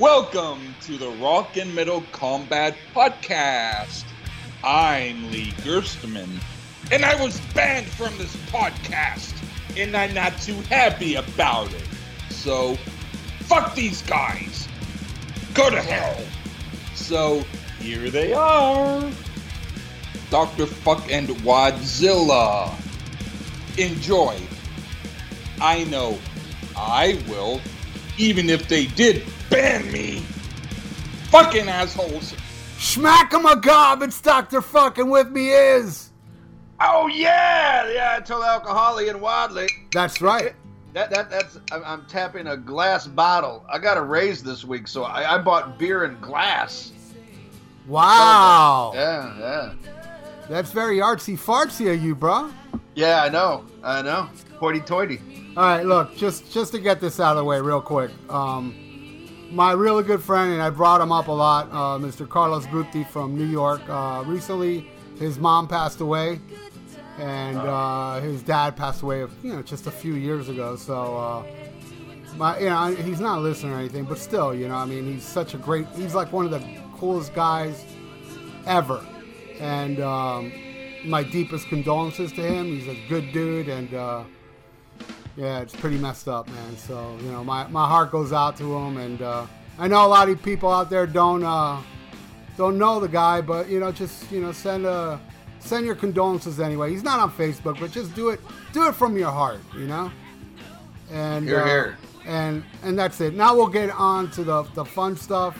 Welcome to the Rock and Metal Combat Podcast. I'm Lee Gerstmann, and I was banned from this podcast, and I'm not too happy about it. So, fuck these guys. Go to hell. So, here they are Dr. Fuck and Wadzilla. Enjoy. I know I will, even if they did ban me. Fucking assholes. Smack him a gob, it's Dr. Fucking with me is. Oh yeah, yeah. I told Alcoholic and Wadley. That's right. That that that's. I'm, tapping a glass bottle. I got a raise this week, so I, I bought beer in glass. Wow. Yeah, yeah, That's very artsy fartsy of you, bro. yeah. I know, I know. Hoity-toity. All right, look, just just to get this out of the way real quick. Um, my really good friend, and I brought him up a lot, uh, Mr. Carlos Guti from New York. Uh, recently, his mom passed away, and uh, his dad passed away, you know, just a few years ago. So, uh, my, you know, he's not listening or anything, but still, you know, I mean, he's such a great. He's like one of the coolest guys ever, and um, my deepest condolences to him. He's a good dude, and. Uh, yeah, it's pretty messed up, man. So you know, my, my heart goes out to him, and uh, I know a lot of people out there don't uh, don't know the guy, but you know, just you know, send a send your condolences anyway. He's not on Facebook, but just do it do it from your heart, you know. And Hear, uh, hear. and and that's it. Now we'll get on to the the fun stuff,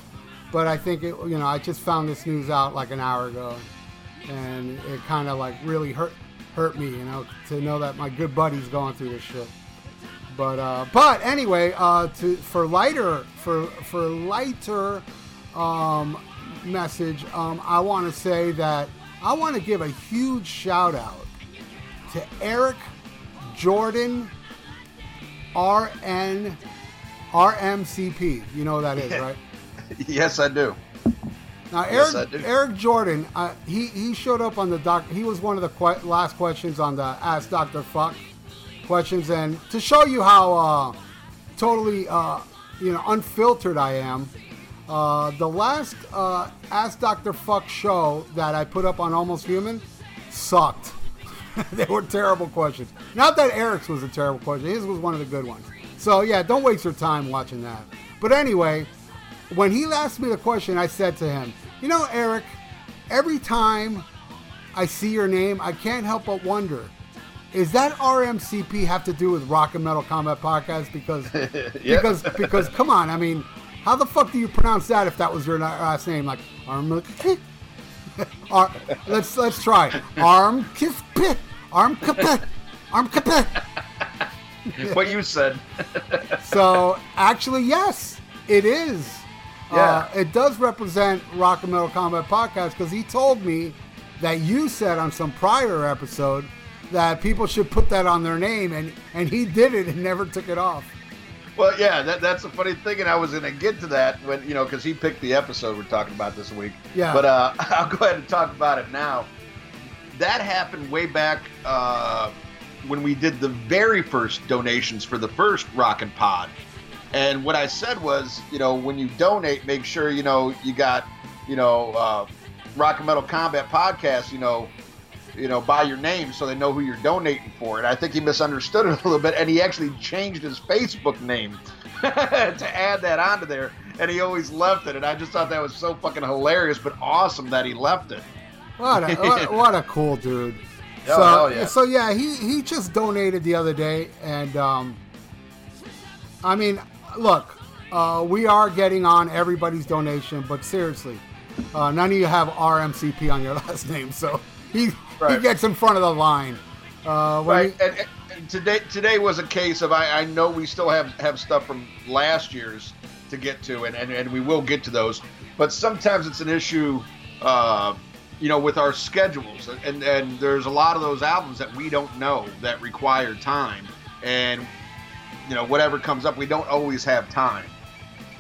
but I think it you know I just found this news out like an hour ago, and it kind of like really hurt hurt me, you know, to know that my good buddy's going through this shit. But uh, but anyway, uh, to for lighter for for lighter um, message, um, I want to say that I want to give a huge shout out to Eric Jordan RN RMCP. You know what that is, right? yes, I do. Now, Yes, Eric. Eric Jordan, uh, he he showed up on the doc. He was one of the que- last questions on the Ask Doctor Fuck questions, and to show you how uh, totally uh, you know unfiltered I am, uh, the last uh, Ask Doctor Fuck show that I put up on Almost Human sucked. they were terrible questions. Not that Eric's was a terrible question; his was one of the good ones. So yeah, don't waste your time watching that. But anyway, when he asked me the question, I said to him, "You know, Eric, every time I see your name, I can't help but wonder." Is that RMCP have to do with Rock and Metal Combat Podcast? Because because because come on, I mean, how the fuck do you pronounce that if that was your last name? Like RMCP? Ar- let's let's try. Arm kiss pit. Arm kapit. Arm kapit. What you said. So actually, yes, it is. Uh, Yeah. it does represent Rock and Metal Combat Podcast because he told me that you said on some prior episode that people should put that on their name, and and he did it and never took it off. Well, yeah, that, that's a funny thing, and I was going to get to that when you know because he picked the episode we're talking about this week. Yeah. But uh, I'll go ahead and talk about it now. That happened way back uh, when we did the very first donations for the first Rockin' Pod, and what I said was, you know, when you donate, make sure you know you got, you know, uh, Rock and Metal Combat Podcast, you know, you know, by your name so they know who you're donating for. And I think he misunderstood it a little bit, and he actually changed his Facebook name to add that onto there. And he always left it, and I just thought that was so fucking hilarious, but awesome that he left it. What a what, what a cool dude. Oh, so yeah. so yeah, he he just donated the other day, and um, I mean, look, uh, we are getting on everybody's donation, but seriously, uh, none of you have RMCP on your last name, so he he gets in front of the line. Uh, Right. he- and- and today today was a case of I, I know we still have, have stuff from last year's to get to, and, and, and we will get to those. But sometimes it's an issue, uh, you know, with our schedules. And, and there's a lot of those albums that we don't know that require time. And, you know, whatever comes up, we don't always have time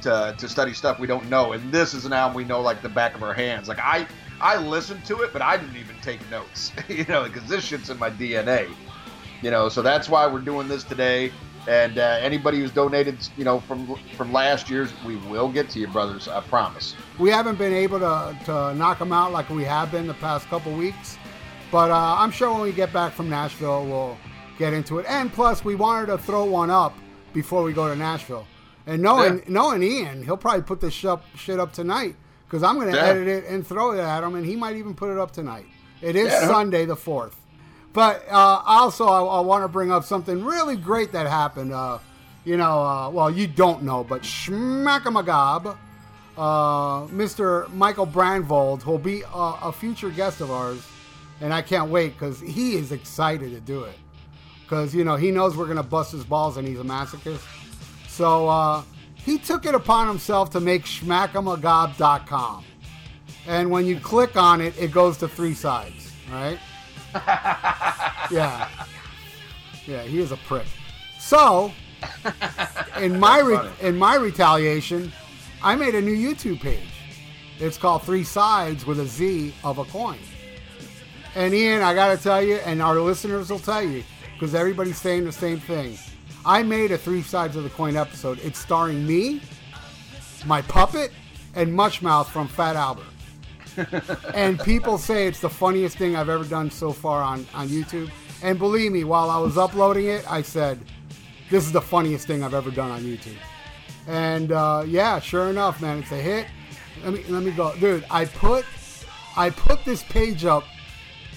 to, to study stuff we don't know. And this is an album we know like the back of our hands. Like I I listened to it, but I didn't even take notes, you know, because this shit's in my DNA. You know, so that's why we're doing this today. And uh, anybody who's donated, you know, from from last year's, we will get to you, brothers. I promise. We haven't been able to, to knock them out like we have been the past couple weeks, but uh, I'm sure when we get back from Nashville, we'll get into it. And plus, we wanted to throw one up before we go to Nashville. And knowing Yeah. knowing Ian, he'll probably put this shit up, shit up tonight because I'm going to Yeah. edit it and throw it at him, and he might even put it up tonight. It is Yeah. Sunday the fourth. But uh, also, I, I want to bring up something really great that happened. Uh, you know, uh, well, you don't know, but Schmackamagab, uh, Mr. Michael Brandvold, who'll be a, a future guest of ours, and I can't wait because he is excited to do it. Because, you know, he knows we're going to bust his balls and he's a masochist. So uh, he took it upon himself to make schmackamagab.com. And when you click on it, it goes to three sides, right? yeah. Yeah, he is a prick. So, in my re- in my retaliation, I made a new YouTube page. It's called Three Sides with a Z of a coin. And Ian, I got to tell you, and our listeners will tell you, because everybody's saying the same thing. I made a Three Sides of the Coin episode. It's starring me, my puppet, and Mushmouth from Fat Albert. And people say it's the funniest thing I've ever done so far on, on YouTube. And believe me, while I was uploading it, I said, this is the funniest thing I've ever done on YouTube. And uh, yeah, sure enough, man, it's a hit. Let me let me go, dude. I put I put this page up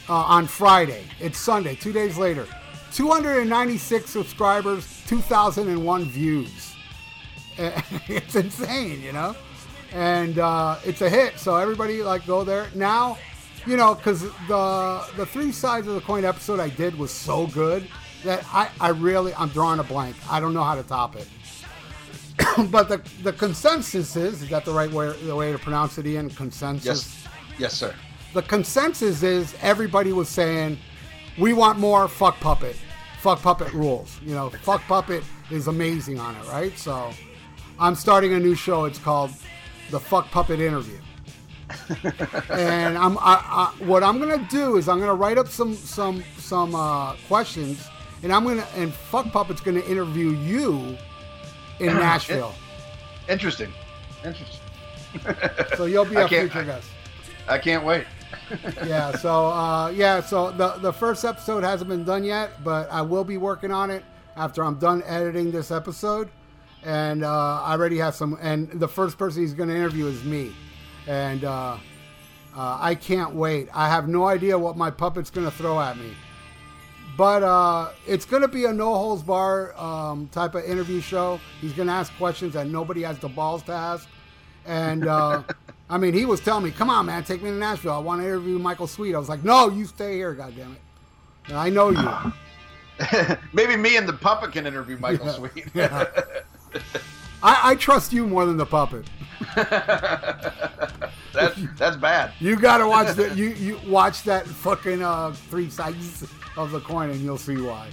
uh, on Friday. It's Sunday, two days later. 296 subscribers, 2,001 views. it's insane, you know? And uh, it's a hit, so everybody, like, go there. Now, you know, because the, the three sides of the coin episode I did was so good that I, I really, I'm drawing a blank. I don't know how to top it. but the, the consensus is, is that the right way, the way to pronounce it, Ian? Consensus? Yes, yes, sir. the consensus is everybody was saying we want more fuck puppet fuck puppet rules you know fuck puppet is amazing on it right so i'm starting a new show it's called the fuck puppet interview and i'm I, I, what i'm gonna do is i'm gonna write up some some some uh, questions and i'm gonna and fuck puppet's gonna interview you in nashville Interesting. Interesting. so you'll be a future guest I can't wait. yeah so uh, yeah so the the first episode hasn't been done yet but i will be working on it after i'm done editing this episode and uh, i already have some and the first person he's going to interview is me and uh, uh, i can't wait i have no idea what my puppet's going to throw at me but uh, it's going to be a no holds bar um, type of interview show he's going to ask questions that nobody has the balls to ask and uh, I mean, he was telling me, "Come on, man, take me to Nashville. I want to interview Michael Sweet." I was like, "No, you stay here, goddammit. it. I know you. Maybe me and the puppet can interview Michael Yeah. Sweet. Yeah. I, I trust you more than the puppet. that's that's bad. You gotta watch that. you you watch that fucking uh, three sides of the coin, and you'll see why."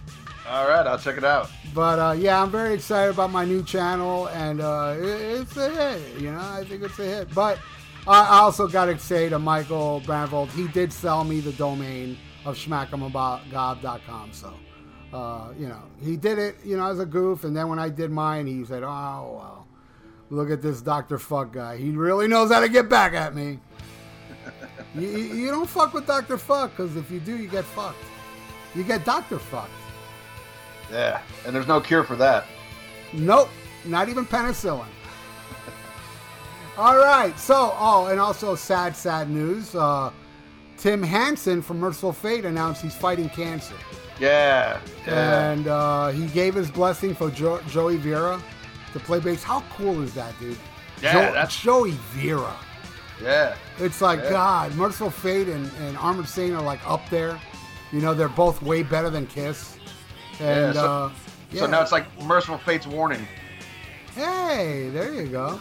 All right, I'll check it out. But uh, yeah, I'm very excited about my new channel, and uh, it, it's a hit. You know, I think it's a hit. But I I also got to say to Michael Brandvold, he did sell me the domain of schmackamgob.com. So, uh, you know, he did it, you know, as a goof. And then when I did mine, he said, "Oh well, look at this Doctor Fuck guy. He really knows how to get back at me." you, you don't fuck with Doctor Fuck because if you do, you get fucked. You get Doctor Fucked. Yeah, and there's no cure for that. Nope, not even penicillin. All right, so oh, and also sad, sad news. Uh, Tim Hansen from Mercyful Fate announced he's fighting cancer, Yeah, yeah. and uh, he gave his blessing for jo- Joey Vera to play bass. How cool is that, dude? Yeah, Jo- that's- Joey Vera. yeah. It's like Yeah. God, Mercyful Fate and, and Armored Saint are like up there. You know, they're both way better than Kiss. And Yeah, so- uh, So now it's like Mercyful Fate's warning. Hey, there you go.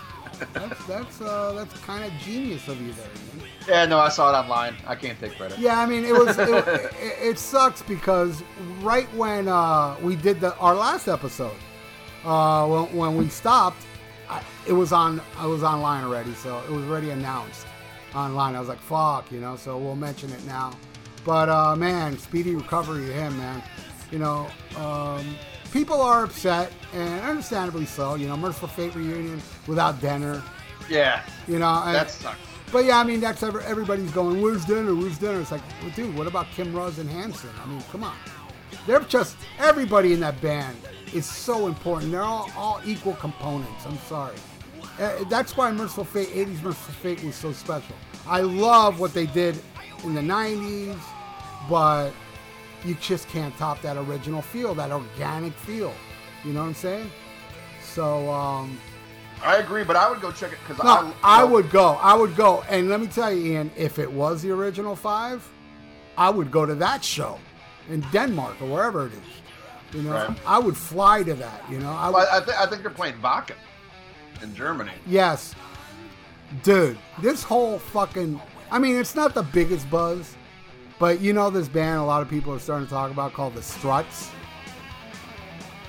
That's that's uh, that's kind of genius of you there. Ian. Yeah, no, I saw it online. I can't take credit. Yeah, I mean it was it, it, it sucks because right when uh, we did the our last episode, uh, when, when we stopped, I, it was on I was online already, so it was already announced online. I was like, fuck, you know. So we'll mention it now. But uh, man, speedy recovery to him, man. You know, um, people are upset, and understandably so. You know, Mercyful Fate reunion without Denner. Yeah, You know, and- that sucks. But yeah, I mean, that's every, everybody's going, where's dinner? Where's dinner? It's like, well, dude, what about Kim Ruzz and Hansen? I mean, come on. They're just, everybody in that band is so important. They're all, all equal components. I'm sorry. Uh, that's why Mercyful Fate, 80s Mercyful Fate was so special. I love what they did in the 90s, but you just can't top that original feel, that organic feel. You know what I'm saying? So, um, I agree, but I would go check it because no, I, I would go. I would go. And let me tell you, Ian, if it was the original five, I would go to that show in Denmark or wherever it is. You know, Right. I would fly to that. You know, I would. Well, I, th- I think they're playing Wacken in Germany. yes, dude. This whole fucking. I mean, it's not the biggest buzz, but you know this band. A lot of people are starting to talk about called the Struts.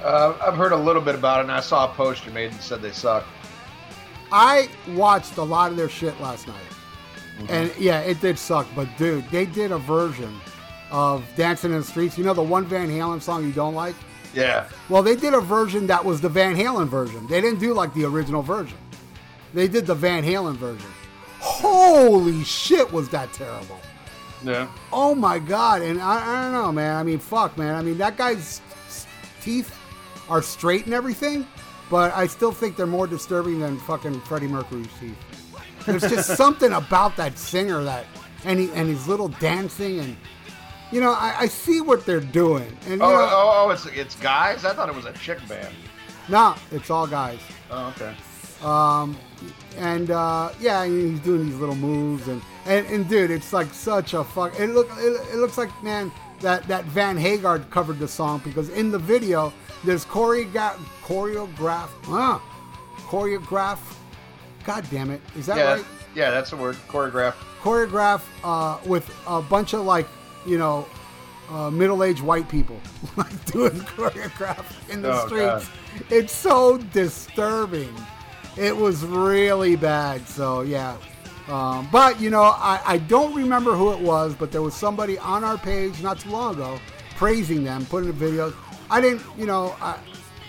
Uh, I've heard a little bit about it, and I saw a post you made and said they suck. I watched a lot of their shit last night. Mm-hmm. And yeah, it did suck, but dude, they did a version of Dancing in the Streets. You know the one Van Halen song you don't like? Yeah, Well, they did a version that was the Van Halen version. They didn't do like the original version. They did the Van Halen version. Holy shit, was that terrible. Yeah. Oh my god, and I, I don't know, man. I mean, fuck, man. I mean, that guy's teeth are straight and everything, but I still think they're more disturbing than fucking Freddie Mercury's teeth. There's just something about that singer that, and he, and his little dancing and, you know, I, I see what they're doing, and you Oh, know, oh, oh, it's it's guys. I thought it was a chick band. nah, it's all guys. Oh, okay. Um, and uh, yeah, he's doing these little moves, and, and, and dude, it's like such a fuck. It look it, it looks like man that that Van Hagar covered the song because in the video there's choreograph choreograph uh, choreograph. God damn it, is that Yeah, right? yeah, that's the word. Choreographed. Choreograph uh, with a bunch of like you know. Uh, middle-aged white people like doing choreograph in the Oh, God. streets. It's so disturbing. It was really bad. So yeah. Um, but you know, I, I don't remember who it was, but there was somebody on our page not too long ago praising them, putting the videos. I didn't, you know, I,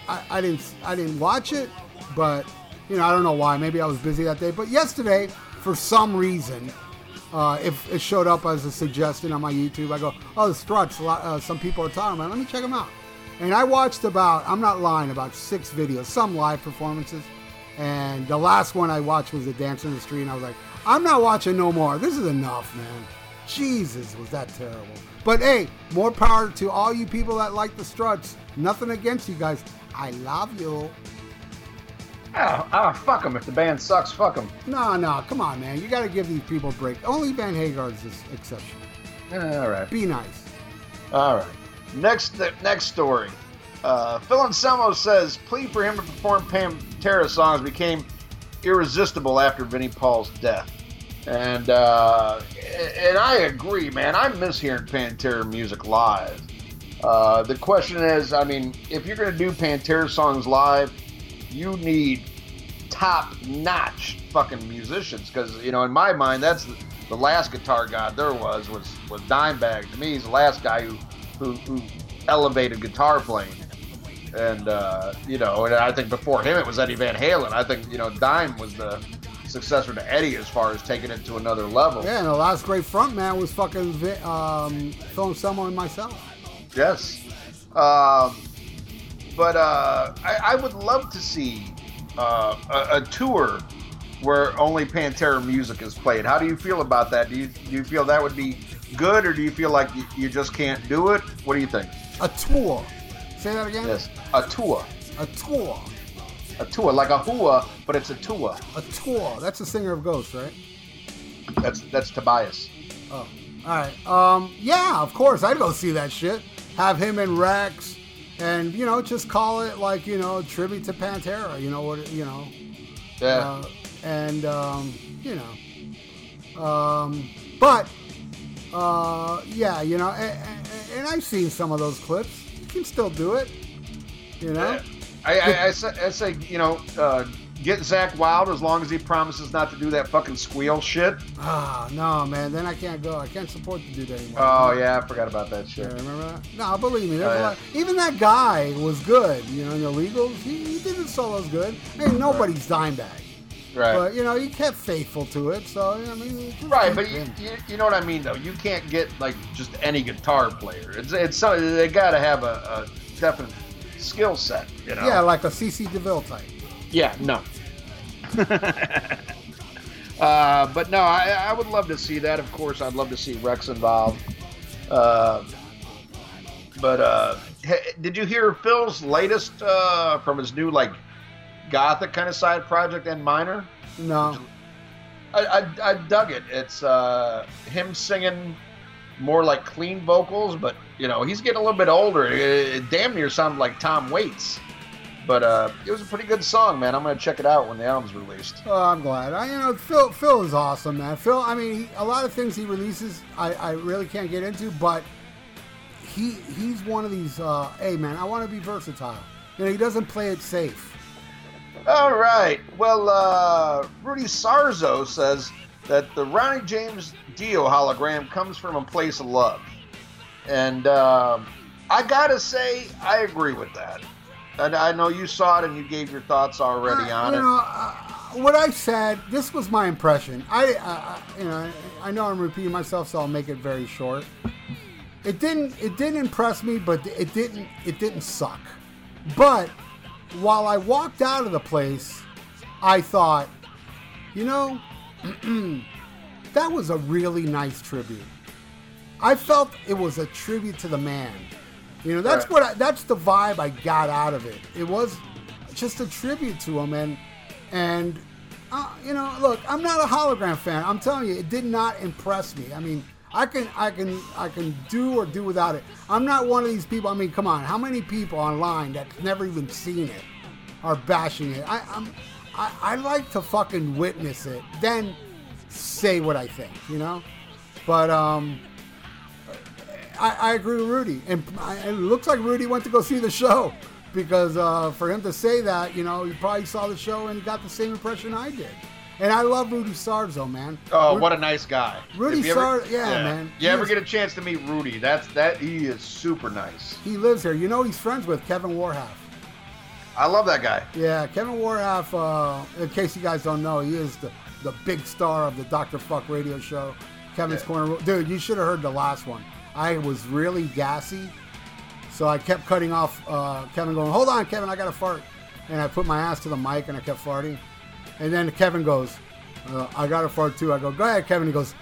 I, I didn't, I didn't watch it, but you know, I don't know why. Maybe I was busy that day. But yesterday, for some reason, uh, if it showed up as a suggestion on my YouTube, I go, "Oh, the Struts." Uh, some people are talking about. Let me check them out. And I watched about, I'm not lying, about six videos, some live performances. And the last one I watched was the Dance in the Street, and I was like, I'm not watching no more. This is enough, man. Jesus, was that terrible. But hey, more power to all you people that like the Struts. Nothing against you guys. I love you. Oh, oh, fuck them. If the band sucks, fuck them. No, no, come on, man. You got to give these people a break. Only Van Hagar's this exception. Eh, all right. Be nice. All right. Next, next story. Uh, Phil Anselmo says plea for him to perform Pantera songs became irresistible after Vinnie Paul's death, and uh, and I agree, man. I miss hearing Pantera music live. Uh, the question is, I mean, if you're gonna do Pantera songs live, you need top-notch fucking musicians because you know, in my mind, that's the, the last guitar god there was was was Dimebag. To me, he's the last guy who who, who elevated guitar playing. And uh, you know, and I think before him it was Eddie Van Halen. I think you know Dime was the successor to Eddie as far as taking it to another level. Yeah, and the last great front man was fucking um, Phil Anselmo and myself. Yes. Um, but uh, I, I would love to see uh, a, a tour where only Pantera music is played. How do you feel about that? Do you do you feel that would be good, or do you feel like you, you just can't do it? What do you think? A tour. Say that again? Yes, a tour, A tour. A tour like a hua, but it's a tour. A tour. That's the singer of Ghost, right? That's that's Tobias. Oh. All right. Um, yeah, of course. I'd go see that shit. Have him and Rex, and you know, just call it like you know, tribute to Pantera. You know what? You know. Yeah. Uh, and um, you know, um, but uh, yeah, you know, and, and I've seen some of those clips. You can still do it. You know. I, I, I, say, I say, you know, uh, get Zakk Wylde as long as he promises not to do that fucking squeal shit. Ah, no, man. Then I can't go. I can't support the dude anymore. Oh yeah, I forgot about that shit. Yeah, remember that? No, believe me. Oh, a yeah. lot. Even that guy was good. You know, in the legals, he, he did his solos good. Ain't nobody's Dimebag. Right. But you know, he kept faithful to it. So I mean, Right, but you, you, you know what I mean though. You can't get like just any guitar player. It's it's so they got to have a, a definite skill set. You know. yeah, like a CC DeVille type. Yeah, no. uh, but no, I, I would love to see that. Of course, I'd love to see Rex involved. Uh, but uh, did you hear Phil's latest uh, from his new like gothic kind of side project En Minor? No, I, I, I dug it. It's uh, him singing more like clean vocals, but you know he's getting a little bit older. It, it damn near sounded like Tom Waits. But uh, it was a pretty good song, man. I'm gonna check it out when the album's released. oh, I'm glad. I, you know, Phil. Phil is awesome, man. Phil. I mean, he, a lot of things he releases, I, I really can't get into, but he he's one of these. Uh, hey, man, I want to be versatile. You know, he doesn't play it safe. All right. Well, uh, Rudy Sarzo says that the Ronnie James Dio hologram comes from a place of love, and um I gotta say I agree with that. And I know you saw it and you gave your thoughts already Uh, on you it. know, uh, what I said, this was my impression. I, uh, uh, you know, I know I'm repeating myself, so I'll make it very short. It didn't, it didn't impress me, but it didn't, it didn't suck. But while I walked out of the place, I thought, you know, that was a really nice tribute. I felt it was a tribute to the man. You know, that's Right. what I, that's the vibe I got out of it. It was just a tribute to him, and and uh, you know, look, I'm not a hologram fan. I'm telling you, it did not impress me. I mean, I can I can I can do or do without it. I'm not one of these people. I mean, come on, how many people online that's never even seen it are bashing it? I, I'm I, I like to fucking witness it, then say what I think. You know, but um. I, I agree with Rudy, and I, it looks like Rudy went to go see the show because uh, for him to say that, you know, he probably saw the show and got the same impression I did. And I love Rudy Sarzo, man. Oh, Ru- what a nice guy. Rudy If you ever- Sar- yeah, man. You He ever is- get a chance to meet Rudy? That's that. He is super nice. He lives here. You know, he's friends with Kevin Warhalf. I love that guy. Yeah, Kevin Warhalf. Uh, in case you guys don't know, he is the the big star of the Doctor Fuck radio show. Kevin's Yeah. Corner. Dude, you should have heard the last one. I was really gassy, so I kept cutting off uh, Kevin, going, "Hold on, Kevin, I got to fart," and I put my ass to the mic and I kept farting, and then Kevin goes, uh, "I got to fart too." I go, "Go ahead, Kevin." He goes.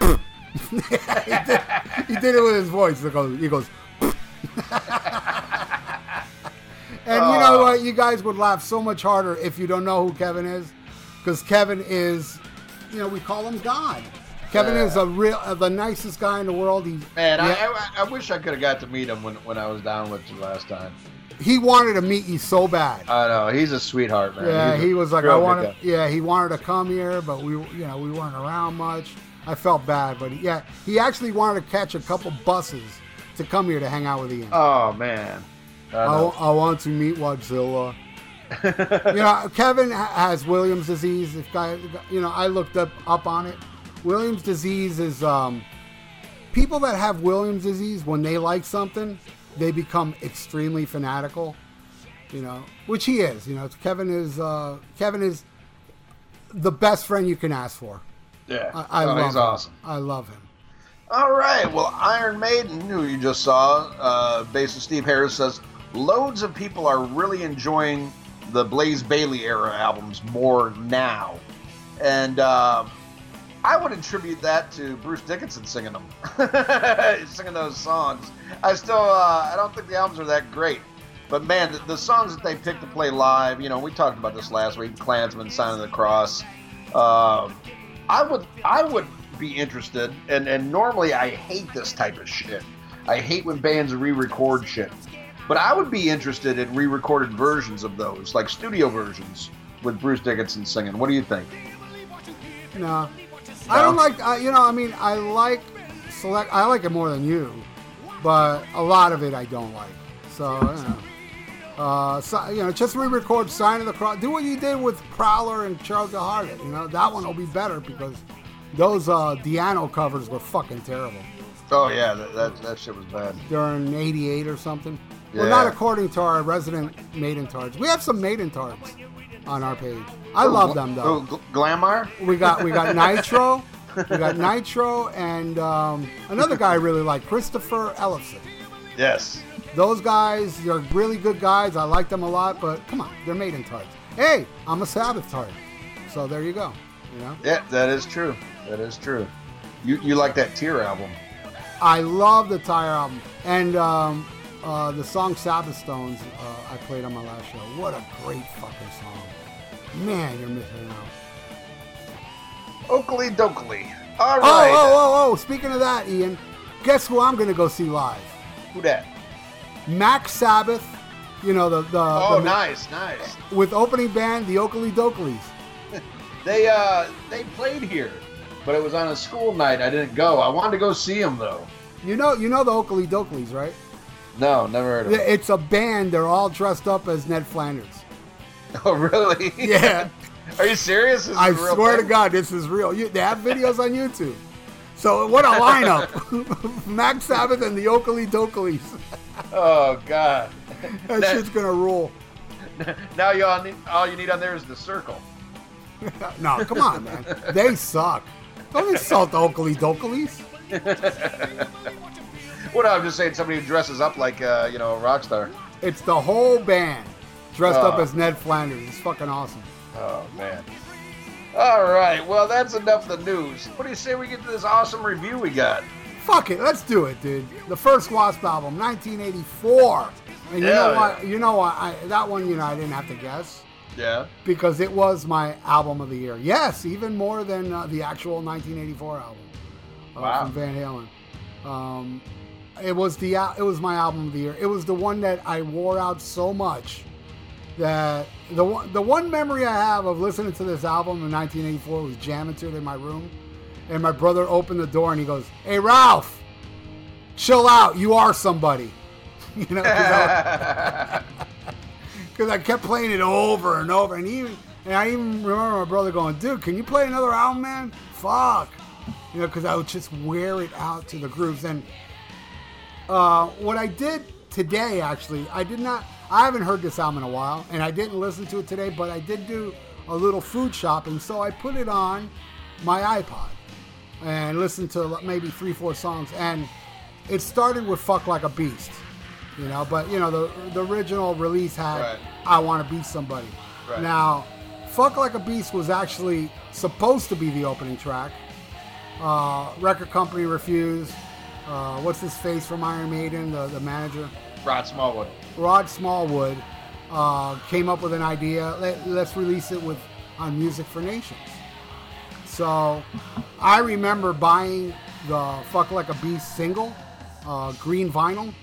he, did, he did it with his voice. He goes, he goes And you know Oh. what? You guys would laugh so much harder if you don't know who Kevin is, because Kevin is, you know, we call him God. Kevin Yeah. is a real, uh, the nicest guy in the world. He, Man, yeah, I, I, I wish I could have got to meet him when, when I was down with you last time. he wanted to meet you so bad. I know he's a sweetheart, man. yeah, He's he was like, I good want guy. to. Yeah, he wanted to come here, but we, you know, we weren't around much. I felt bad, but yeah, he actually wanted to catch a couple buses to come here to hang out with Ian. Oh man. I I. I want to meet Godzilla. you know, Kevin has Williams disease. If guy, you know, I looked up up on it. Williams disease is um, people that have Williams disease when they like something, they become extremely fanatical. You know, which he is. You know, Kevin is uh, Kevin is the best friend you can ask for. yeah. I, I oh, love he's him. awesome. I love him. All right. Well, Iron Maiden, who you just saw, uh, bassist Steve Harris says loads of people are really enjoying the Blaze Bayley era albums more now, and uh, I would attribute that to Bruce Dickinson singing them, singing those songs. I still, uh, I don't think the albums are that great. But man, the, the songs that they picked to play live, you know, we talked about this last week. Clansman, Sign of the Cross. Uh, I would, I would be interested, and and normally I hate this type of shit. I hate when bands re-record shit, but I would be interested in re-recorded versions of those, like studio versions with Bruce Dickinson singing. What do you think? No, I don't like. Uh, you know, I mean, I like select. I like it more than you, but a lot of it I don't like. So, you know. Uh, so, you know, just re-record "Sign of the Cross." Do what you did with Prowler and Charlotte the Harlot. You know, that one will be better because those uh, Di'Anno covers were fucking terrible Oh yeah, that, that, that shit was bad. during '88 or something. Well, not according to our resident maiden tards. We have some maiden tards on our page. I love them though. Oh, Glamour? We got we got Nitro, we got Nitro, and um, another guy I really like, Christopher Ellison. Yes. Those guys, they're really good guys. I like them a lot, but come on, they're maiden tards. Hey, I'm a Sabbath tard, so there you go. You know, Yeah, that is true. That is true. You you like that Tyr album? I love the Tyr album and um, uh, the song Sabbath Stones. Uh, I played on my last show. What a great fucking song, man! You're missing out. Oakley Dokley. All right. Oh, right. oh, oh, oh! Speaking of that, Ian, guess who I'm gonna go see live? Who that? Max Sabbath. You know the the, Oh, the nice, nice. with opening band the Okilly Dokillys. They uh they played here, but it was on a school night. I didn't go. I wanted to go see them though. You know you know the Okilly Dokillys, right? No, never heard of it. It's a band. They're all dressed up as Ned Flanders. Oh, really? Yeah. Are you serious? I swear to? God, this is real. You, they have videos on YouTube. So what a lineup! Max Sabbath and the Okilly Dokillys. Oh God. That That- shit's gonna rule. now you all need, all you need on there is the circle. No, come on, man. They suck. Don't insult the Okilly Dokillys. Well, no, I'm just saying somebody who dresses up like uh, you know a rock star. It's the whole band dressed up Oh. as Ned Flanders. It's fucking awesome. Oh man. All right. Well, that's enough of the news. What do you say we get to this awesome review we got? Fuck it, let's do it, dude. The first Wasp album, 1984. And you Yeah, know yeah. what? You know what? I, that one, you know, I didn't have to guess Yeah. because it was my album of the year. Yes, even more than uh, the actual 1984 album uh, Wow. from Van Halen. Um, it was the it was my album of the year. It was the one that I wore out so much that the one the one memory I have of listening to this album in 1984 was jamming to it in my room, and my brother opened the door and he goes, "Hey Ralph, chill out. You are somebody." you know, because I, kept playing it over and over, and even and I even remember my brother going, "Dude, can you play another album, man? Fuck." You know, because I would just wear it out to the grooves. And uh, what I did today, actually, I did not. I haven't heard this album in a while, and I didn't listen to it today. But I did do a little food shopping, so I put it on my iPod and listened to maybe three, four songs. And it started with "Fuck Like a Beast," you know. But you know, the the original release had Right. "I Want to Be Somebody." Right. Now, "Fuck Like a Beast" was actually supposed to be the opening track. Uh, record company refused. Uh, what's his face from Iron Maiden, the, the manager? Rod Smallwood. Rod Smallwood uh, came up with an idea. Let, let's release it with on Music for Nations. So I remember buying the "Fuck Like a Beast" single, uh, green vinyl,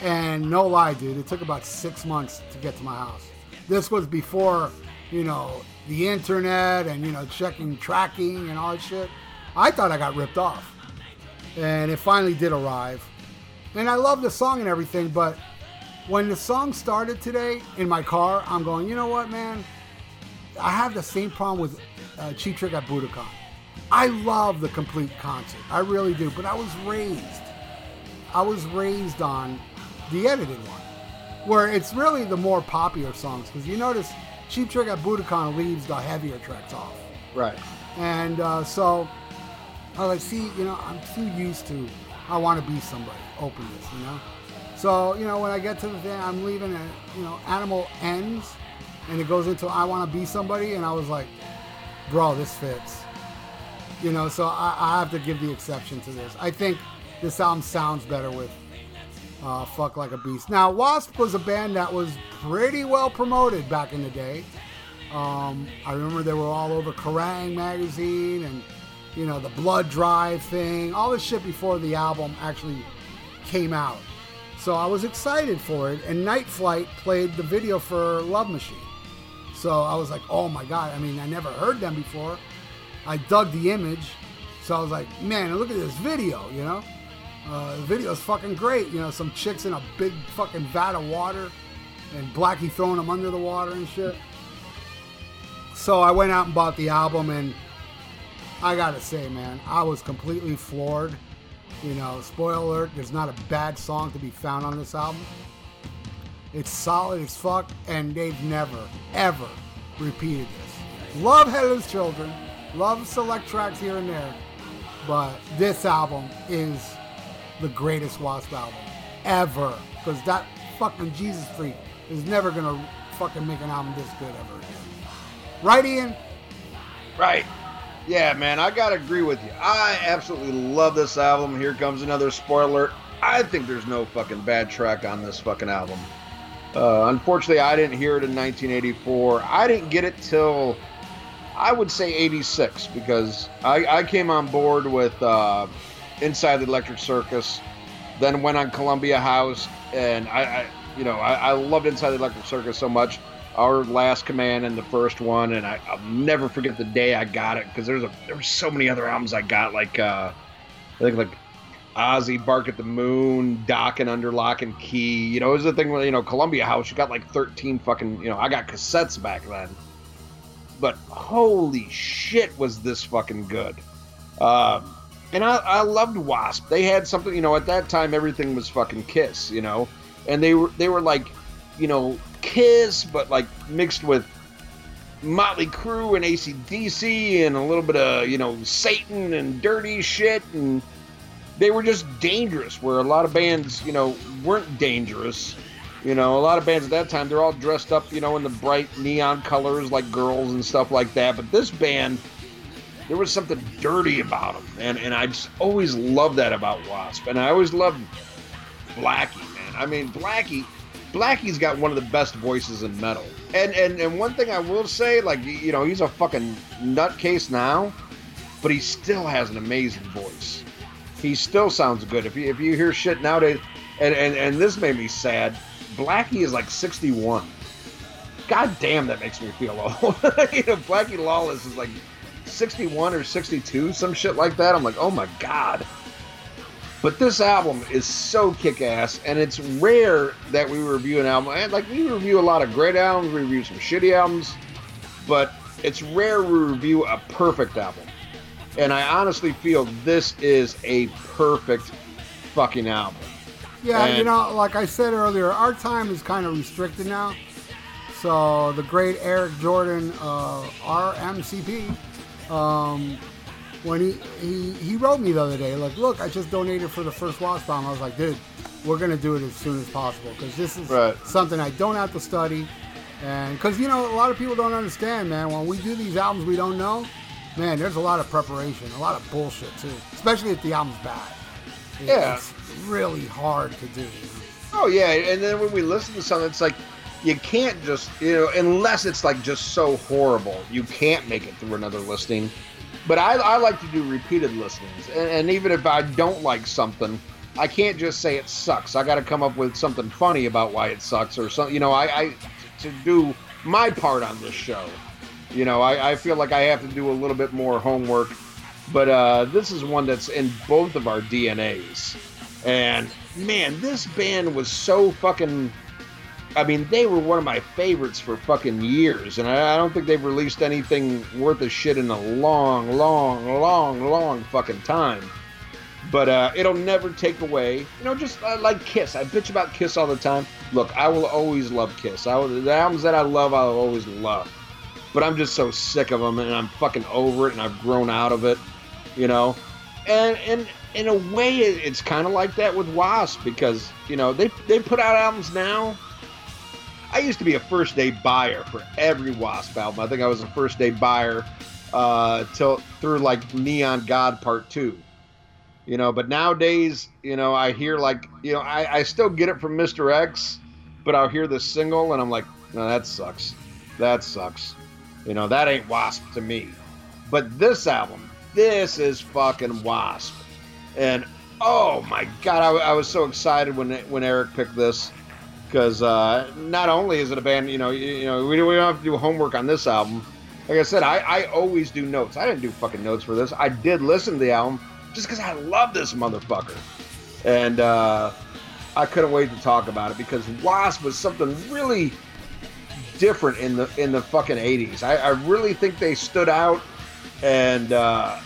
and no lie, dude, it took about six months to get to my house. This was before, you know, the internet and you know checking tracking and all that shit. I thought I got ripped off, and it finally did arrive. And I love the song and everything, but when the song started today in my car, I'm going, you know what, man? I have the same problem with uh, Cheap Trick at Budokan. I love the complete concert. I really do. But I was raised. I was raised on the edited one, where it's really the more popular songs. Because you notice Cheap Trick at Budokan leaves the heavier tracks off. Right. And uh, so I was like, see, you know, I'm too used to I want to be somebody. Open this, you know. So you know, when I get to the thing, I'm leaving. And, you know, animal ends, and it goes into I want to be somebody, and I was like, bro, this fits. You know, so I, I have to give the exception to this. I think this album sounds better with uh, "Fuck Like a Beast." Now, Wasp was a band that was pretty well promoted back in the day. Um, I remember they were all over Kerrang! magazine and you know the Blood Drive thing, all this shit before the album actually came out. So I was excited for it, and Night Flight played the video for Love Machine. So I was like, oh my god! I mean, I never heard them before. I dug the image, so I was like, man, look at this video, you know. Uh, the video's fucking great, you know. Some chicks in a big fucking vat of water, and Blackie throwing them under the water and shit. So I went out and bought the album, and I gotta say, man, I was completely floored. You know, spoiler alert, there's not a bad song to be found on this album. It's solid as fuck, and they've never, ever repeated this. Love Headless Children, love select tracks here and there, but this album is the greatest Wasp album ever. Because that fucking Jesus freak is never gonna fucking make an album this good ever again. Right, Ian? Right. Yeah, man, I gotta agree with you. I absolutely love this album. Here comes another spoiler. I think there's no fucking bad track on this fucking album. Uh, unfortunately, I didn't hear it in 1984. I didn't get it till I would say 86 because I, I came on board with uh, Inside the Electric Circus, then went on Columbia House, and I, I you know, I, I, loved Inside the Electric Circus so much. Our last command and the first one, and I, will never forget the day I got it because there's a there were so many other albums I got like uh, I think like Ozzy, Bark at the Moon, Dokken Under Lock and Key. You know, it was the thing with, you know, Columbia House, you got like 13 fucking, you know, I got cassettes back then. But holy shit, was this fucking good. Um, and I, I loved Wasp. They had something, you know, at that time everything was fucking Kiss, you know, and they were they were like, you know, Kiss, but like mixed with Motley Crue and ACDC and a little bit of you know Satan and dirty shit and they were just dangerous. Where a lot of bands, you know, weren't dangerous. You know, a lot of bands at that time, they're all dressed up, you know, in the bright neon colors like girls and stuff like that. But this band, there was something dirty about them, and and I just always loved that about Wasp, and I always loved Blackie, man. I mean, Blackie, Blackie's got one of the best voices in metal, and and and one thing I will say, like you know, he's a fucking nutcase now, but he still has an amazing voice he still sounds good. If you if you hear shit nowadays, and and, and this made me sad. Blackie is like 61. God damn, that makes me feel old. you know, Blackie Lawless is like 61 or 62, some shit like that. I'm like, oh my god. But this album is so kick ass, and it's rare that we review an album. And like, we review a lot of great albums, we review some shitty albums, but it's rare we review a perfect album. And I honestly feel this is a perfect fucking album. Yeah, and you know, like I said earlier, our time is kind of restricted now. So the great Eric Jordan, uh, RMCP, um, when he, he he wrote me the other day, like, look, I just donated for the first Wasp album. I was like, dude, we're gonna do it as soon as possible because this is right. something I don't have to study, and because you know a lot of people don't understand, man. When we do these albums we don't know, man, there's a lot of preparation, a lot of bullshit too, especially if the album's bad. It, yeah, it's really hard to do. Oh yeah, and then when we listen to something, it's like you can't just you know unless it's like just so horrible, you can't make it through another listening. But I, I like to do repeated listenings, and, and even if I don't like something, I can't just say it sucks. I got to come up with something funny about why it sucks, or something. You know, I, I to do my part on this show. You know, I, I feel like I have to do a little bit more homework, but uh, this is one that's in both of our DNAs. And man, this band was so fucking. I mean, they were one of my favorites for fucking years, and I, I don't think they've released anything worth a shit in a long, long, long, long fucking time. But uh, it'll never take away, you know, just uh, like Kiss. I bitch about Kiss all the time. Look, I will always love Kiss. I will, the albums that I love, I'll always love but I'm just so sick of them and I'm fucking over it and I've grown out of it, you know. And and in a way, it's kind of like that with Wasp because you know they they put out albums now. I used to be a first day buyer for every Wasp album. I think I was a first day buyer uh, till through like Neon God Part Two. You know, but nowadays, you know, I hear like, you know, I, I still get it from Mr. X, but I'll hear the single and I'm like, no, that sucks. That sucks. You know, that ain't Wasp to me. But this album, this is fucking Wasp. And oh my god, I, I was so excited when when Eric picked this because uh, not only is it a band, you know, you, you know, we, we don't have to do homework on this album. Like I said, I, I always do notes. I didn't do fucking notes for this. I did listen to the album just because I love this motherfucker. And uh, I couldn't wait to talk about it because Wasp was something really different in the in the fucking 80s. I, I really think they stood out, and uh,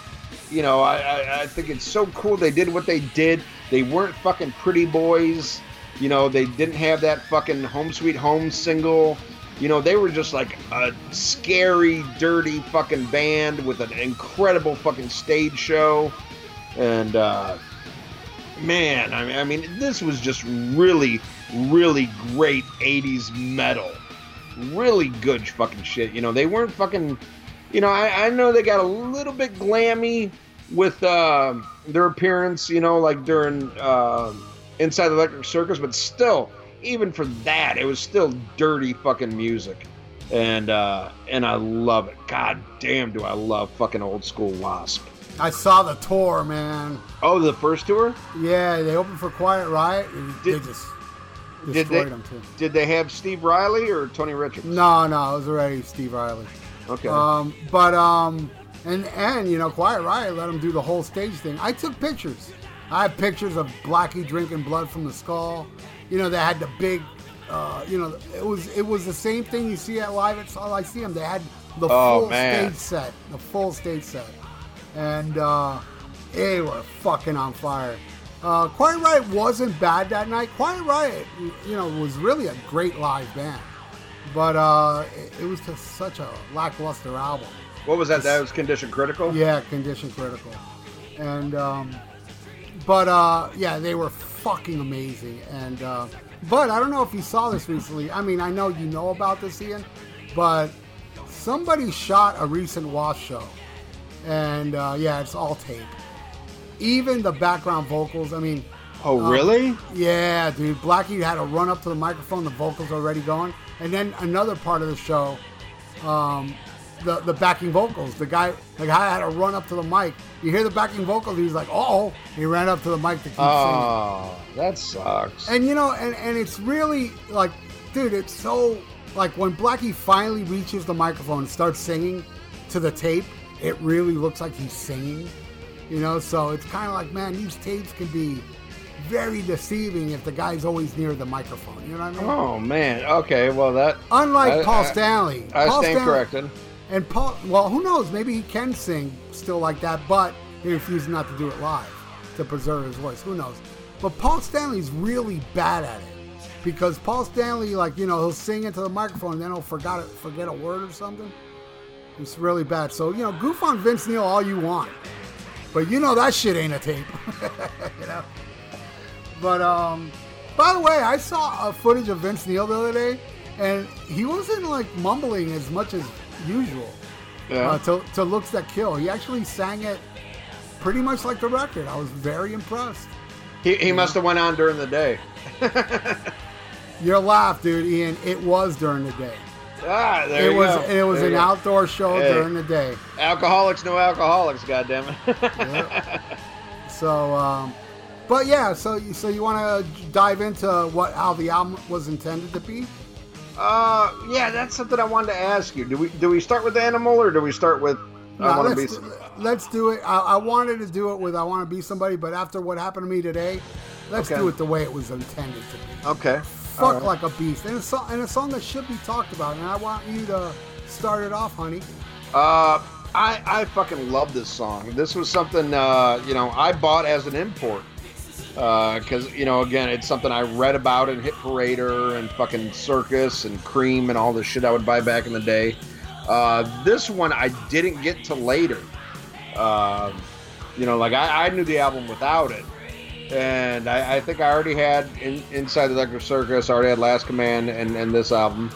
you know, I, I, I think it's so cool they did what they did. They weren't fucking pretty boys. You know, they didn't have that fucking Home Sweet Home single. You know, they were just like a scary, dirty fucking band with an incredible fucking stage show. And uh, man, I mean, I mean, this was just really, really great '80s metal. Really good fucking shit. You know, they weren't fucking. You know, I, I know they got a little bit glammy with uh, their appearance. You know, like during uh, Inside the Electric Circus, but still, even for that, it was still dirty fucking music. And uh, and I love it. God damn, do I love fucking old school Wasp. I saw the tour, man. Oh, the first tour? Yeah, they opened for Quiet Riot. And Did- they just Did destroyed they them too. did they have Steve Riley or Tony Richards? No, no, it was already Steve Riley. Okay. Um, but um, and and you know, Quiet Riot let them do the whole stage thing. I took pictures. I have pictures of Blackie drinking blood from the skull. You know, they had the big. Uh, you know, it was it was the same thing you see at live at Sol Lyceum. They had the Oh, full man. stage set, the full stage set, and uh, they were fucking on fire. Uh, Quiet Riot wasn't bad that night. Quiet Riot, you know, was really a great live band, but uh, it, it was just such a lackluster album. what was that? That was Condition Critical. Yeah, condition critical. And um, but uh, yeah, they were fucking amazing. And uh, but I don't know if you saw this recently. I mean, I know you know about this, Ian, but somebody shot a recent Wasp show, and uh, yeah, it's all tape. Even the background vocals. I mean, Oh, Um, really? yeah, dude. Blackie had to run up to the microphone. The vocals already going, and then another part of the show, um, the the backing vocals. The guy, the guy had to run up to the mic. You hear the backing vocals. He's like, "Oh!" He ran up to the mic to keep singing. Oh, that sucks. And you know, and and it's really like, dude, it's so like when Blackie finally reaches the microphone and starts singing to the tape, it really looks like he's singing. You know, so it's kind of like, man, these tapes can be very deceiving if the guy's always near the microphone. You know what I mean? Oh man. Okay. Well, that Unlike I- Paul I- Stanley. I Paul stand Stanley- corrected. And Paul, well, who knows? Maybe he can sing still like that, but he refuses not to do it live to preserve his voice. Who knows? But Paul Stanley's really bad at it because Paul Stanley, like you know, he'll sing into the microphone and then he'll forget it, forget a word or something. It's really bad. So you know, goof on Vince Neil all you want, but you know that shit ain't a tape. you know. But um, by the way, I saw a footage of Vince Neil the other day, and he wasn't like mumbling as much as usual. Yeah. Uh, to, to looks that kill, he actually sang it pretty much like the record. I was very impressed. he he must have went on during the day. Your laugh, dude, Ian. It was during the day. Ah, there it you was go. it was There an outdoor show Hey. during the day. Alcoholics, no alcoholics. Goddamn it. Yep. so, um, but yeah, so so you want to dive into what how the album was intended to be? Uh, yeah, that's something I wanted to ask you. Do we do we start with Animal or do we start with I No, want to be? let's, let's do it. I, I wanted to do it with I want to be somebody, but after what happened to me today, let's Okay. do it the way it was intended to be. Okay. Fuck right. like a beast, and a song and a song that should be talked about. And I want you to start it off, honey. Uh, I I fucking love this song. This was something uh, you know I bought as an import because you know again it's something I read about in Hit Parader and fucking Circus and Creem and all the shit I would buy back in the day. Uh, this one I didn't get to later. Uh, you know, like I, I knew the album without it. And I, I think I already had in, Inside the Electric Circus, I already had Last Command and, and this album.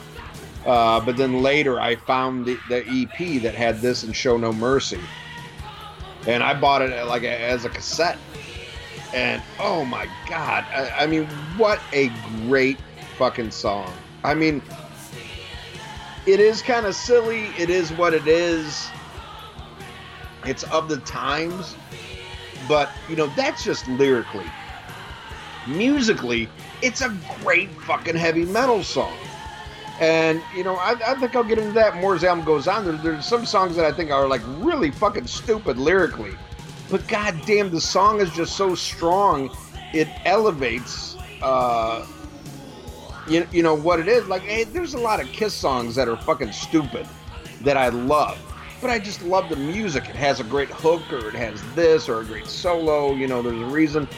Uh, but then later I found the, the EP that had this and Show No Mercy. And I bought it like a, as a cassette. And oh my God. I, I mean, what a great fucking song. I mean, it is kind of silly. It is what it is. It's of the times. But, you know, that's just lyrically. Musically, it's a great fucking heavy metal song. And, you know, I, I think I'll get into that more as the album goes on. There, there's some songs that I think are like really fucking stupid lyrically. But goddamn, the song is just so strong, it elevates uh, you, you know what it is. Like, hey, there's a lot of Kiss songs that are fucking stupid that I love, but I just love the music. It has a great hook, or it has this, or a great solo. You know, there's a reason.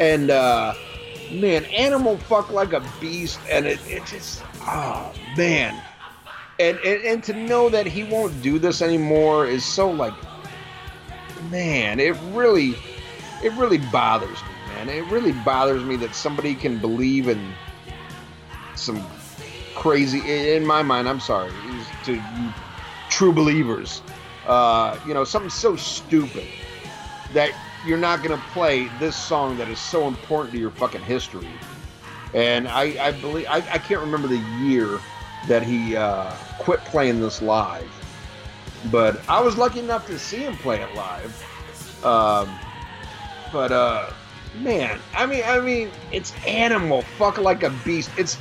And uh, man, Animal fuck like a beast, and it, it just, oh man. And, and and to know that he won't do this anymore is so like, man, it really, it really bothers me, man. It really bothers me that somebody can believe in some crazy. In my mind, I'm sorry, to true believers, uh, you know, something so stupid that you're not going to play this song that is so important to your fucking history. And I, I believe I, I can't remember the year that he uh, quit playing this live, but I was lucky enough to see him play it live. Um, but uh, man, I mean, I mean, it's animal, fuck like a beast. It's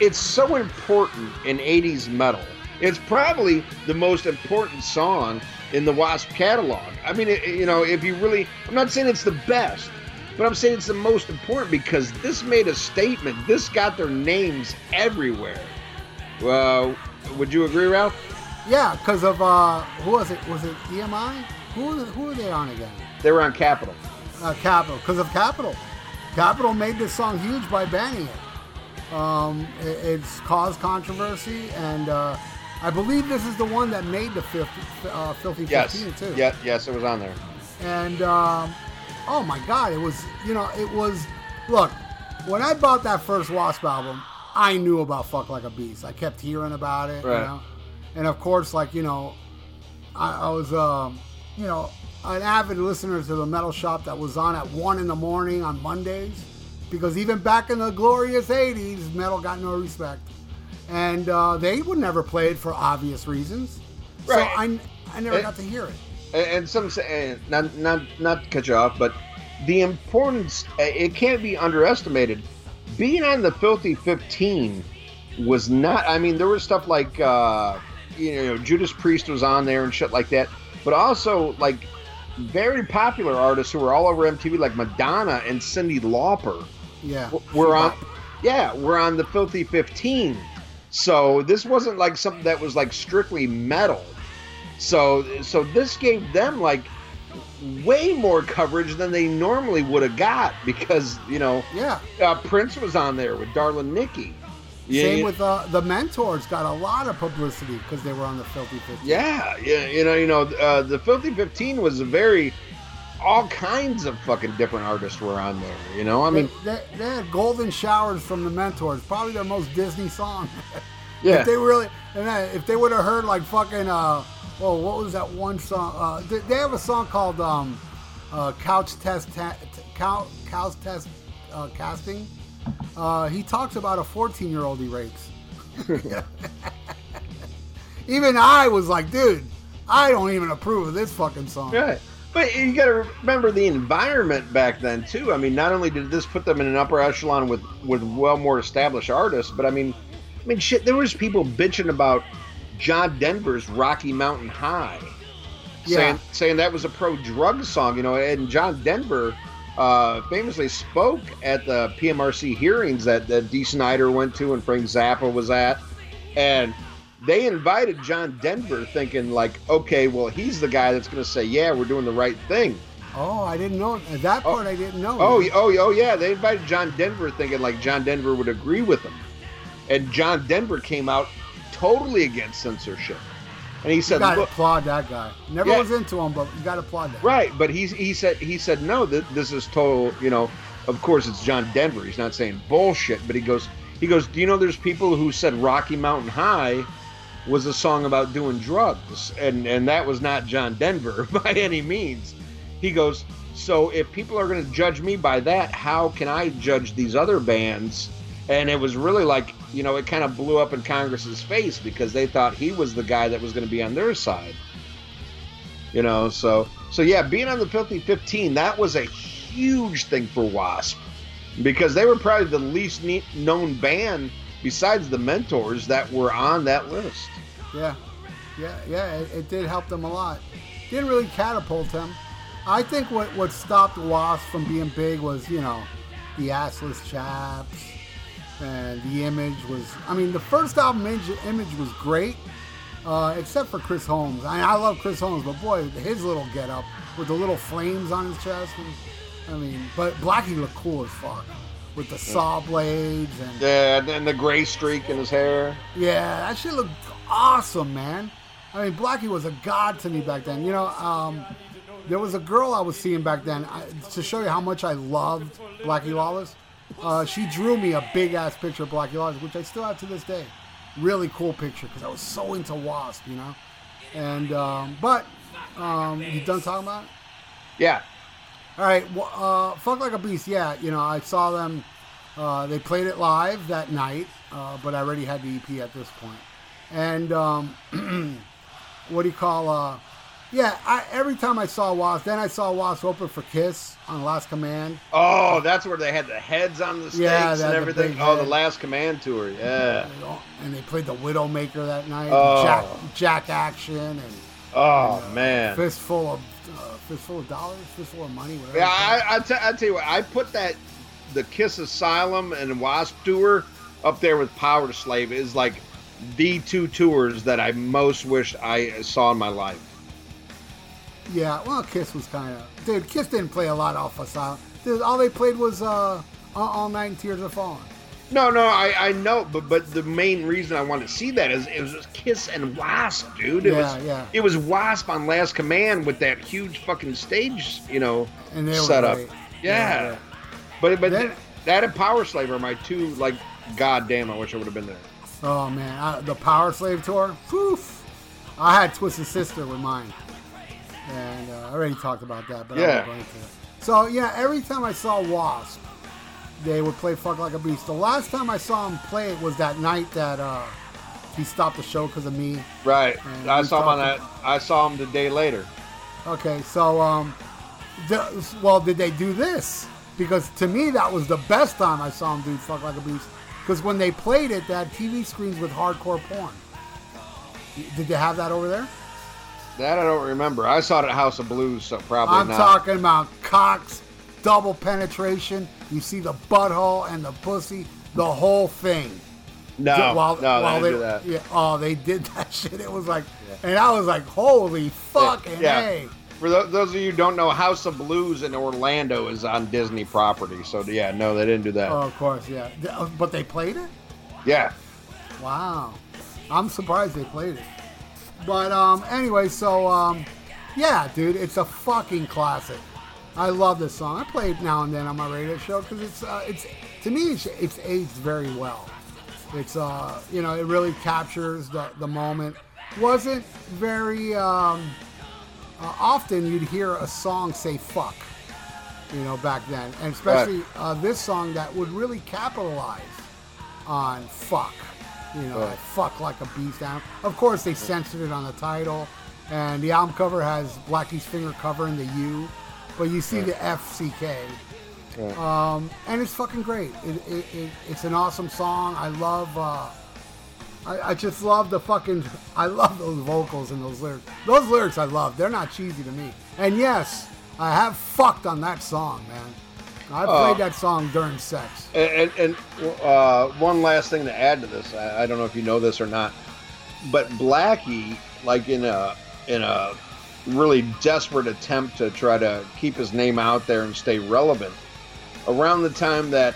it's so important in '80s metal. It's probably the most important song in the Wasp catalog. I mean, it, you know, if you really, I'm not saying it's the best, but I'm saying it's the most important because this made a statement. This got their names everywhere. Uh, would you agree, Ralph? Yeah, because of uh, who was it? Was it EMI? Who who are they on again? They were on Capitol. Uh, Capitol, because of Capitol. Capitol made this song huge by banning it. Um, it it's caused controversy, and uh, I believe this is the one that made the 50, uh, Filthy yes. 15 too. Yeah, yes, it was on there. And um, oh my God, it was you know it was. Look, when I bought that first Wasp album, I knew about Fuck Like a Beast. I kept hearing about it, right. you know. And of course, like you know, I, I was um, you know an avid listener to the Metal Shop that was on at one in the morning on Mondays, because even back in the glorious '80s, metal got no respect, and uh, they would never play it for obvious reasons. Right. So I, I never And- got to hear it. And, some say, and not not not to cut you off, but the importance uh, it can't be underestimated. Being on the Filthy 15 was not. I mean, there was stuff like uh, you know Judas Priest was on there and shit like that, but also like very popular artists who were all over MTV, like Madonna and Cyndi Lauper. Yeah, We're on, yeah, we're on the Filthy 15. So this wasn't like something that was like strictly metal. So so this gave them like way more coverage than they normally would have got because you know Yeah. uh, Prince was on there with Darlin Nikki. Yeah, Same yeah. with uh, the mentors. Got a lot of publicity because they were on the Filthy 15. Yeah, yeah, you know, you know, uh, the Filthy Fifteen was a very all kinds of fucking different artists were on there. You know, I mean, they, they, they had golden showers from the mentors, probably their most Disney song. yeah, if they really, and then if they would have heard like fucking, uh, oh, what was that one song? Uh, they, they have a song called um, uh, Couch Test, ta- t- Cow, Test uh, Casting. Uh, he talks about a 14 year old he rapes. even I was like, dude, I don't even approve of this fucking song. Right. But you got to remember the environment back then too. I mean, not only did this put them in an upper echelon with with well more established artists, but I mean, I mean, shit, there was people bitching about John Denver's Rocky Mountain High, Yeah. saying saying that was a pro drug song, you know. And John Denver uh, famously spoke at the PMRC hearings that that Dee Snider went to and Frank Zappa was at, and they invited John Denver thinking like, okay, well, he's the guy that's going to say, yeah, we're doing the right thing. Oh, I didn't know that part. I didn't know. Oh, oh, oh, yeah, they invited John Denver thinking like John Denver would agree with them, and John Denver came out totally against censorship, and he you said, gotta look, applaud that guy. Never Yeah. was into him, but you gotta applaud that. right, but he's he said he said no, th- this is total, you know. Of course, it's John Denver. He's not saying bullshit, but he goes, he goes, do you know there's people who said Rocky Mountain High was a song about doing drugs, and and that was not John Denver by any means. He goes, so if people are going to judge me by that, how can I judge these other bands? And it was really like, you know, it kind of blew up in Congress's face because they thought he was the guy that was going to be on their side. You know, so so yeah, being on the Filthy 15, that was a huge thing for Wasp because they were probably the least known band besides the Mentors that were on that list. Yeah, yeah, yeah. It, it did help them a lot. Didn't really catapult them. I think what what stopped Wasp from being big was you know the assless chaps, and the image was. I mean, the first album image, was great, uh, except for Chris Holmes. I, I love Chris Holmes, but boy, his little get up with the little flames on his chest. Was, I mean, but Blackie looked cool as fuck with the saw blades and Yeah, and the gray streak in his hair. yeah, that shit looked awesome, man. I mean, Blackie was a god to me back then. You know, um, there was a girl I was seeing back then I, to show you how much I loved Blackie Lawless. Uh, she drew me a big ass picture of Blackie Lawless, which I still have to this day. Really cool picture because I was so into Wasp, you know. And um, but um, you done talking about it? Yeah. All right, well, uh, fuck like a beast. Yeah, you know, I saw them. Uh, they played it live that night, uh, but I already had the EP at this point. And um, what do you call? Uh, yeah, I, every time I saw Wasp, then I saw Wasp open for Kiss on Last Command. Oh, that's where they had the heads on the stakes Yeah, and everything. big Oh, the. Last Command tour. Yeah. And they played the Widowmaker that night. Oh. Jack, Jack Action and Oh man. fistful of uh, fistful of dollars, fistful of money, whatever. Yeah, you call it. I, I, t- I tell you what, I put that the Kiss Asylum and Wasp tour up there with Power to Slave is like the two tours that I most wish I saw in my life. Yeah, well, Kiss was kind of dude. Kiss didn't play a lot off Asylum. Dude, all they played was uh, All- Night and Tears Are Falling. No, no, I, I know, but but the main reason I wanted to see that is it was Kiss and Wasp, dude. It Yeah, was yeah. it was Wasp on Last Command with that huge fucking stage, you know, And they were setup. great. Yeah. Yeah, But but Then- that and Power Slave are my two like goddamn I wish I would have been there. Oh man, I, the Power Slave tour. Poof. I had Twisted Sister with mine, and uh, I already talked about that. But Yeah. won't go into it. So yeah, every time I saw Wasp, they would play "Fuck Like a Beast." The last time I saw him play it was that night that uh, he stopped the show because of me. Right. I saw him on that. I saw him the day later. Okay, so um, the, well, did they do this? Because to me, that was the best time I saw him do "Fuck Like a Beast." Because when they played it, they had TV screens with hardcore porn. Did they have that over there? That I don't remember. I saw it at House of Blues, so probably I'm not. talking about cocks, double penetration. You see the butthole and the pussy, the whole thing. no, Ju- while, no, while they they, didn't do that. Yeah, oh, they did that shit. It was like, and I was like, holy fucking yeah. hey. For tho- those of you who don't know, House of Blues in Orlando is on Disney property. So yeah, no, they didn't do that. Oh, of course, yeah. But they played it. yeah, Wow, I'm surprised they played it. But um, anyway, so um, yeah, dude, it's a fucking classic. I love this song. I play it now and then on my radio show because it's uh, it's to me it's, it's aged very well. It's uh you know it really captures the the moment. Wasn't very um, uh, often you'd hear a song say fuck, you know back then, and especially uh, this song that would really capitalize on fuck. You know, Right. fuck like a beast down. Of course, they censored it on the title, and the album cover has Blackie's finger covering the U, but you see the FCK. Um, and it's fucking great. It, it, it, it's an awesome song. I love. Uh, I, I just love the fucking. I love those vocals and those lyrics. Those lyrics I love. They're not cheesy to me. And yes, I have fucked on that song, man. I played that song during sex. and and, and uh, one last thing to add to this. I, I don't know if you know this or not, but Blackie, like in a in a really desperate attempt to try to keep his name out there and stay relevant, around the time that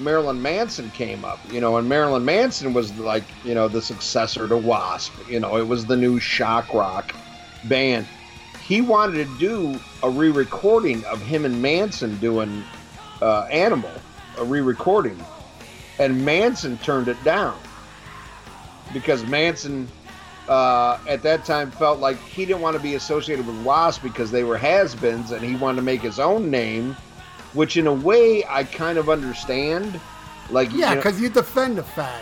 Marilyn Manson came up, you know, and Marilyn Manson was like, you know, the successor to Wasp. You know, it was the new shock rock band. He wanted to do a re-recording of him and Manson doing uh, Animal, a re-recording, and Manson turned it down because Manson uh, at that time felt like he didn't want to be associated with Wasp because they were has-beens, and he wanted to make his own name, which in a way I kind of understand. Like you Yeah, know- because you defend the fag.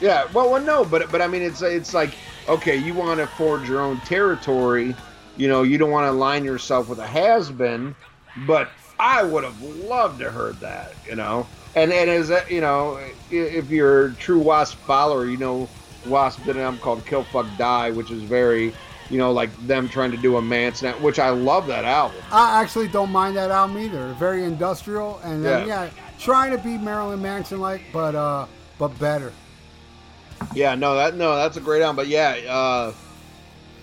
yeah, well, well, no, but but I mean, it's it's like okay, you want to forge your own territory. You know, you don't want to align yourself with a has been, but I would have loved to heard that. You know, and and as you know, if you're a true Wasp follower, you know, Wasp did an album called Kill Fuck Die, which is very, you know, like them trying to do a Manson, which I love that album. I actually don't mind that album either. Very industrial, and then Yeah. yeah, trying to be Marilyn Manson like, but uh, but better. Yeah, no, that no, that's a great album. But yeah, uh,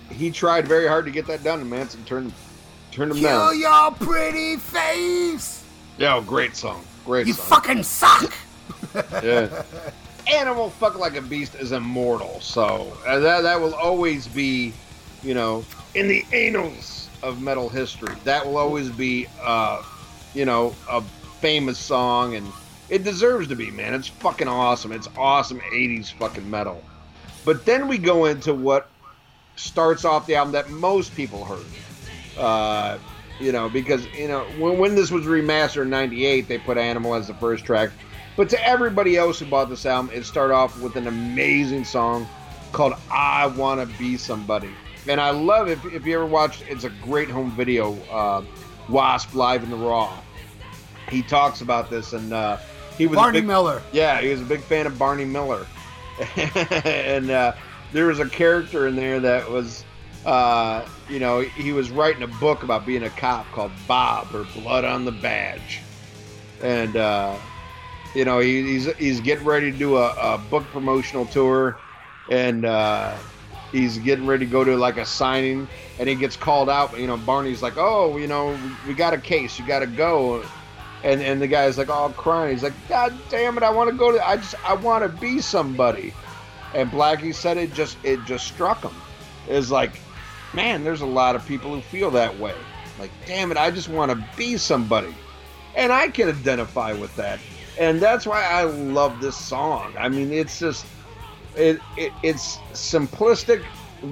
he tried very hard to get that done, and Manson turned turned him Kill down. your pretty face. Yeah, oh, great song, great You song. fucking suck. yeah. Animal fuck like a beast is immortal, so uh, that that will always be, you know, in the annals of metal history. That will always be, uh, you know, a famous song, and it deserves to be, man. It's fucking awesome. It's awesome '80s fucking metal. But then we go into what starts off the album that most people heard. Uh, you know, because you know when, when this was remastered in '98, they put "Animal" as the first track. But to everybody else who bought this album, it started off with an amazing song called "I Want to Be Somebody," and I love it. If, if you ever watched, it's a great home video. Uh, Wasp live in the Raw. He talks about this, and uh, he was a Barney big, Miller. yeah, he was a big fan of Barney Miller, and uh, there was a character in there that was, uh, you know, he was writing a book about being a cop called Bob or Blood on the Badge, and uh, you know he, he's he's getting ready to do a, a book promotional tour, and uh, he's getting ready to go to like a signing, and he gets called out. You know, Barney's like, "Oh, you know, we got a case, you got to go." And, and the guy's like all crying. He's like, God damn it, I want to go to. I just I want to be somebody. And Blackie said it just it just struck him. It's like, man, there's a lot of people who feel that way. Like, damn it, I just want to be somebody. And I can identify with that. And that's why I love this song. I mean, it's just it, it it's simplistic,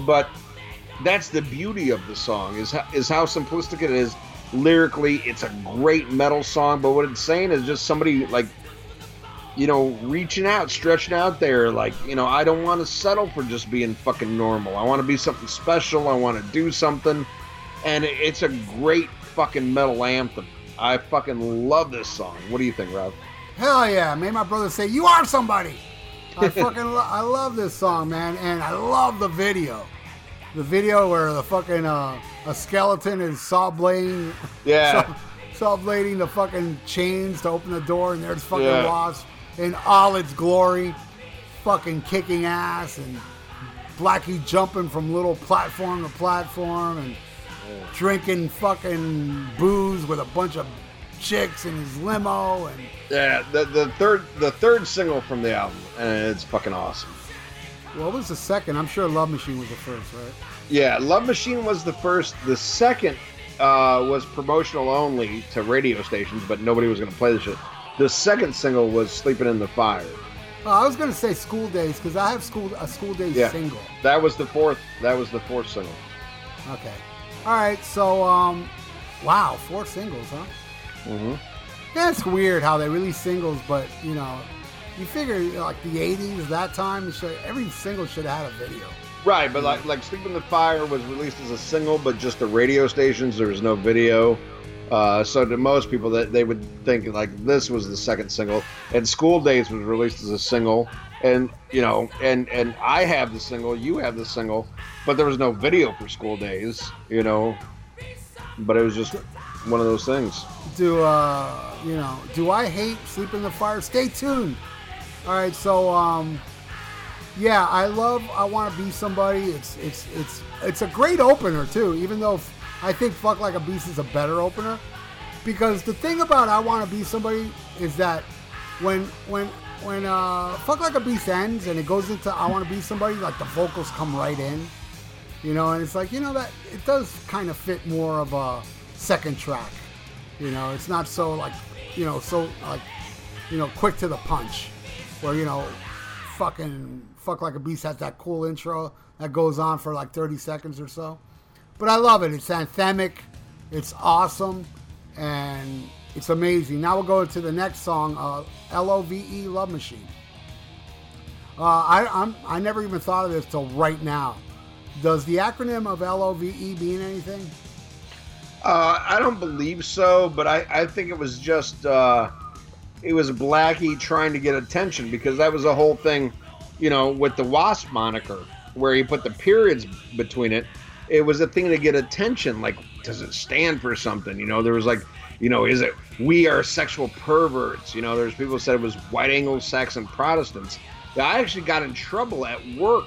but that's the beauty of the song is how, is how simplistic it is lyrically. It's a great metal song, but what it's saying is just somebody like you know reaching out, stretching out there. Like you know, I don't want to settle for just being fucking normal. I want to be something special. I want to do something, and it's a great fucking metal anthem. I fucking love this song. What do you think, Rob? Hell yeah! Made my brother say, "You are somebody." I fucking lo- I love this song, man, and I love the video. The video where the fucking uh, a skeleton is saw blading, Yeah. saw, saw blading the fucking chains to open the door, and there's fucking Yeah. Wasp in all its glory, fucking kicking ass, and Blackie jumping from little platform to platform, and drinking fucking booze with a bunch of chicks in his limo, and Yeah, the, the third the third single from the album, and it's fucking awesome. what was the second? I'm sure Love Machine was the first, right? Yeah, Love Machine was the first. The second uh, was promotional only to radio stations, but nobody was going to play the shit. The second single was "Sleeping in the Fire." Oh, I was gonna say School Days because I have school a School Days Yeah. single. That was the fourth. That was the fourth single. Okay, all right. So, um, wow, four singles, huh? hmm Yeah, weird how they release singles, but you know, you figure like the '80s, that time, should, every single should have had a video. Right, but like like "Sleep in the Fire" was released as a single, but just the radio stations. There was no video. Uh, so to most people, that they would think like this was the second single, and "School Days" was released as a single, and you know, and and I have the single, you have the single, but there was no video for "School Days," you know. But it was just one of those things. Do uh, you know? Do I hate Sleep in the Fire? Stay tuned. All right, so um, yeah, I love I Want to Be Somebody. It's it's it's it's a great opener too. Even though I think Fuck Like a Beast is a better opener, because the thing about I Want to Be Somebody is that when when when uh, Fuck Like a Beast ends and it goes into I Want to Be Somebody, like the vocals come right in, you know, and it's like you know that it does kind of fit more of a second track. You know, it's not so like, you know, so like, you know, quick to the punch, where you know, fucking fuck like a beast has that cool intro that goes on for like 30 seconds or so. But I love it. It's anthemic, it's awesome, and it's amazing. Now we'll go to the next song, uh, L O V E Love Machine. Uh, I I'm, I never even thought of this till right now. Does the acronym of L O V E mean anything? Uh, I don't believe so, but I, I think it was just uh, it was Blackie trying to get attention because that was the whole thing, you know, with the Wasp moniker where he put the periods between it. It was a thing to get attention. Like, does it stand for something? You know, there was like you know, is it we are sexual perverts? You know, there's people said it was white Anglo-Saxon Protestants. I actually got in trouble at work.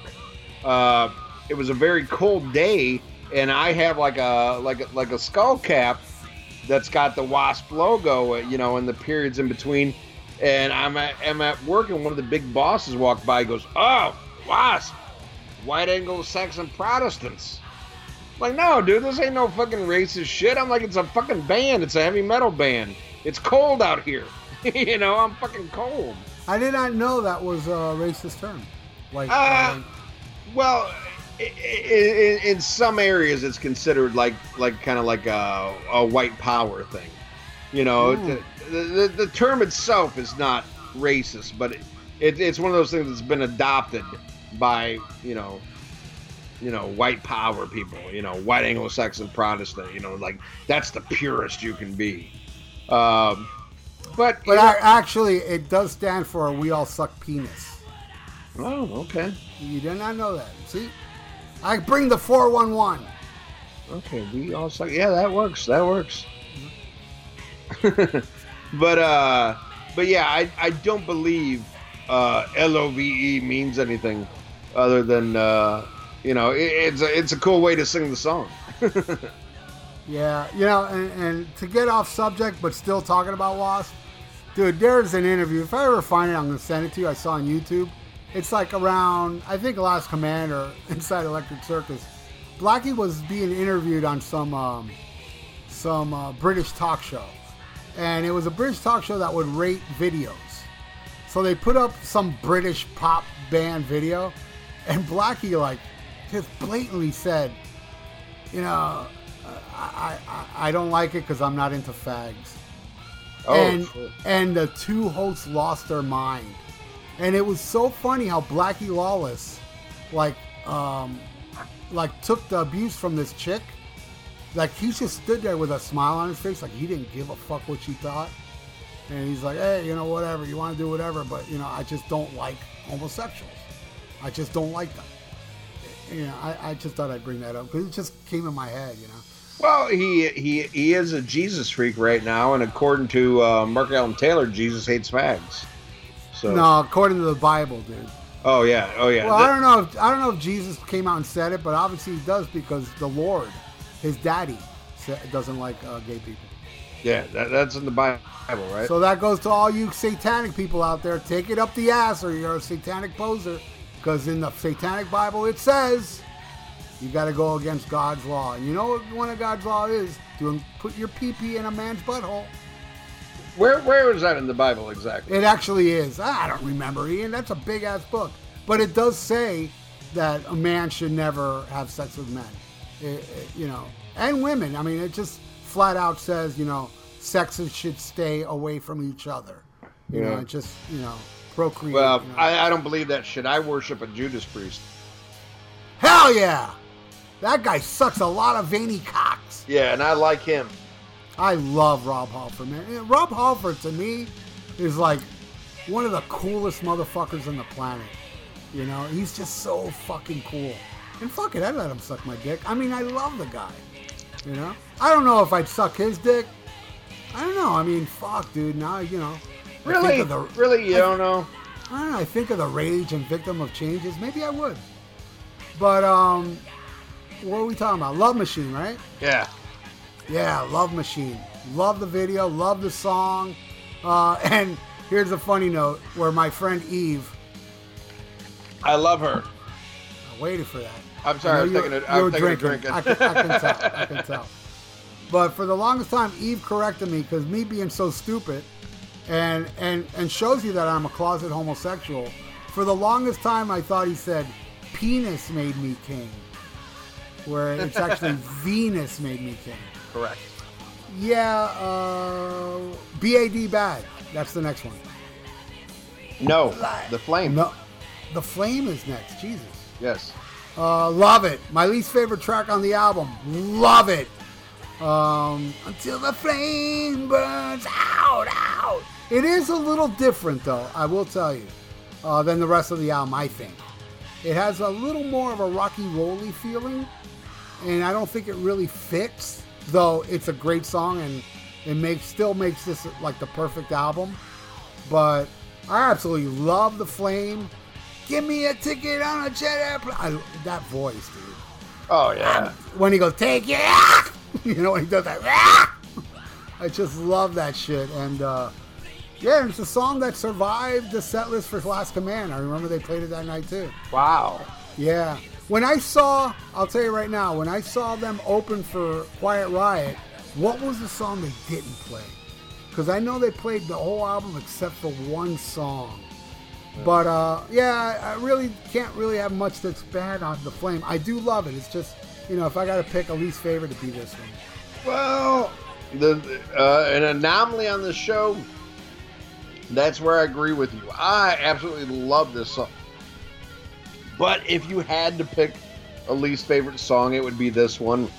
Uh, it was a very cold day, and I have like a like a, like a skull cap that's got the wasp logo, you know, in the periods in between. And I'm at, I'm at work, and one of the big bosses walked by. Goes, "Oh, wasp, white Anglo-Saxon Protestants." Like, no, dude, this ain't no fucking racist shit. I'm like, it's a fucking band. It's a heavy metal band. It's cold out here. you know, I'm fucking cold. I did not know that was a racist term. Like, Uh, uh, Well, in, in some areas, it's considered like like kind of like a, a white power thing. You know, Hmm. the, the the term itself is not racist, but it, it, it's one of those things that's been adopted by you know, you know, white power people. You know, white Anglo-Saxon Protestant. You know, like that's the purest you can be. Um, but but ac- actually, it does stand for "We all suck penis." oh, okay, You did not know that. See, I bring the four one one. okay, we all suck. Yeah, that works. That works. but uh, but yeah, I I don't believe uh, L O V E means anything other than uh, you know, it, it's a it's a cool way to sing the song. Yeah, you know, and, and to get off subject, but still talking about Wasp, dude, there's an interview. If I ever find it, I'm gonna send it to you. I saw on YouTube. It's like around, I think, Last Command or Inside Electric Circus. Blackie was being interviewed on some um, some uh, British talk show, and it was a British talk show that would rate videos. So they put up some British pop band video, and Blackie like just blatantly said, you know, I, I, I don't like it because I'm not into fags. Oh, and shit. and the two hosts lost their mind. And it was so funny how Blackie Lawless, like, um, like took the abuse from this chick. Like he just stood there with a smile on his face, like he didn't give a fuck what she thought. And he's like, hey, you know, whatever, you want to do whatever, but you know, I just don't like homosexuals. I just don't like them. You know, I, I just thought I'd bring that up because it just came in my head, you know. Well, he he he is a Jesus freak right now, and according to uh, Mark Allen Taylor, Jesus hates fags. So No, according to the Bible, dude. oh yeah, oh yeah. Well, Th- I don't know. If, I don't know if Jesus came out and said it, but obviously he does because the Lord, his daddy, doesn't like uh, gay people. yeah, that, that's in the Bible, right? So that goes to all you satanic people out there. Take it up the ass, or you're a satanic poser. Because in the satanic Bible it says you got to go against God's law. And you know what one of God's law is? To put your pee pee in a man's butthole. where where is that in the Bible exactly? It actually is. I don't remember, Ian. That's a big ass book. But it does say that a man should never have sex with men. It- it- you know, and women. I mean, it just flat out says, you know, sexes should stay away from each other. You know, it just, you know, procreate. Well, you know. I, I don't believe that shit. I worship a Judas priest. Hell yeah! That guy sucks a lot of veiny cocks. Yeah, and I like him. I love Rob Halford, man. Rob Halford to me is like one of the coolest motherfuckers on the planet. You know, he's just so fucking cool. And fuck it, I'd let him suck my dick. I mean, I love the guy. You know, I don't know if I'd suck his dick. I don't know. I mean, fuck, dude. Now you know. Really, of the- really, you I- don't know. I don't know. I think of the rage and victim of changes. Maybe I would. But um, what are we talking about? Love Machine, right? Yeah. Yeah, Love Machine. Love the video, love the song. Uh, and here's a funny note where my friend Eve, I love her. I waited for that. I'm sorry, I was you- a- I you was were taking a drinking. I can, I can tell. I can tell. But for the longest time, Eve corrected me because me being so stupid, and and and shows you that I'm a closet homosexual. For the longest time, I thought he said, "Penis made me king," where it's actually Venus made me king. Correct. Yeah, uh, BAD bad. That's the next one. No, the flame. No, the flame is next. Jesus. Yes. Uh, love it. My least favorite track on the album. Love it. Um, until the flame burns out, out. It is a little different, though. I will tell you, uh, than the rest of the album. I think it has a little more of a rocky rolly feeling, and I don't think it really fits. Though it's a great song, and it makes still makes this like the perfect album. But I absolutely love the Flame. Give me a ticket on a jet airplane. I, that voice, dude. Oh yeah. When he goes, take it, ah! you know, when he does that. ah! I just love that shit. And uh, yeah, it's a song that survived the set list for Last Command. I remember they played it that night too. Wow. Yeah. When I saw, I'll tell you right now, when I saw them open for Quiet Riot, what was the song they didn't play? Because I know they played the whole album except for one song. But uh, yeah, I really can't really have much to expand on the Flame. I do love it. It's just, you know, if I got to pick a least favorite, to be this one. Well, the uh, an anomaly on the show. That's where I agree with you. I absolutely love this song. But if you had to pick a least favorite song, it would be this one.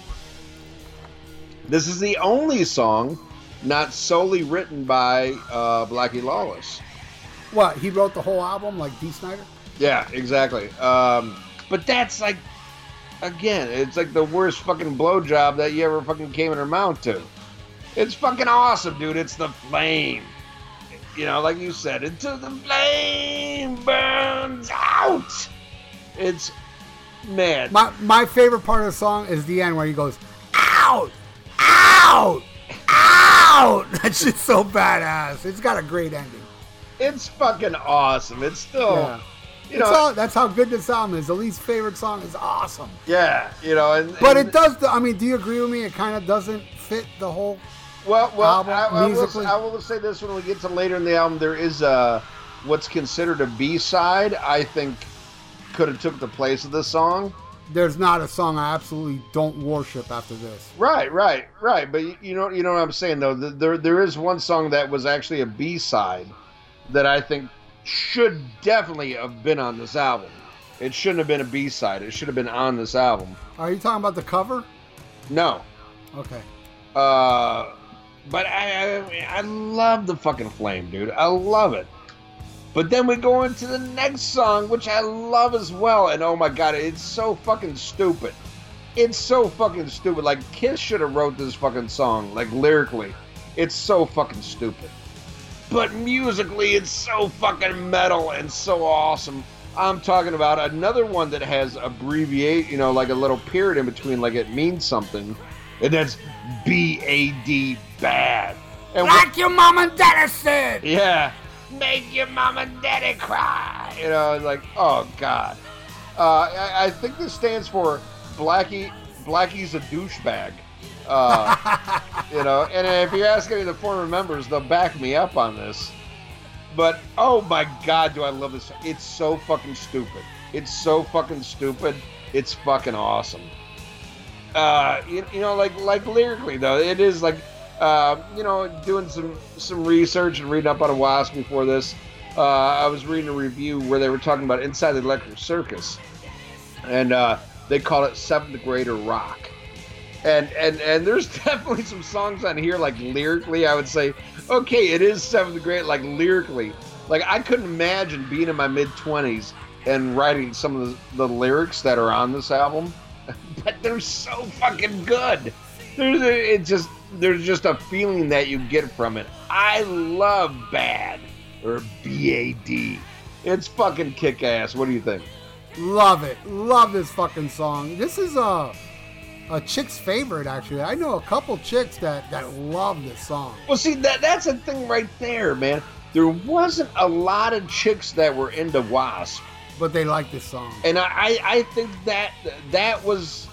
This is the only song not solely written by uh, Blackie Lawless. What he wrote the whole album like Dee Snider? Yeah, exactly. Um, but that's like, again, it's like the worst fucking blowjob that you ever fucking came in her mouth to. It's fucking awesome, dude. It's the flame. You know, like you said, until the flame burns out. It's man. My my favorite part of the song is the end where he goes, out, out, out. That's just so badass. It's got a great ending. It's fucking awesome. It's still, Yeah. you know, all, that's how good this album is. The least favorite song is awesome. yeah, you know, and But and- it does. I mean, do you agree with me? It kind of doesn't fit the whole. Well, well, album, I, I, will. I will say this when we get to later in the album, there is a what's considered a B side. I think could have took the place of this song. There's not a song I absolutely don't worship after this. Right, right, right. But you, you know, you know what I'm saying though. Th- There, there is one song that was actually a B side that I think should definitely have been on this album. It shouldn't have been a B side. It should have been on this album. Are you talking about the cover? No, Okay. Uh, but I, I I love the fucking flame, dude. I love it. But then we go into the next song, which I love as well, and oh my god, it's so fucking stupid. It's so fucking stupid. Like Kiss should have wrote this fucking song, like lyrically. It's so fucking stupid. But musically, it's so fucking metal and so awesome. I'm talking about another one that has abbreviate, you know, like a little period in between, like it means something, and that's B A D bad. And Like your mom and daddy said. yeah, make your mom and daddy cry. You know, like oh god. Uh, I, I think this stands for Blackie. Blackie's a douchebag. Uh, you know, and if you ask any of the former members, they'll back me up on this. But oh my god, do I love this? It's so fucking stupid. It's so fucking stupid. It's fucking awesome. Uh, you, you know, like like lyrically though, it is like, uh, you know, doing some some research and reading up on a wasp before this. Uh, I was reading a review where they were talking about Inside the Electric Circus, and uh, they call it seventh grader rock. And and and there's definitely some songs on here like lyrically, I would say, okay, it is seventh grade, like lyrically. Like I couldn't imagine being in my mid twenties and writing some of the, the lyrics that are on this album, but they're so fucking good. There's it just there's just a feeling that you get from it. I love bad or B A D. It's fucking kick ass. What do you think? Love it. Love this fucking song. This is a a chick's favorite actually. I know a couple chicks that that love this song. Well, see that that's a thing right there, man. There wasn't a lot of chicks that were into Wasp, But they like this song. and I I I think that that was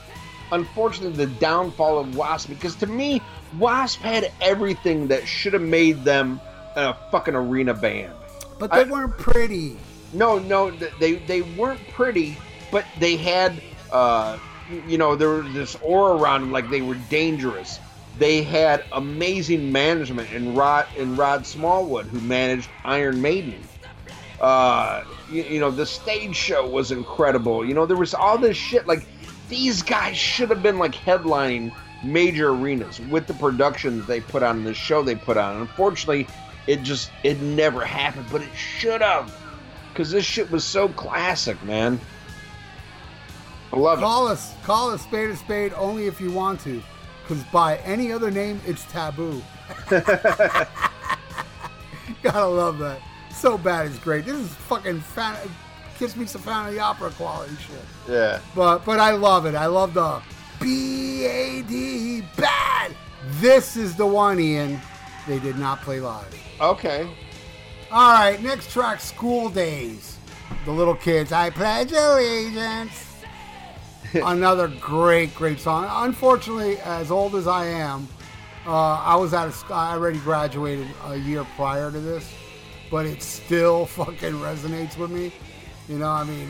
unfortunately the downfall of Wasp because to me Wasp had everything that should have made them a fucking arena band. But they I- weren't pretty. No, no, they they weren't pretty, but they had, uh, you know, there was this aura around them, like they were dangerous. They had amazing management in Rod in Rod Smallwood, who managed Iron Maiden. Uh, you, you know, the stage show was incredible. You know, there was all this shit. Like these guys should have been like headlining major arenas with the productions they put on, the show they put on. Unfortunately, it just it never happened, but it should have because this shit was so classic, man. I love it. Call us. Call a spade a spade only if you want to. because by any other name, it's taboo. Gotta love that. So bad it's great. This is fucking fan- Kiss Me Some Phantom of the Opera quality shit. Yeah. But but I love it. I love the B A D bad. This is the one, Ian. They did not play live. Okay. All right, next track, School Days. The little kids, I pledge allegiance. Another great, great song. Unfortunately, as old as I am, uh, I was at a, sc- I already graduated a year prior to this, but it still fucking resonates with me. You know, I mean,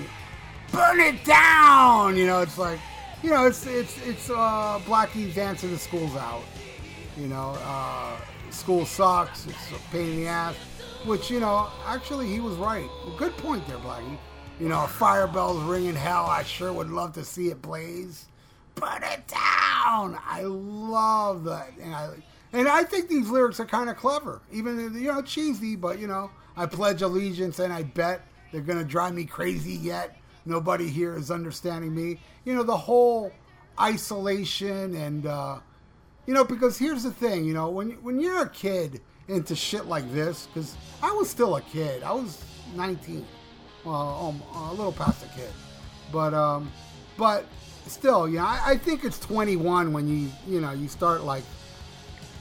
burn it down. You know, it's like, you know, it's it's it's uh, Blackie's answer to school's out. You know, uh, school sucks. It's a pain in the ass. Which you know, actually, he was right. Good point there, Blackie. You know, fire bells ringing hell. I sure would love to see it blaze. Put it down. I love that, and I and I think these lyrics are kind of clever, even you know cheesy, but you know, I pledge allegiance, and I bet they're gonna drive me crazy yet. Nobody here is understanding me. You know, the whole isolation and uh, you know, because here's the thing, you know, when when you're a kid into shit like this, because I was still a kid, I was 19, well, um, a little past a kid, but um, but still, know, I, I think it's 21 when you you know you start like,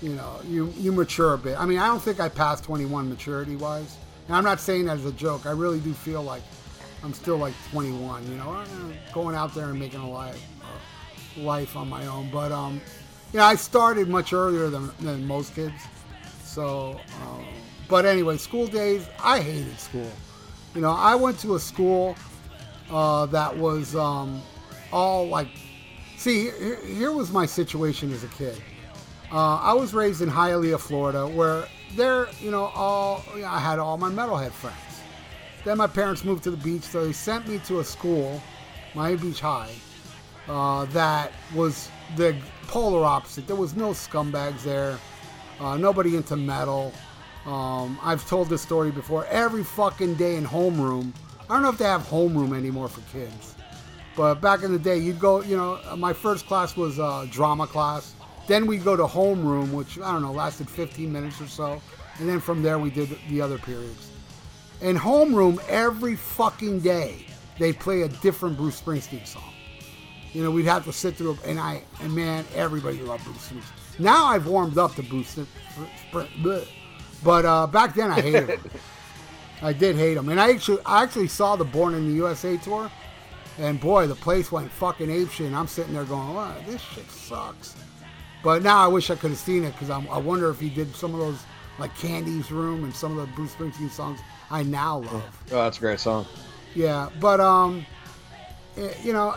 you know, you you mature a bit. I mean, I don't think I passed 21 maturity wise, and I'm not saying that as a joke. I really do feel like I'm still like 21, you know, going out there and making a life uh, life on my own, but um. Know, I started much earlier than, than most kids. So, um, but anyway, school days, I hated school. You know, I went to a school uh, that was um, all like, see, here, here was my situation as a kid. Uh, I was raised in Hialeah, Florida, where there, you know, all I had all my metalhead friends. Then my parents moved to the beach, so they sent me to a school, Miami Beach High, uh, that was the polar opposite. There was no scumbags there, uh, nobody into metal. Um, I've told this story before. Every fucking day in homeroom, I don't know if they have homeroom anymore for kids, but back in the day, you'd go. You know, my first class was uh, drama class. Then we'd go to homeroom, which I don't know lasted 15 minutes or so, and then from there we did the other periods. In homeroom, every fucking day, they'd play a different Bruce Springsteen song. You know, we'd have to sit through, and I, and man, everybody loved Bruce Springsteen. Now I've warmed up to Bruce, Springsteen, but uh, back then I hated him. I did hate him, and I actually, I actually saw the Born in the USA tour, and boy, the place went fucking apeshit. And I'm sitting there going, "Wow, this shit sucks." But now I wish I could have seen it because I wonder if he did some of those like Candy's Room and some of the Bruce Springsteen songs I now love. Oh, that's a great song. Yeah, but um, eh, you know,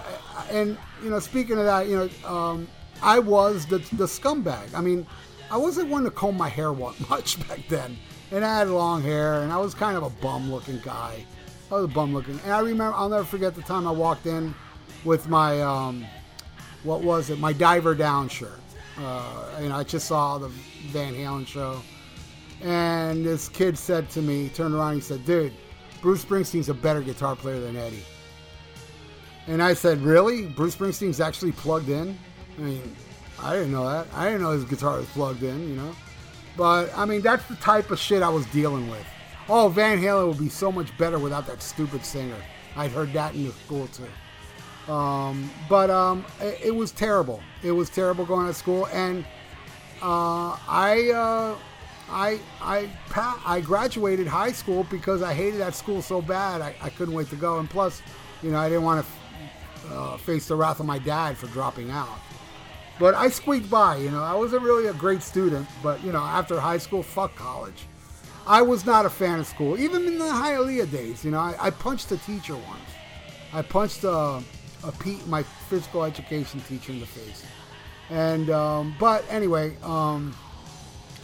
and you know, speaking of that, you know, um, I was the the scumbag. I mean, I wasn't one to comb my hair much back then, and I had long hair, and I was kind of a bum looking guy. I was a bum looking, and I remember I'll never forget the time I walked in with my um, what was it? My Diver Down shirt. Uh, and I just saw the Van Halen show, and this kid said to me, turned around, he said, "Dude, Bruce Springsteen's a better guitar player than Eddie." And I said, "Really? Bruce Springsteen's actually plugged in?" I mean, I didn't know that. I didn't know his guitar was plugged in, you know. But I mean, that's the type of shit I was dealing with. Oh, Van Halen would be so much better without that stupid singer. I'd heard that in the school too. Um, but um, it, it, was terrible. It was terrible going to school, and uh, I, uh, I, I, I graduated high school because I hated that school so bad. I, I couldn't wait to go, and plus, you know, I didn't want to uh, face the wrath of my dad for dropping out. But I squeaked by. You know, I wasn't really a great student, but you know, after high school, fuck college. I was not a fan of school, even in the Hialeah days. You know, I, I punched a teacher once. I punched a, a P, my physical education teacher in the face. And um, but anyway, um,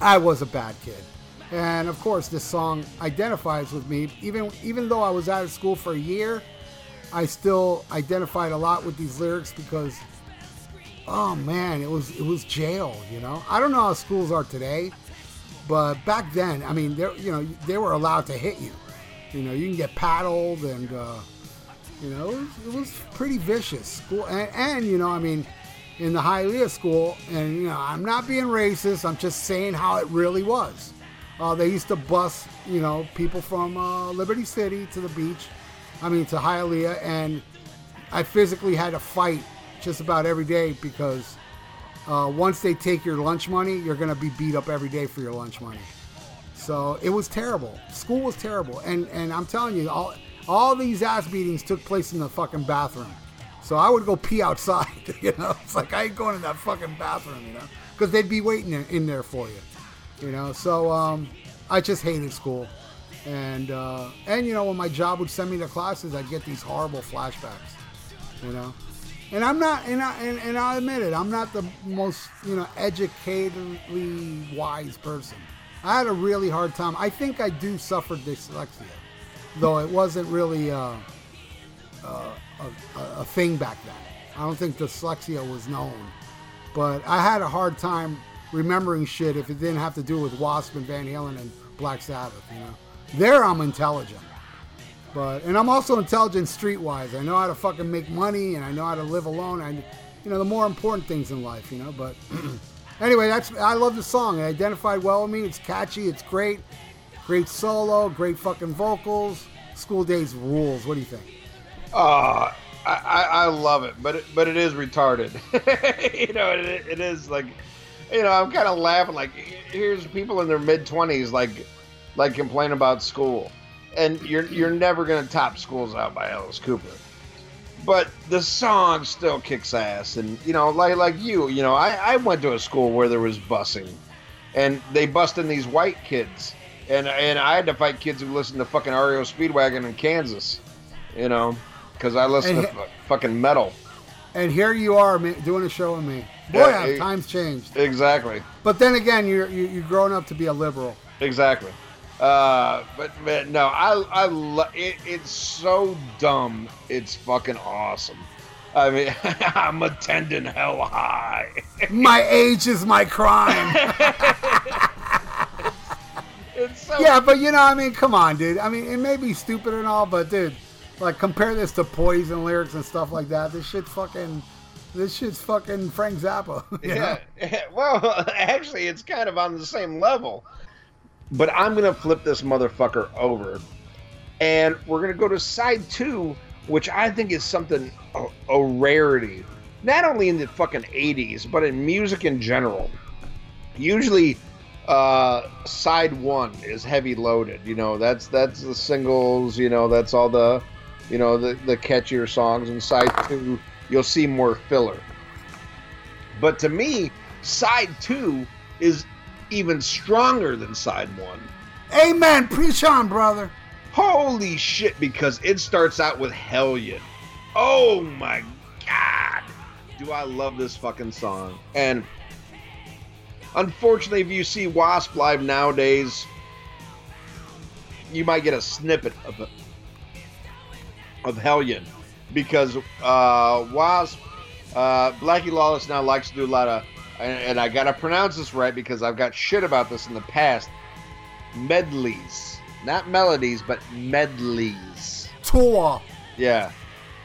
I was a bad kid, and of course, this song identifies with me. Even even though I was out of school for a year, I still identified a lot with these lyrics because, oh man, it was it was jail. You know, I don't know how schools are today, but back then, I mean, they you know they were allowed to hit you. You know, you can get paddled and. Uh, you know, it was, it was pretty vicious. School, and, and, you know, I mean, in the Hialeah school, and you know, I'm not being racist. I'm just saying how it really was. Uh, they used to bus, you know, people from uh, Liberty City to the beach. I mean, to Hialeah, and I physically had to fight just about every day because uh, once they take your lunch money, you're gonna be beat up every day for your lunch money. So it was terrible. School was terrible, and and I'm telling you, all all these ass beatings took place in the fucking bathroom. So I would go pee outside. You know, it's like I ain't going in that fucking bathroom. You know, because they'd be waiting in, there for you. You know, so um, I just hated school, and uh, and you know when my job would send me to classes, I'd get these horrible flashbacks. You know, and I'm not, and I and, and I admit it, I'm not the most you know educatedly wise person. I had a really hard time. I think I do suffer dyslexia, though it wasn't really uh, uh, a, a, thing back then. I don't think dyslexia was known, but I had a hard time remembering shit if it didn't have to do with Wasp and Van Halen and Black Sabbath. You know, there I'm intelligent, but and I'm also intelligent streetwise. I know how to fucking make money and I know how to live alone. I, you know, the more important things in life. You know, but anyway, that's I love the song. It identified well with me. It's catchy. It's great. Great solo. Great fucking vocals. School Days rules. What do you think? Uh, I, I, I love it, but it, but it is retarded. you know, it, it is like, you know, I'm kind of laughing. Like, here's people in their mid twenties, like, like complaining about school, and you're you're never gonna top "Schools Out" by Alice Cooper. But the song still kicks ass, and you know, like like you, you know, I, I went to a school where there was busing, and they busting these white kids, and and I had to fight kids who listened to fucking REO Speedwagon in Kansas, you know because I listen And to he- fucking metal. And here you are doing a show with me. Boy, Yeah, it- times changed. Exactly, But then again, you're you, you're growing up to be a liberal. exactly. Uh, but man, no, I I lo- it, it's so dumb. It's fucking awesome. I mean, I'm attending hell high. My age is my crime. It's so yeah, but you know, I mean, come on, dude. I mean, it may be stupid and all, but dude, like compare this to Poison lyrics and stuff like that. This shit's fucking. This shit's fucking Frank Zappa. know? Yeah. Well, actually, it's kind of on the same level. But I'm going to flip this motherfucker over. And we're going to go to side two, which I think is something, a, a rarity. Not only in the fucking 80s, but in music in general. Usually, uh, side one is heavy loaded. You know, that's that's the singles, you know, that's all the, you know, the, the catchier songs. And side two, you'll see more filler. But to me, side two is even stronger than side one. Amen. Preach on, brother. Holy shit, because it starts out with Hellion. Oh my god. Do I love this fucking song. And unfortunately, if you see Wasp live nowadays, you might get a snippet of it, of Hellion. Because uh, Wasp, uh, Blackie Lawless now likes to do a lot of, and, and I gotta pronounce this right because I've got shit about this in the past medleys. Not melodies, but medleys. Tour. Yeah.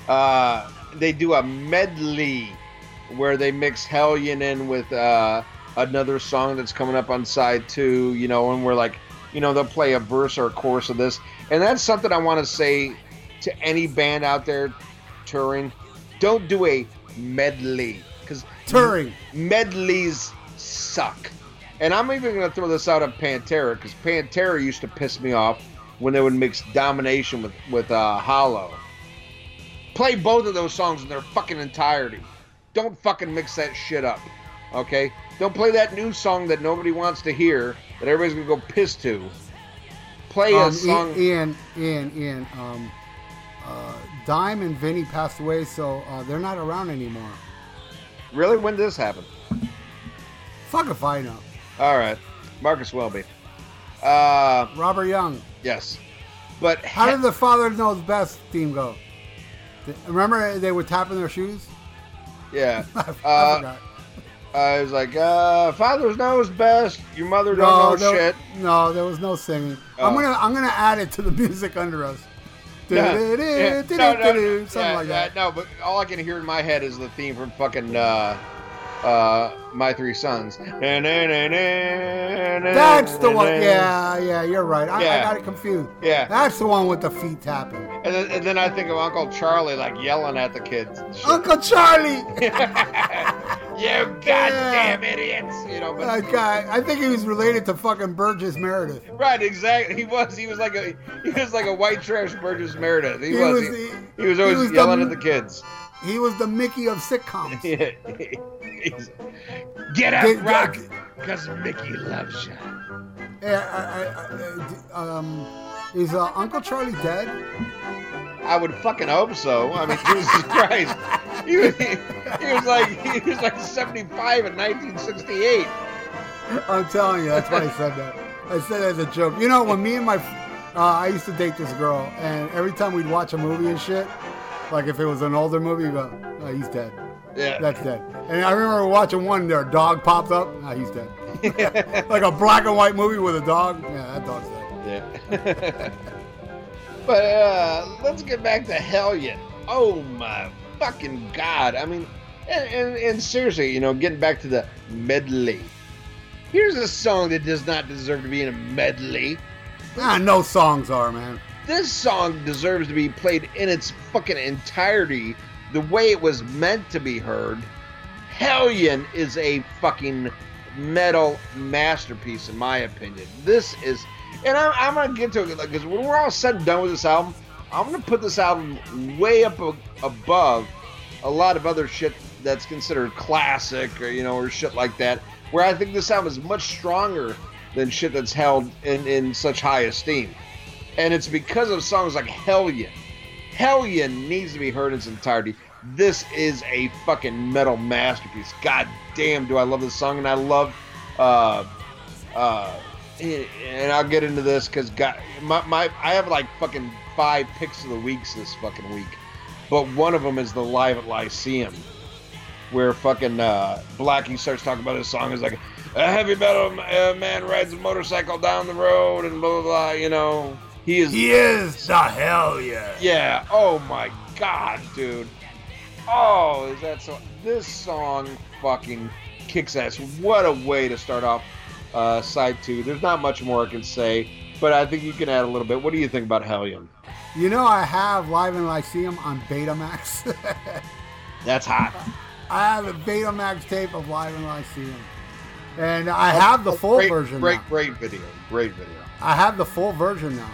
Uh, they do a medley where they mix Hellion in with uh, another song that's coming up on side two, you know, and we're like, you know, they'll play a verse or a chorus of this. And that's something I want to say to any band out there touring. Don't do a medley because Touring. medleys suck. And I'm even going to throw this out on Pantera because Pantera used to piss me off when they would mix Domination with with uh, Hollow. Play both of those songs in their fucking entirety. Don't fucking mix that shit up, okay? Don't play that new song that nobody wants to hear that everybody's gonna go piss to. Play a Um, song. Ian, Ian, Ian. Um, uh, Dime and Vinny passed away, so uh, they're not around anymore. Really, when did this happen? Fuck if I know. All right, Marcus Welby. Uh, Robert Young. yes, but How did the Father Knows Best theme go? Remember they were tapping their shoes? yeah? I, I Uh, forgot. I was like, uh, "Father knows best. Your mother don't know there, shit." no, there was no singing. I'm Oh. gonna I'm gonna add it to the music under us. Yeah. Yeah. No, no, Something yeah, like that. No, but all I can hear in my head is the theme from fucking uh, uh, My Three Sons. That's the one. Yeah, yeah, you're right. I, I got it confused. Yeah. That's the one with the feet tapping. And then, and then I think of Uncle Charlie like yelling at the kids. Uncle Charlie. you goddamn idiots! You know, but That guy. I think he was related to fucking Burgess Meredith. right, exactly. He was. He was like a. He was like a white trash Burgess Meredith. He, He was. was he, he was always he was the- yelling at the kids. He was the Mickey of sitcoms. Get up, Get- rock, because Mickey loves you. Yeah, I, I, um, is uh, Uncle Charlie dead? I would fucking hope so. I mean, Jesus Christ. He was, he, he was like he was like 75 in 1968. I'm telling you, that's why I said that. I said it as a joke. You know, when me and my, uh, I used to date this girl, and every time we'd watch a movie and shit, like if it was an older movie, we'd oh, he's dead. Yeah. That's dead. And I remember watching one, their dog pops up, ah, he's dead. like a black and white movie with a dog. Yeah, that dog's dead. Yeah. but uh, let's get back to Hellion. Oh my fucking god! I mean, and, and, and seriously, you know, getting back to the medley. Here's a song that does not deserve to be in a medley. Ah, no songs are, man. This song deserves to be played in its fucking entirety, the way it was meant to be heard. Hellion is a fucking metal masterpiece, in my opinion. This is, and I'm, I'm gonna get to it because when we're all said and done with this album, I'm gonna put this album way up a, above a lot of other shit that's considered classic or you know or shit like that. Where I think this album is much stronger than shit that's held in, in such high esteem, and it's because of songs like Hellion. Hellion needs to be heard in its entirety. This is a fucking metal masterpiece. God damn, do I love this song, and I love, uh, uh, and I'll get into this because God, my, my I have like fucking five picks of the weeks this fucking week, but one of them is the live at Lyceum, where fucking uh, Blackie starts talking about this song. Is like a heavy metal uh, man rides a motorcycle down the road and blah blah blah. You know, he is He is the hell yeah. yeah. Oh my god, dude. Oh, is that so? This song fucking kicks ass. What a way to start off uh, side two. There's not much more I can say, but I think you can add a little bit. What do you think about Hellion? You know, I have Live in Lyceum on Betamax. That's hot. I have a Betamax tape of Live in Lyceum. And I have the full great, version Great, now. great video. Great video. I have the full version now.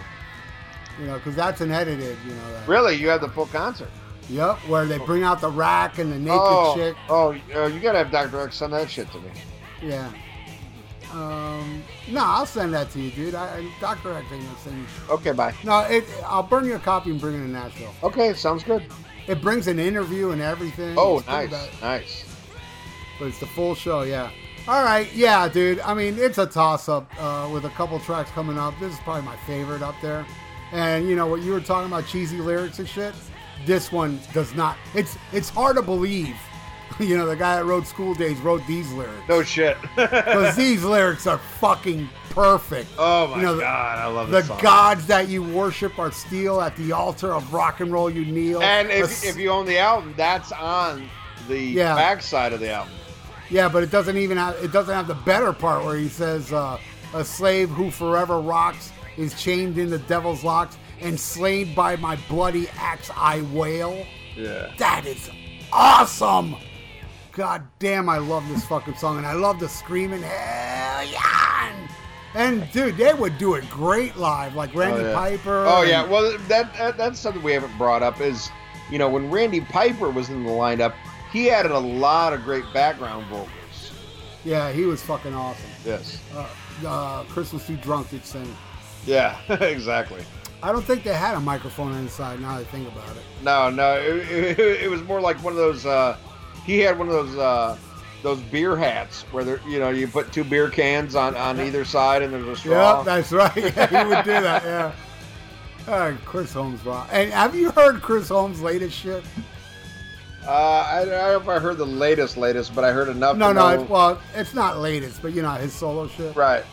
You know, because that's an edited, you know. That. Really, you have the full concert. Yep, where they bring out the rack and the naked oh, chick. oh, uh, you gotta have Dr. X send that shit to me. Yeah. Um, no, I'll send that to you, dude. I, I Dr. X ain't gonna send you. Okay, bye. No, it, I'll burn you a copy and bring it to Nashville. Okay, sounds good. It brings an interview and everything. Oh, It's nice, nice. But it's the full show, yeah. All right, yeah, dude. I mean, it's a toss-up uh, with a couple tracks coming up. This is probably my favorite up there. And you know what you were talking about, cheesy lyrics and shit. This one does not. It's it's hard to believe. You know, the guy that wrote School Days wrote these lyrics No shit. because these lyrics are fucking perfect. oh my You know, the- god, I love The gods that you worship are steel. At the altar of rock and roll, you kneel. And if, if you own the album, that's on the Yeah. backside of the album. Yeah, but it doesn't even have it doesn't have the better part where he says uh, a slave who forever rocks is chained in the devil's locks and slain by my bloody axe I wail. Yeah. That is awesome. God damn, I love this fucking song and I love the screaming hell yeah. And dude, they would do it great live, like Randy oh, yeah. Piper. Oh yeah. Well, that, that that's something we haven't brought up is, you know, when Randy Piper was in the lineup, he added a lot of great background vocals. yeah, he was fucking awesome. Yes. Uh, uh, was too drunk to sing. Yeah. exactly. I don't think they had a microphone inside. Now that I think about it. No, no. It, it, it was more like one of those. Uh, he had one of those. Uh, those beer hats where there, you know, you put two beer cans on, on either side and there's a straw. Yep, that's right. Yeah, he would do that. Yeah. Uh, Chris Holmes, wow. And have you heard Chris Holmes' latest shit? Uh, I, I don't know if I heard the latest, latest, but I heard enough. No, no. know- It, well, it's not latest, but you know his solo shit. Right.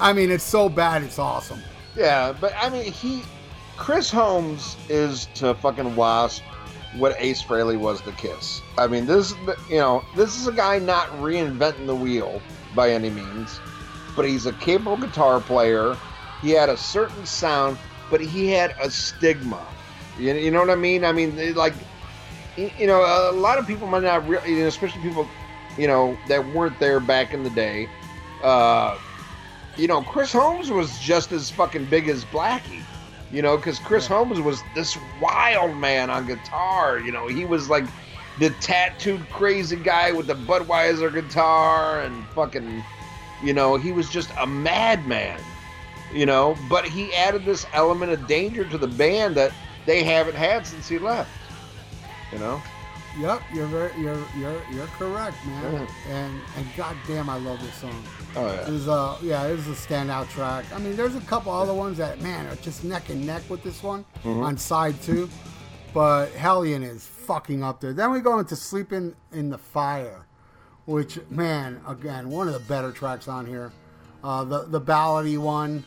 I mean, it's so bad, it's awesome. Yeah, but I mean, he, Chris Holmes is to fucking Wasp what Ace Frehley was to Kiss. I mean, this you know this is a guy not reinventing the wheel by any means, but he's a capable guitar player. He had a certain sound, but he had a stigma. You, you know what I mean? I mean, like you know, a lot of people might not, really, especially people, you know, that weren't there back in the day. Uh, you know, Chris Holmes was just as fucking big as Blackie. You know, because Chris yeah. Holmes was this wild man on guitar. You know, he was like the tattooed crazy guy with the Budweiser guitar and fucking, you know, he was just a madman. You know, but he added this element of danger to the band that they haven't had since he left. You know. Yep, you're very, you're you're you're correct, man. And and goddamn, I love this song. Oh yeah. Is a yeah, is a standout track. I mean, there's a couple other ones that man are just neck and neck with this one mm-hmm. on side two, but Hellion is fucking up there. Then we go into Sleeping in the Fire, which man, again, one of the better tracks on here. Uh, the the ballady one,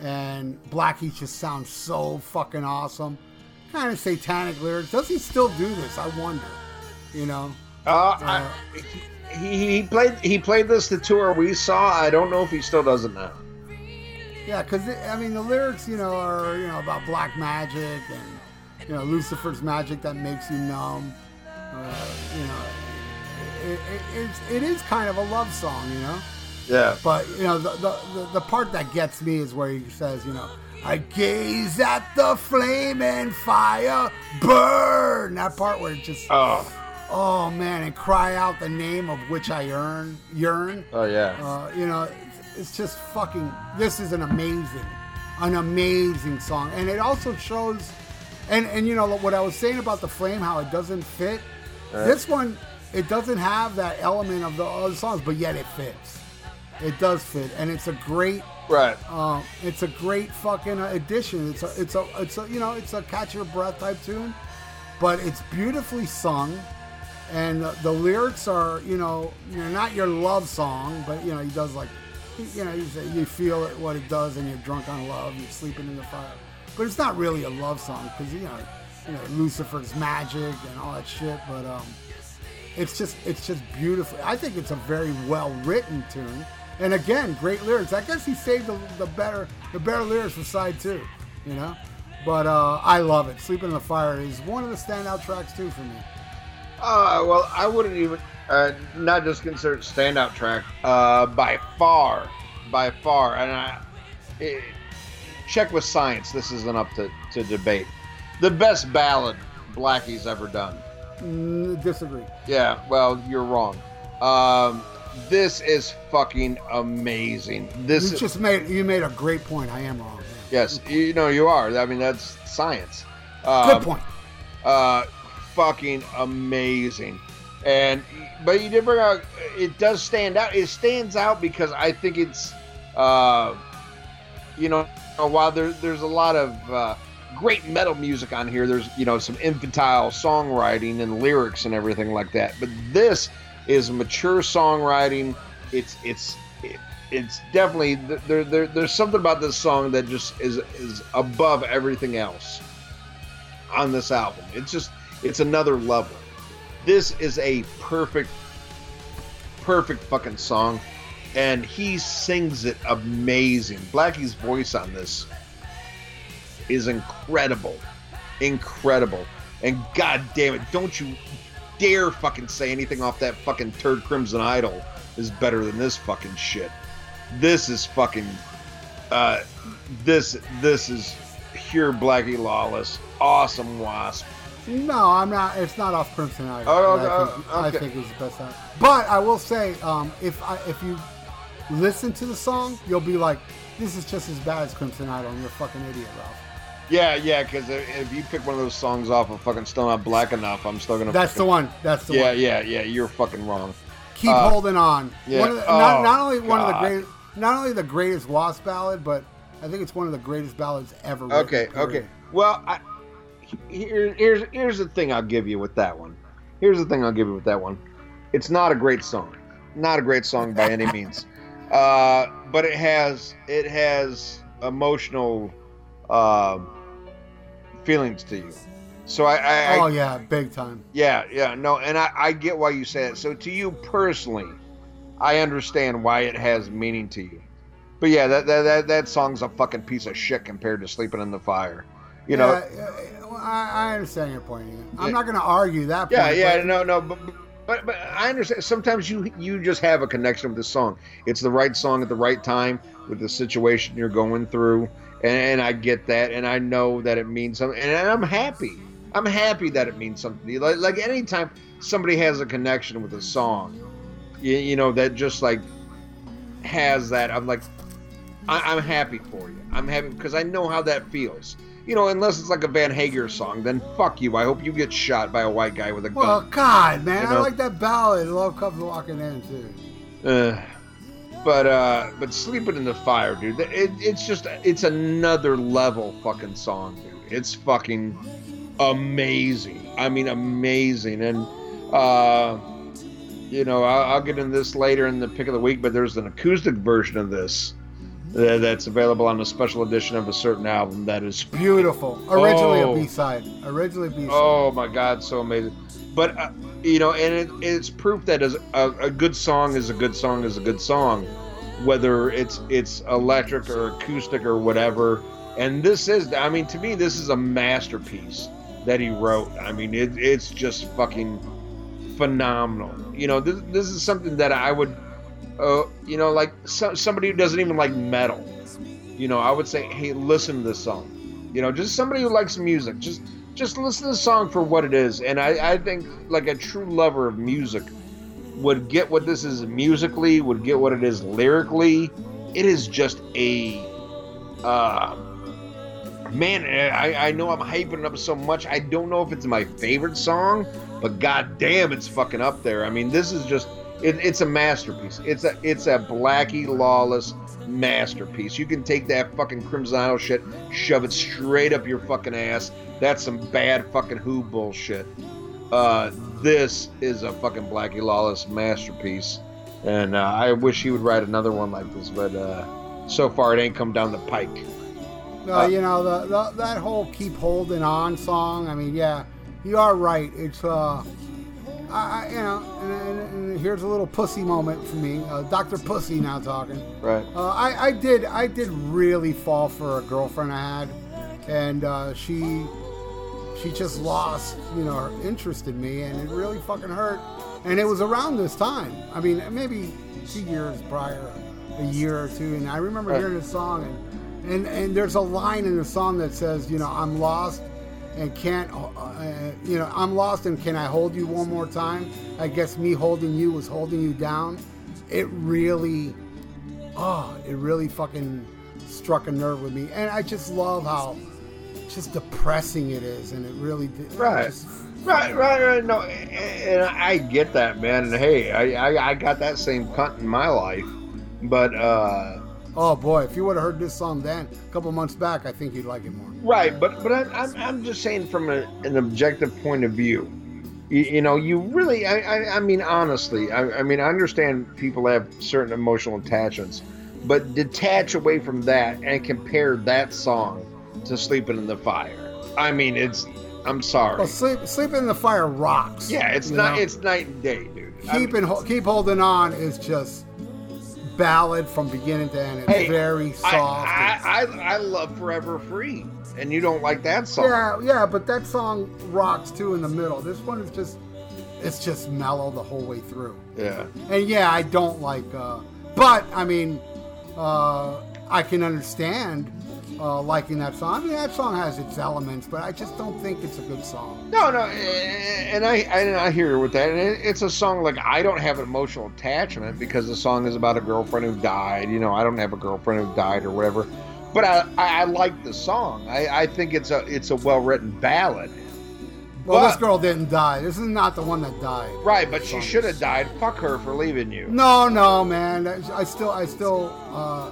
and Blackie just sounds so fucking awesome kind of satanic lyrics. Does he still do this? I wonder. You know. Uh, uh I, he, he played he played this the tour we saw. I don't know if he still does it now. Yeah, because I mean the lyrics, you know, are you know about black magic and you know Lucifer's magic that makes you numb. Uh, you know, it, it, it's, it is kind of a love song, you know. Yeah. But you know the, the the part that gets me is where he says, you know, I gaze at the flame and fire burn. That part where it just oh, oh man, and cry out the name of which I yearn, yearn. Oh yeah. Uh, you know, it's, it's just fucking. This is an amazing, an amazing song, and it also shows. And and you know what I was saying about the flame, how it doesn't fit. Right. This one, it doesn't have that element of the other songs, but yet it fits. It does fit, and it's a great Right. Uh, it's a great fucking addition. It's a, it's a, it's a, you know, it's a catch your breath type tune, but it's beautifully sung, and the, the lyrics are, you know, you're not your love song, but you know, he does like, you know, you feel it, what it does, and you're drunk on love, you're sleeping in the fire, but it's not really a love song because you know, you know, Lucifer's magic and all that shit, but um, it's just, it's just beautiful. I think it's a very well written tune and again, great lyrics. I guess he saved the, the better the better lyrics for side two, you know. But uh, I love it. Sleeping in the Fire is one of the standout tracks too for me. Uh, well, I wouldn't even uh, not just consider it standout track. Uh, by far, by far, and I it, check with science. This isn't up to, to debate. The best ballad Blackie's ever done. Mm, disagree. Yeah, well, you're wrong. Um, this is fucking amazing. This you just made you made a great point. I am wrong. Yes, you know you are. I mean that's science. Um, Good point. Uh, fucking amazing. And but you did bring out. It does stand out. It stands out because I think it's, uh, you know, while there, there's a lot of uh, great metal music on here. There's you know some infantile songwriting and lyrics and everything like that. But this is mature songwriting. It's it's it's definitely there, there there's something about this song that just is is above everything else on this album. It's just it's another level. This is a perfect perfect fucking song and he sings it amazing. Blackie's voice on this is incredible. Incredible. And god damn it, don't you dare fucking say anything off that fucking turd Crimson Idol is better than this fucking shit. This is fucking uh this this is pure Blackie Lawless, awesome wasp. No, I'm not. It's not off Crimson Idol. Oh, I, think, okay. I think it's the best song. But I will say, um, if I, if you listen to the song, you'll be like, "This is just as bad as Crimson Idol," and you're a fucking idiot, Ralph. Yeah, yeah, because if you pick one of those songs off of fucking Still Not Black Enough, I'm still gonna. That's fucking, the one. That's the yeah, one. Yeah, yeah, yeah. You're fucking wrong. Keep uh, holding on. Yeah. One of the, oh, not, not only one God. of the great, not only the greatest Wasp ballad, but I think it's one of the greatest ballads ever. Written, okay, okay. Well, I, here, here's here's the thing I'll give you with that one. Here's the thing I'll give you with that one. It's not a great song. Not a great song by any means. Uh, but it has it has emotional. Uh, feelings to you. So I, I, I oh yeah, big time. yeah, yeah, no, and I, I get why you say it. So to you personally, I understand why it has meaning to you. But yeah, that that that, that song's a fucking piece of shit compared to "Sleeping in the Fire." You know, Yeah, yeah, I, I understand your point. I'm Yeah. not going to argue that. Yeah, point, yeah, but- no, no, but, but but I understand. Sometimes you you just have a connection with the song. It's the right song at the right time with the situation you're going through, and, and I get that, and I know that it means something, and I'm happy. I'm happy that it means something. to you. Like like anytime somebody has a connection with a song, you, you know that just like has that. I'm like, I, I'm happy for you. I'm happy because I know how that feels. You know, unless it's like a Van Hager song, then fuck you. I hope you get shot by a white guy with a gun. Well, God, man, You I like that ballad. Love comes walking in too. Uh, but uh, but sleeping in the fire, dude. It, it's just it's another level fucking song, dude. It's fucking amazing. I mean, amazing. And uh, you know, I'll, I'll get into this later in the pick of the week. But there's an acoustic version of this that, that's available on a special edition of a certain album that is Beautiful. Originally Oh. a B side. Originally B side. Oh my God, so amazing! But uh, you know, and it, it's proof that a, a good song is a good song is a good song, whether it's it's electric or acoustic or whatever. And this is, I mean, to me, this is a masterpiece that he wrote. I mean, it, it's just fucking phenomenal. You know, this this is something that I would, uh, you know, like so, somebody who doesn't even like metal. You know, I would say, hey, listen to this song. You know, just somebody who likes music, just just listen to the song for what it is. And I, I think like a true lover of music would get what this is musically, would get what it is lyrically. It is just a uh man, I, I know I'm hyping it up so much. I don't know if it's my favorite song, but god damn it's fucking up there. I mean, this is just it, it's a masterpiece. It's a it's a Blackie Lawless masterpiece. You can take that fucking Crimson Idol shit, shove it straight up your fucking ass. That's some bad fucking Who bullshit. Uh, this is a fucking Blackie Lawless masterpiece, and uh, I wish he would write another one like this, but uh, so far it ain't come down the pike. Uh, you know the, the that whole "Keep Holding On" song. I mean, yeah, you are right. It's uh, I, I you know, and, and, and here's a little pussy moment for me. Uh, Doctor Pussy now talking. Right. Uh, I I did I did really fall for a girlfriend I had, and uh, she she just lost you know her interest in me, and it really fucking hurt. And it was around this time. I mean, maybe two years prior, a year or two. And I remember Right. hearing this song, and and and there's a line in the song that says, you know, I'm lost and can't, uh, you know, I'm lost and can I hold you one more time? I guess me holding you was holding you down. It really, oh, it really fucking struck a nerve with me, and I just love how just depressing it is, and it really did. Right. just- Right, right, right. No, and I get that, man. And hey, I, I, I got that same cunt in my life, but uh, oh boy, if you would have heard this song then, a couple months back, I think you'd like it more. right. But but I, I'm I'm just saying from a, an objective point of view. You, you know, you really. I, I, I mean, honestly, I, I mean, I understand people have certain emotional attachments, but detach away from that and compare that song to "Sleeping in the Fire." I mean, it's. I'm sorry. Well, sleep, sleep in the fire rocks. yeah, it's not. know? It's night and day, dude. I keep mean- and ho- keep holding on is just ballad from beginning to end. It's Hey, very soft. I, I, I, I love Forever Free, and you don't like that song. yeah, yeah, but that song rocks too in the middle. This one is just, it's just mellow the whole way through. Yeah. And yeah, I don't like, uh, but I mean, uh, I can understand uh, liking that song. I mean, that song has its elements, but I just don't think it's a good song. No, no, and I, and I hear with that, and it's a song like I don't have an emotional attachment because the song is about a girlfriend who died. You know, I don't have a girlfriend who died or whatever, but I, I, I like the song. I, I think it's a, it's a well written ballad. Well, But- this girl didn't die. This is not the one that died. Right, but she should have died. Fuck her for leaving you. No, no, man. I I still, I still, uh,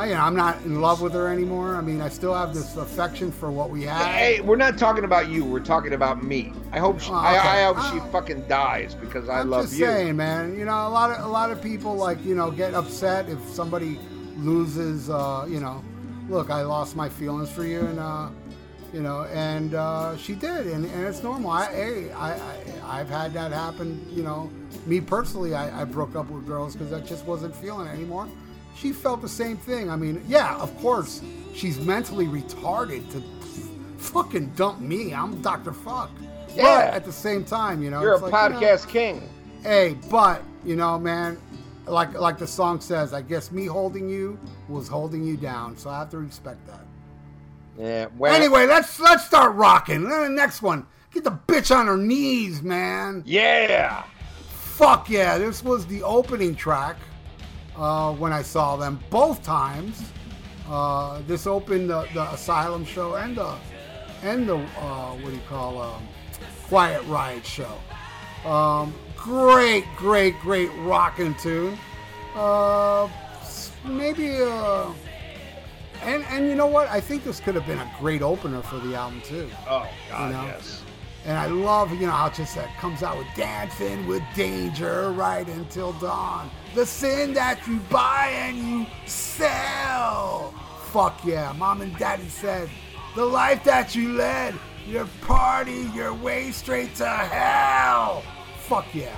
I, you know, I'm not in love with her anymore. I mean, I still have this affection for what we had. Hey, we're not talking about you. We're talking about me. I hope she, Oh, okay. I hope Uh, she fucking dies because I I'm love just you. saying, man. You know, a lot of a lot of people like you know get upset if somebody loses. Uh, you know, look, I lost my feelings for you, and uh, you know, and uh, she did, and, and it's normal. I, hey, I, I, I've had that happen, you know. Me personally, I, I broke up with girls because I just wasn't feeling it anymore. She felt the same thing. I mean, yeah, of course, she's mentally retarded to fucking dump me. I'm Dr. Fuck. Yeah. But at the same time, you know, You're a like, you know, podcast king. Hey, but you know, man, like like the song says, I guess me holding you was holding you down, so I have to respect that. Yeah. Well, Anyway, let's let's start rocking. The next one, get the bitch on her knees, man. Yeah. Fuck yeah! This was the opening track uh, when I saw them both times. Uh, this opened the, the Asylum show and the and the uh, what do you call um, Quiet Riot show. Um, great, great, great rocking tune. Uh, maybe uh, and and you know what? I think this could have been a great opener for the album too. Oh God, You know? yes. And I love, you know, how just uh, comes out with dancing with danger right until dawn. The sin that you buy and you sell. Fuck yeah. Mom and daddy said, the life that you led, your party, your way straight to hell. Fuck yeah.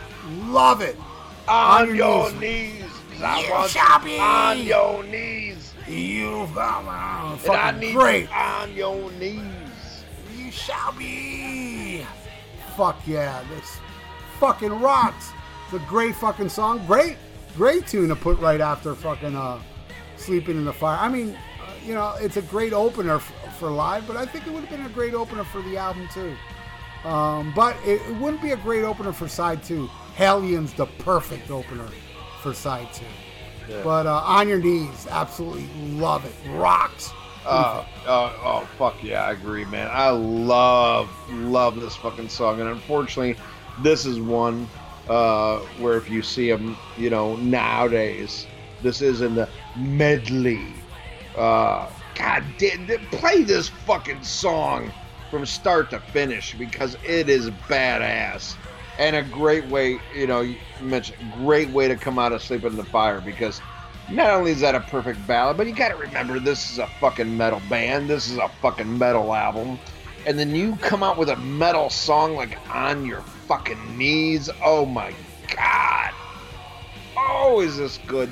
Love it. On, your your knees. knees. I You shall be. on your knees. You And I fucking need great. on your knees. You shall be. Fuck yeah, this fucking rocks. It's a great fucking song. Great, great tune to put right after fucking uh, Sleeping in the Fire. I mean, uh, you know, it's a great opener f- for live, but I think it would have been a great opener for the album too. Um, but it, it wouldn't be a great opener for side two. Hellions, the perfect opener for side two. But uh, on your knees, absolutely love it. Rocks. Uh, uh, oh fuck yeah, I agree, man. I love love this fucking song, and unfortunately, this is one uh, where if you see them, you know, nowadays, this is in the medley. Uh, God damn, play this fucking song from start to finish because it is badass and a great way. You know, you mentioned great way to come out of sleep in the fire because not only is that a perfect ballad, but you got to remember this is a fucking metal band. This is a fucking metal album. And then you come out with a metal song like On Your Fucking Knees. Oh my God. Oh, is this good?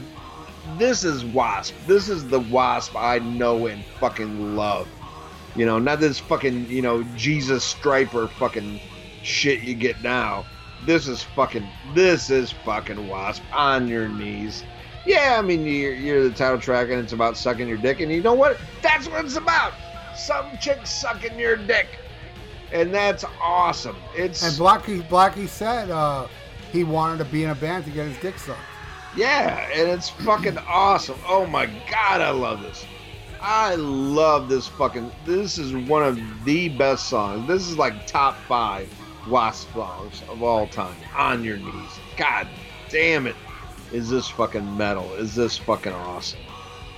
This is Wasp. This is the Wasp I know and fucking love. You know, not this fucking, you know, Jesus Stryper fucking shit you get now. This is fucking, this is fucking Wasp on your knees. Yeah, I mean, you're, you're the title track and it's about sucking your dick, and you know what? That's what it's about. Some chick sucking your dick. And that's awesome. It's And Blackie, Blackie said uh, he wanted to be in a band to get his dick sucked. Yeah, and it's fucking awesome. Oh my god, I love this. I love this fucking. This is one of the best songs. This is like top five Wasp songs of all time. On your knees. God damn it. Is this fucking metal? Is this fucking awesome?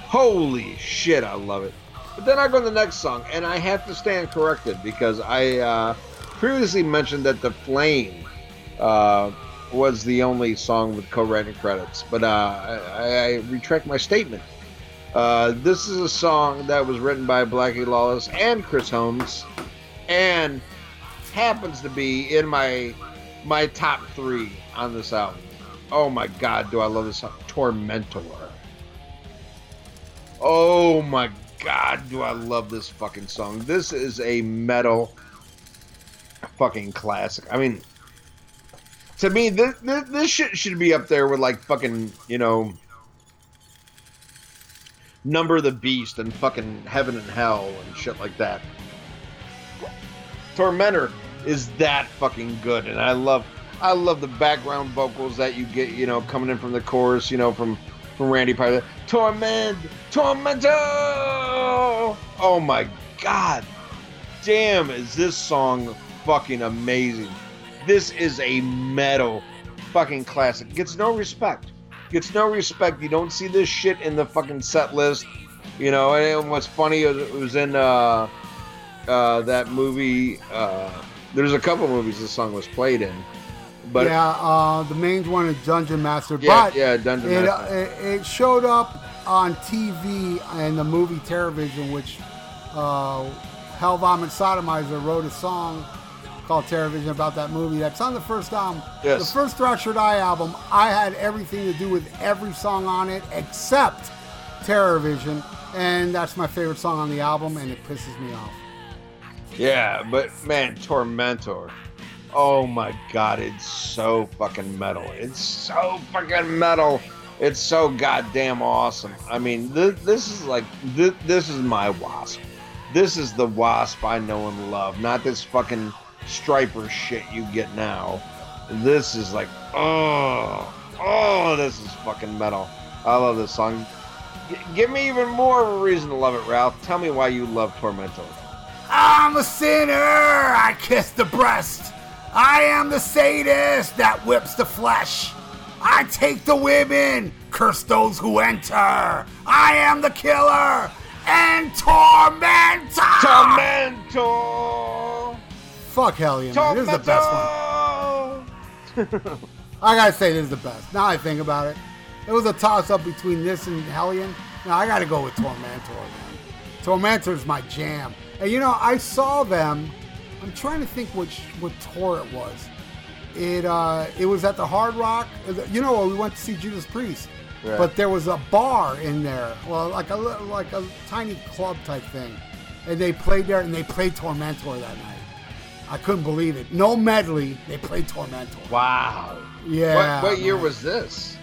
Holy shit, I love it. But then I go to the next song, and I have to stand corrected because I uh, previously mentioned that The Flame uh, was the only song with co-writing credits, but uh, I, I retract my statement. Uh, this is a song that was written by Blackie Lawless and Chris Holmes, and happens to be in my my top three on this album. Oh my God, do I love this song? Tormentor. Oh my God, do I love this fucking song? This is a metal fucking classic. I mean, to me, this, this, this shit should be up there with like fucking, you know, Number the Beast and fucking Heaven and Hell and shit like that. Tormentor is that fucking good, and I love, I love the background vocals that you get, you know, coming in from the chorus, you know, from from Randy Piper. Torment, Tormentor. Oh my god, damn, is this song fucking amazing? This is a metal fucking classic. Gets no respect. Gets no respect. You don't see this shit in the fucking set list. You know, and what's funny is it was in uh, uh, that movie. Uh, there's a couple movies this song was played in, but yeah, uh, the main one is Dungeon Master, yeah, but yeah, Dungeon it, uh, Master. it, it showed up on TV in the movie Terrorvision, which uh, Hell Vomit Sodomizer wrote a song called Terrorvision about that movie. That's on the first album. Yes. The first Thrasher Die album, I had everything to do with every song on it except Terrorvision. And that's my favorite song on the album, and it pisses me off. Yeah, but man, Tormentor. Oh my god, it's so fucking metal. It's so fucking metal. It's so goddamn awesome. I mean, this, this is like this, this is my wasp. This is the wasp I know and love, not this fucking Stryper shit you get now. This is like, oh, oh, this is fucking metal. I love this song. G- give me even more of a reason to love it, Ralph. Tell me why you love Tormentor. I'm a sinner. I kiss the breast. I am the sadist that whips the flesh. I take the women, curse those who enter. I am the killer and tormentor. Tormentor. Fuck Hellion. man. This is the best one. I gotta say, this is the best. Now I think about it, it was a toss up between this and Hellion. Now I gotta go with Tormentor, man. Tormentor's my jam. And you know, I saw them. I'm trying to think which what tour it was. It uh, it was at the Hard Rock. You know, we went to see Judas Priest, Right. but there was a bar in there, well, like a like a tiny club type thing, and they played there, and they played Tormentor that night. I couldn't believe it. No medley. They played Tormentor. Wow. Yeah. what what year was this?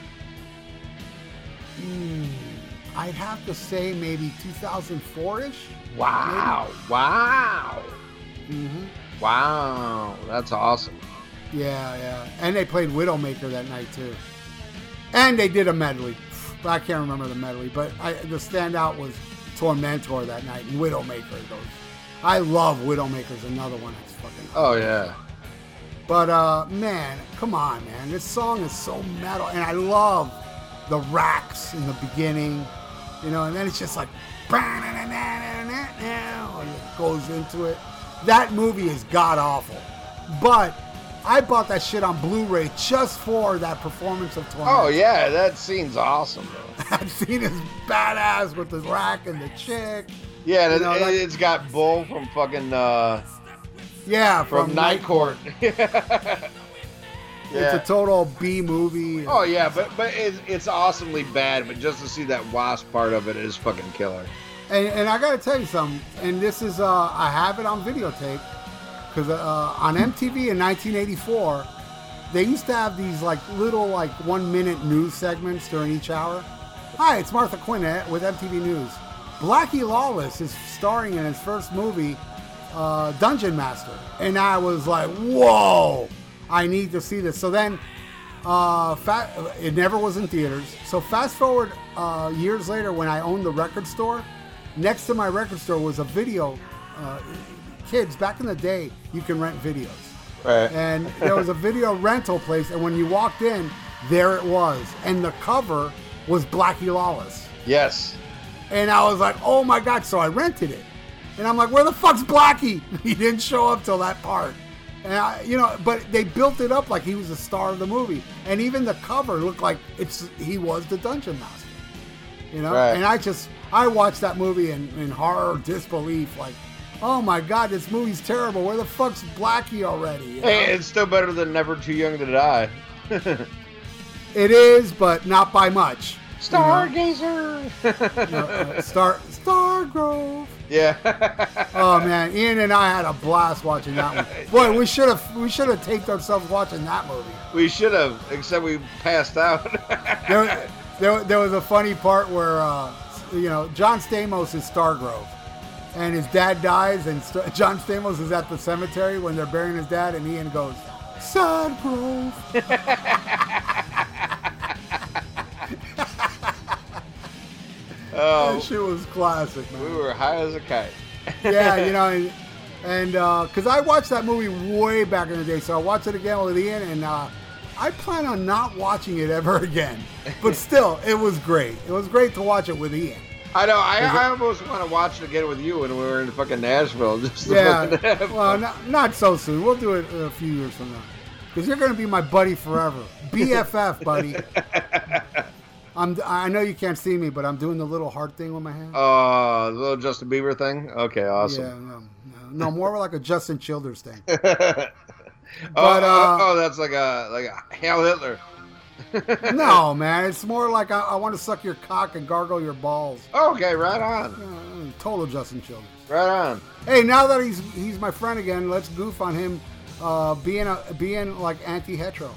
I'd have to say maybe 2004ish. Wow. Wow. Mm-hmm. Wow. That's awesome. Yeah, yeah. And they played Widowmaker that night too. And they did a medley. But I can't remember the medley. But I, the standout was Tormentor that night and Widowmaker. Those. I love Widowmaker's another one that's fucking. Oh yeah. But uh, man, come on, man. This song is so metal, and I love the racks in the beginning, you know, and then it's just like, and it goes into it. That movie is god awful, but I bought that shit on Blu-ray just for that performance of Torment. Oh yeah. That scene's awesome though. that scene is badass with the rack and the chick. Yeah. You it, know, that- it's got Bull from fucking uh, Yeah, from, from, Night Court. It's a total B movie. Oh yeah, but but it's, it's awesomely bad. But just to see that wasp part of it is fucking killer. And, and I gotta tell you something, and this is, uh, I have it on videotape, because uh, on MTV in 1984, they used to have these like little like one minute news segments during each hour. Hi, it's Martha Quinn with MTV News. Blackie Lawless is starring in his first movie, uh, Dungeon Master, and I was like, whoa, I need to see this. So then uh, fa- it never was in theaters. So fast forward uh, years later, when I owned the record store, next to my record store was a video. Uh, kids, back in the day, you can rent videos, Right. and there was a video rental place. And when you walked in, there it was, and the cover was Blackie Lawless. yes. And I was like, oh my god! So I rented it, and I'm like, where the fuck's Blackie? He didn't show up till that part. And I, you know, but they built it up like he was the star of the movie, and even the cover looked like it's he was the dungeon master. You know, Right. and I just I watched that movie in, in horror disbelief, like, oh my god, this movie's terrible. Where the fuck's Blackie already? You know? Hey, it's still better than Never Too Young to Die. It is, but not by much. Stargazer. You know, uh, Star Stargrove. yeah. Oh man, Ian and I had a blast watching that one. Boy, we should have we should have taped ourselves watching that movie. we should have, except we passed out. There, there, there was a funny part where uh, you know John Stamos is Stargrove, and his dad dies, and St- John Stamos is at the cemetery when they're burying his dad, and Ian goes, "Sad Grove." oh, That shit was classic, man. we were high as a kite. yeah, you know, and and because I watched that movie way back in the day, so I watched it again with Ian, and uh, I plan on not watching it ever again. But still, it was great. It was great to watch it with Ian. I know. I, I almost want to watch it again with you when we were in fucking Nashville. Just Yeah, well, not, not so soon. We'll do it a few years from now, because you're gonna be my buddy forever, BFF, buddy. I'm. I know you can't see me, but I'm doing the little heart thing with my hand. Uh, the little Justin Bieber thing. Okay, awesome. Yeah, no, no. no, more like a Justin Childers thing. oh, But, oh, uh, oh, that's like a like a Hail Hitler. no, man, it's more like I, I want to suck your cock and gargle your balls. Okay, right on, Uh, total Justin Childers. right on. Hey, now that he's he's my friend again, let's goof on him uh, being a being like anti-hetero.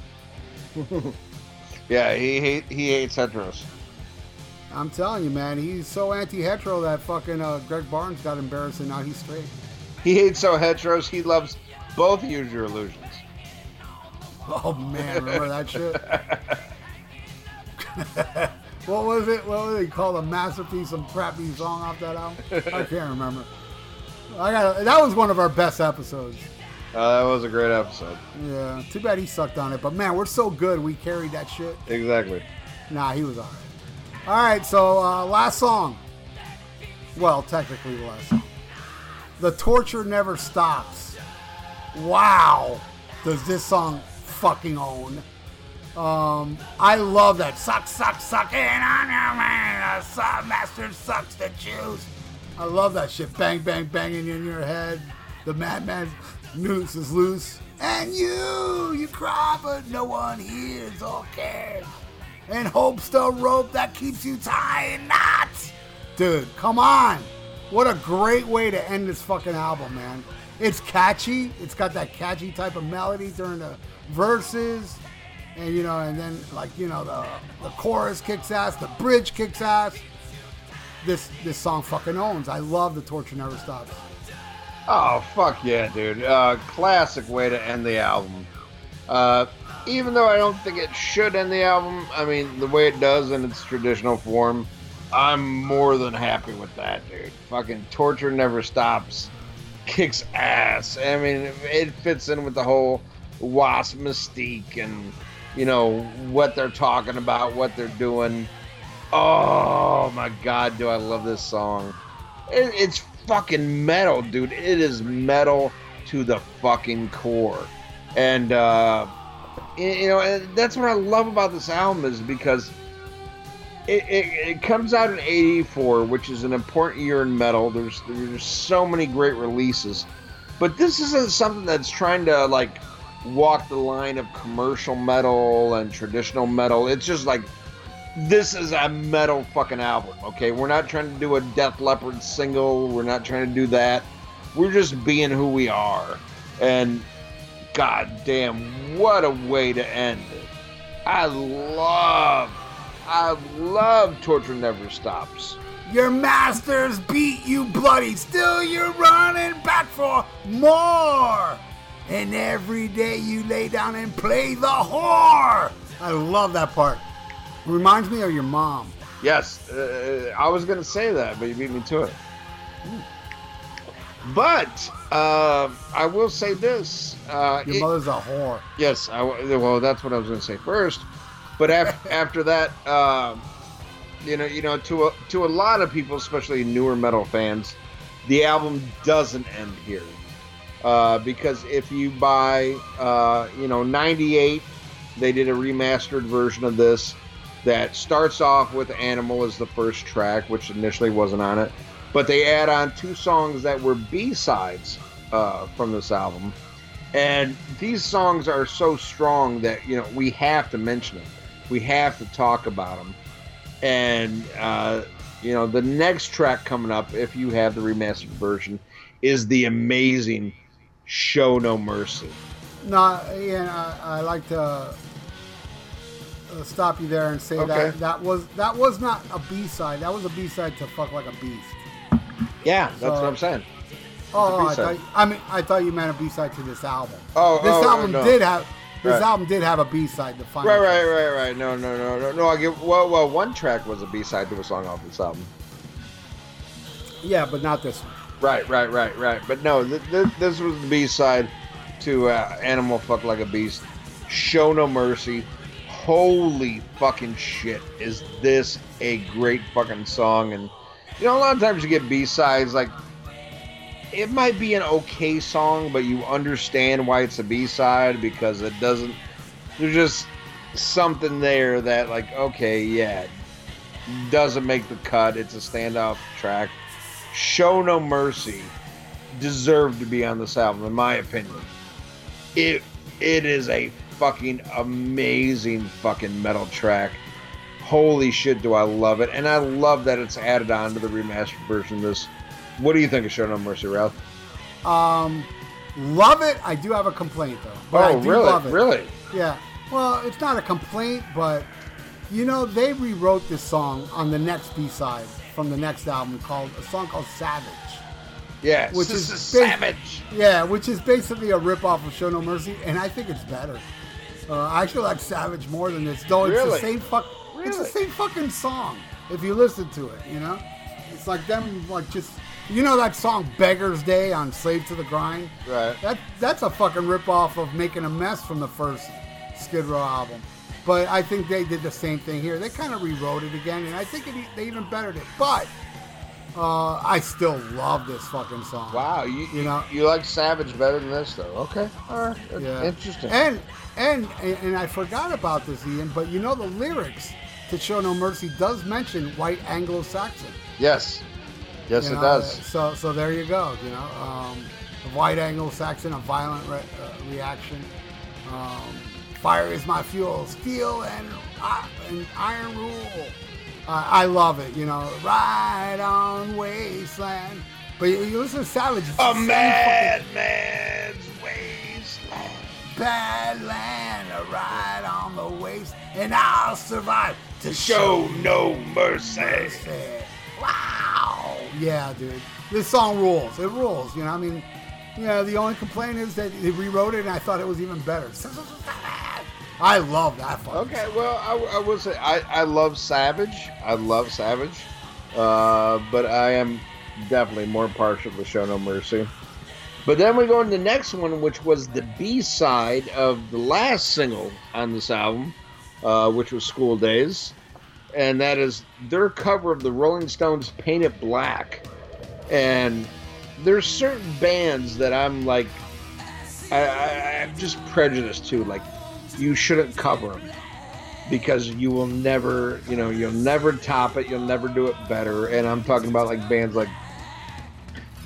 Yeah, he hate he hates heteros. I'm telling you, man, he's so anti-hetero that fucking uh, Greg Barnes got embarrassed and now he's straight. He hates so heteros. He loves both Use Your Illusions. Oh man, remember that shit? what was it? What was it called? A masterpiece, some crappy song off that album? I can't remember. I got that was one of our best episodes. Uh, that was a great episode. Yeah, too bad he sucked on it. But man, we're so good. We carried that shit. Exactly. Nah, he was all right. All right, so uh, last song. Well, technically the last song. The torture never stops. Wow, does this song fucking own? Um, I love that. Suck, suck, suck in on your man. Sub master sucks the juice. I love that shit. Bang, bang, banging in your head. The madman's noose is loose. And you, you cry, but no one hears or cares. And hope's the rope that keeps you tying knots. Dude, come on. What a great way to end this fucking album, man. It's catchy. It's got that catchy type of melody during the verses. And you know, and then like, you know, the the chorus kicks ass, the bridge kicks ass. This this song fucking owns. I love the torture never stops. Oh fuck yeah, dude! Uh, classic way to end the album. Uh, even though I don't think it should end the album, I mean the way it does in its traditional form, I'm more than happy with that, dude. Fucking torture never stops, kicks ass. I mean it fits in with the whole wasp mystique and you know what they're talking about, what they're doing. Oh my god, do I love this song! It, it's fucking metal, dude. It is metal to the fucking core, and uh, you know that's what I love about this album is because it, it, it comes out in '84, which is an important year in metal. There's there's so many great releases, but this isn't something that's trying to like walk the line of commercial metal and traditional metal. It's just like this is a metal fucking album, okay? We're not trying to do a Def Leppard single. We're not trying to do that. We're just being who we are. And god damn, what a way to end it. I love, I love Torture Never Stops. Your masters beat you bloody, still you're running back for more. And every day you lay down and play the whore. I love that part. Reminds me of your mom. Yes, uh, I was going to say that, but you beat me to it. But uh, I will say this. Uh, Your it- mother's a whore. Yes, I, well, that's what I was going to say first. But af- after that, um, you know, you know, to a to a lot of people, especially newer metal fans, the album doesn't end here uh, because if you buy, uh, you know, '98, they did a remastered version of this that starts off with "Animal" as the first track, which initially wasn't on it, but they add on two songs that were B sides uh, from this album. And these songs are so strong that you know we have to mention them. We have to talk about them. And uh, you know the next track coming up, if you have the remastered version, is the amazing "Show No Mercy." No, Ian, I, I like to uh, stop you there and say Okay. that that was that was not a B side. That was a B side to "Fuck Like a Beast." Yeah, that's So- what I'm saying. Oh, I thought, I mean, I thought you meant a B side to this album. Oh, this oh, album no. did have this Right. album did have a B side. To the final. Right, right, right, right. No, no, no, no, no. I give well. Well, one track was a B side to a song off this album. Yeah, but not this one. Right, right, right, right. But no, th- th- this was the B side to uh, "Animal Fuck Like a Beast." Show no mercy. Holy fucking shit! Is this a great fucking song? And you know, a lot of times you get B sides like it might be an okay song, but you understand why it's a B side because it doesn't. There's just something there that like okay, yeah, doesn't make the cut. It's a standoff track. Show No Mercy deserved to be on this album, in my opinion. It it is a fucking amazing fucking metal track. Holy shit, do I love it! And I love that it's added on to the remastered version of this. What do you think of Show No Mercy, Ralph? Um, love it. I do have a complaint though. But oh, I do really? love it. Really? Yeah. Well, it's not a complaint, but you know they rewrote this song on the next B side from the next album called a song called Savage. Yeah. Which is is savage. Yeah, which is basically a ripoff of Show No Mercy, and I think it's better. Uh, I actually like Savage more than this, though it's Really? the same fuck. Really? It's the same fucking song if you listen to it. You know, it's like them like just you know that song "Beggar's Day" on "Slave to the Grind." Right. That that's a fucking ripoff of "Making a Mess" from the first Skid Row album. But I think they did the same thing here. They kind of rewrote it again, and I think it, they even bettered it. But uh, I still love this fucking song. Wow, you, You know- you like Savage better than this, though? Okay, all right, Yeah. interesting. And and and I forgot about this, Ian. But you know the lyrics to "Show No Mercy" does mention white Anglo-Saxon. yes, yes, you it know, does. So so there you go. You know, um, white Anglo-Saxon, a violent re- uh, reaction. Um, fire is my fuel, steel and, uh, and iron rule. Uh, I love it. You know, right on wasteland. But you, you listen to Savage. A same fucking- madman's wasteland. bad land a ride on the waste, and I'll survive to Show no mercy. mercy. Wow. Yeah, dude. This song rules. It rules. You know, I mean, you know, the only complaint is that they rewrote it, and I thought it was even better. I love that Okay, well, I, I will say I, I love Savage. I love Savage, uh, but I am definitely more partial to Show No Mercy. But then we go into the next one, which was the B side of the last single on this album, uh, which was School Days, and that is their cover of the Rolling Stones' "Paint It Black." And there's certain bands that I'm like, I, I, I'm just prejudiced to, like you shouldn't cover them because you will never, you know, you'll never top it. You'll never do it better. And I'm talking about like bands like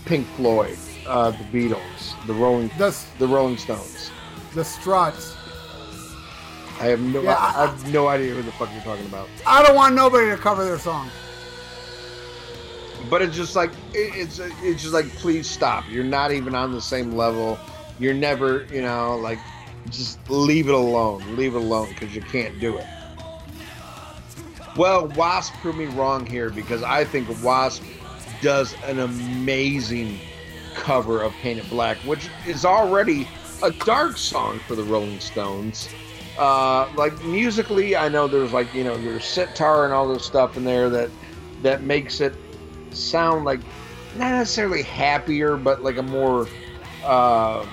Pink Floyd, uh, the Beatles, the Rolling, The, the Rolling Stones. the Struts. I have no, Yeah, I, I- have no idea who the fuck you're talking about. I don't want nobody to cover their song. But it's just like it, it's it's just like please stop. You're not even on the same level. You're never, you know, like just leave it alone. Leave it alone because you can't do it. Well, Wasp proved me wrong here because I think Wasp does an amazing cover of Paint It Black, which is already a dark song for the Rolling Stones. Uh, like musically, I know there's like you know there's sitar and all this stuff in there that that makes it sound like not necessarily happier, but like a more uh,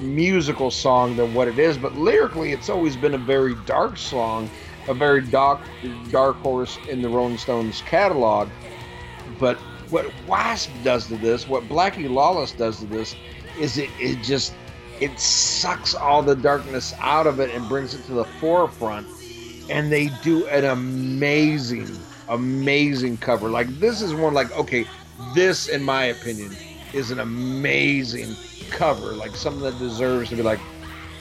musical song than what it is. But lyrically, it's always been a very dark song, a very dark, dark horse in the Rolling Stones catalog. But what Wasp does to this, what Blackie Lawless does to this, is it, it just it sucks all the darkness out of it and brings it to the forefront. And they do an amazing, amazing cover. Like this is one like okay, this in my opinion is an amazing cover. Like something that deserves to be like,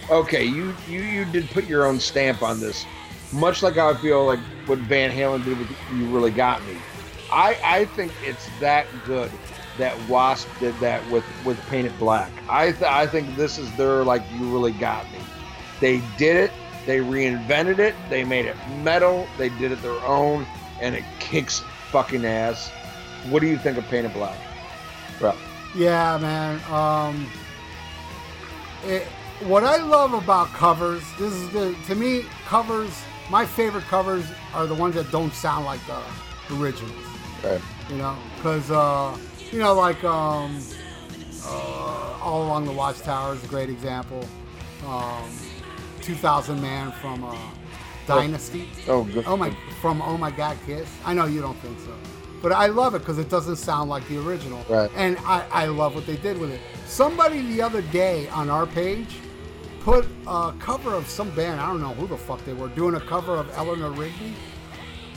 okay, you you you did put your own stamp on this. Much like I feel like what Van Halen did with "You Really Got Me." I I think it's that good that Wasp did that with with Paint It Black. I th- I think this is their like "You Really Got Me." They did it. They reinvented it. They made it metal. They did it their own, and it kicks fucking ass. What do you think of Paint It Black? Bro. Yeah, man. Um, it, what I love about covers, this is the to me covers. My favorite covers are the ones that don't sound like the originals. Right. You know, because uh, you know, like um, uh, all along the Watchtower is a great example. Um, 2000 Man from uh, Dynasty. Oh, good. Oh my, from Oh My God Kiss. I know you don't think so, but I love it because it doesn't sound like the original. Right. And I, I love what they did with it. Somebody the other day on our page put a cover of some band. I don't know who the fuck they were doing a cover of Eleanor Rigby,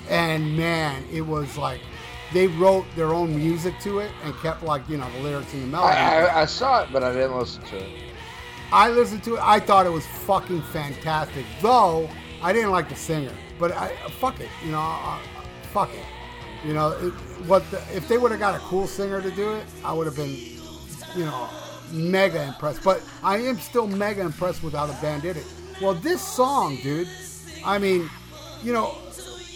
and man, it was like they wrote their own music to it and kept like you know the lyrics and the melody. I, I, I saw it, but I didn't listen to it. I listened to it. I thought it was fucking fantastic. Though I didn't like the singer, but I fuck it. You know, uh, fuck it. You know, it, what the, if they would have got a cool singer to do it? I would have been, you know, mega impressed. But I am still mega impressed with how the band did it. Well, this song, dude. I mean, you know,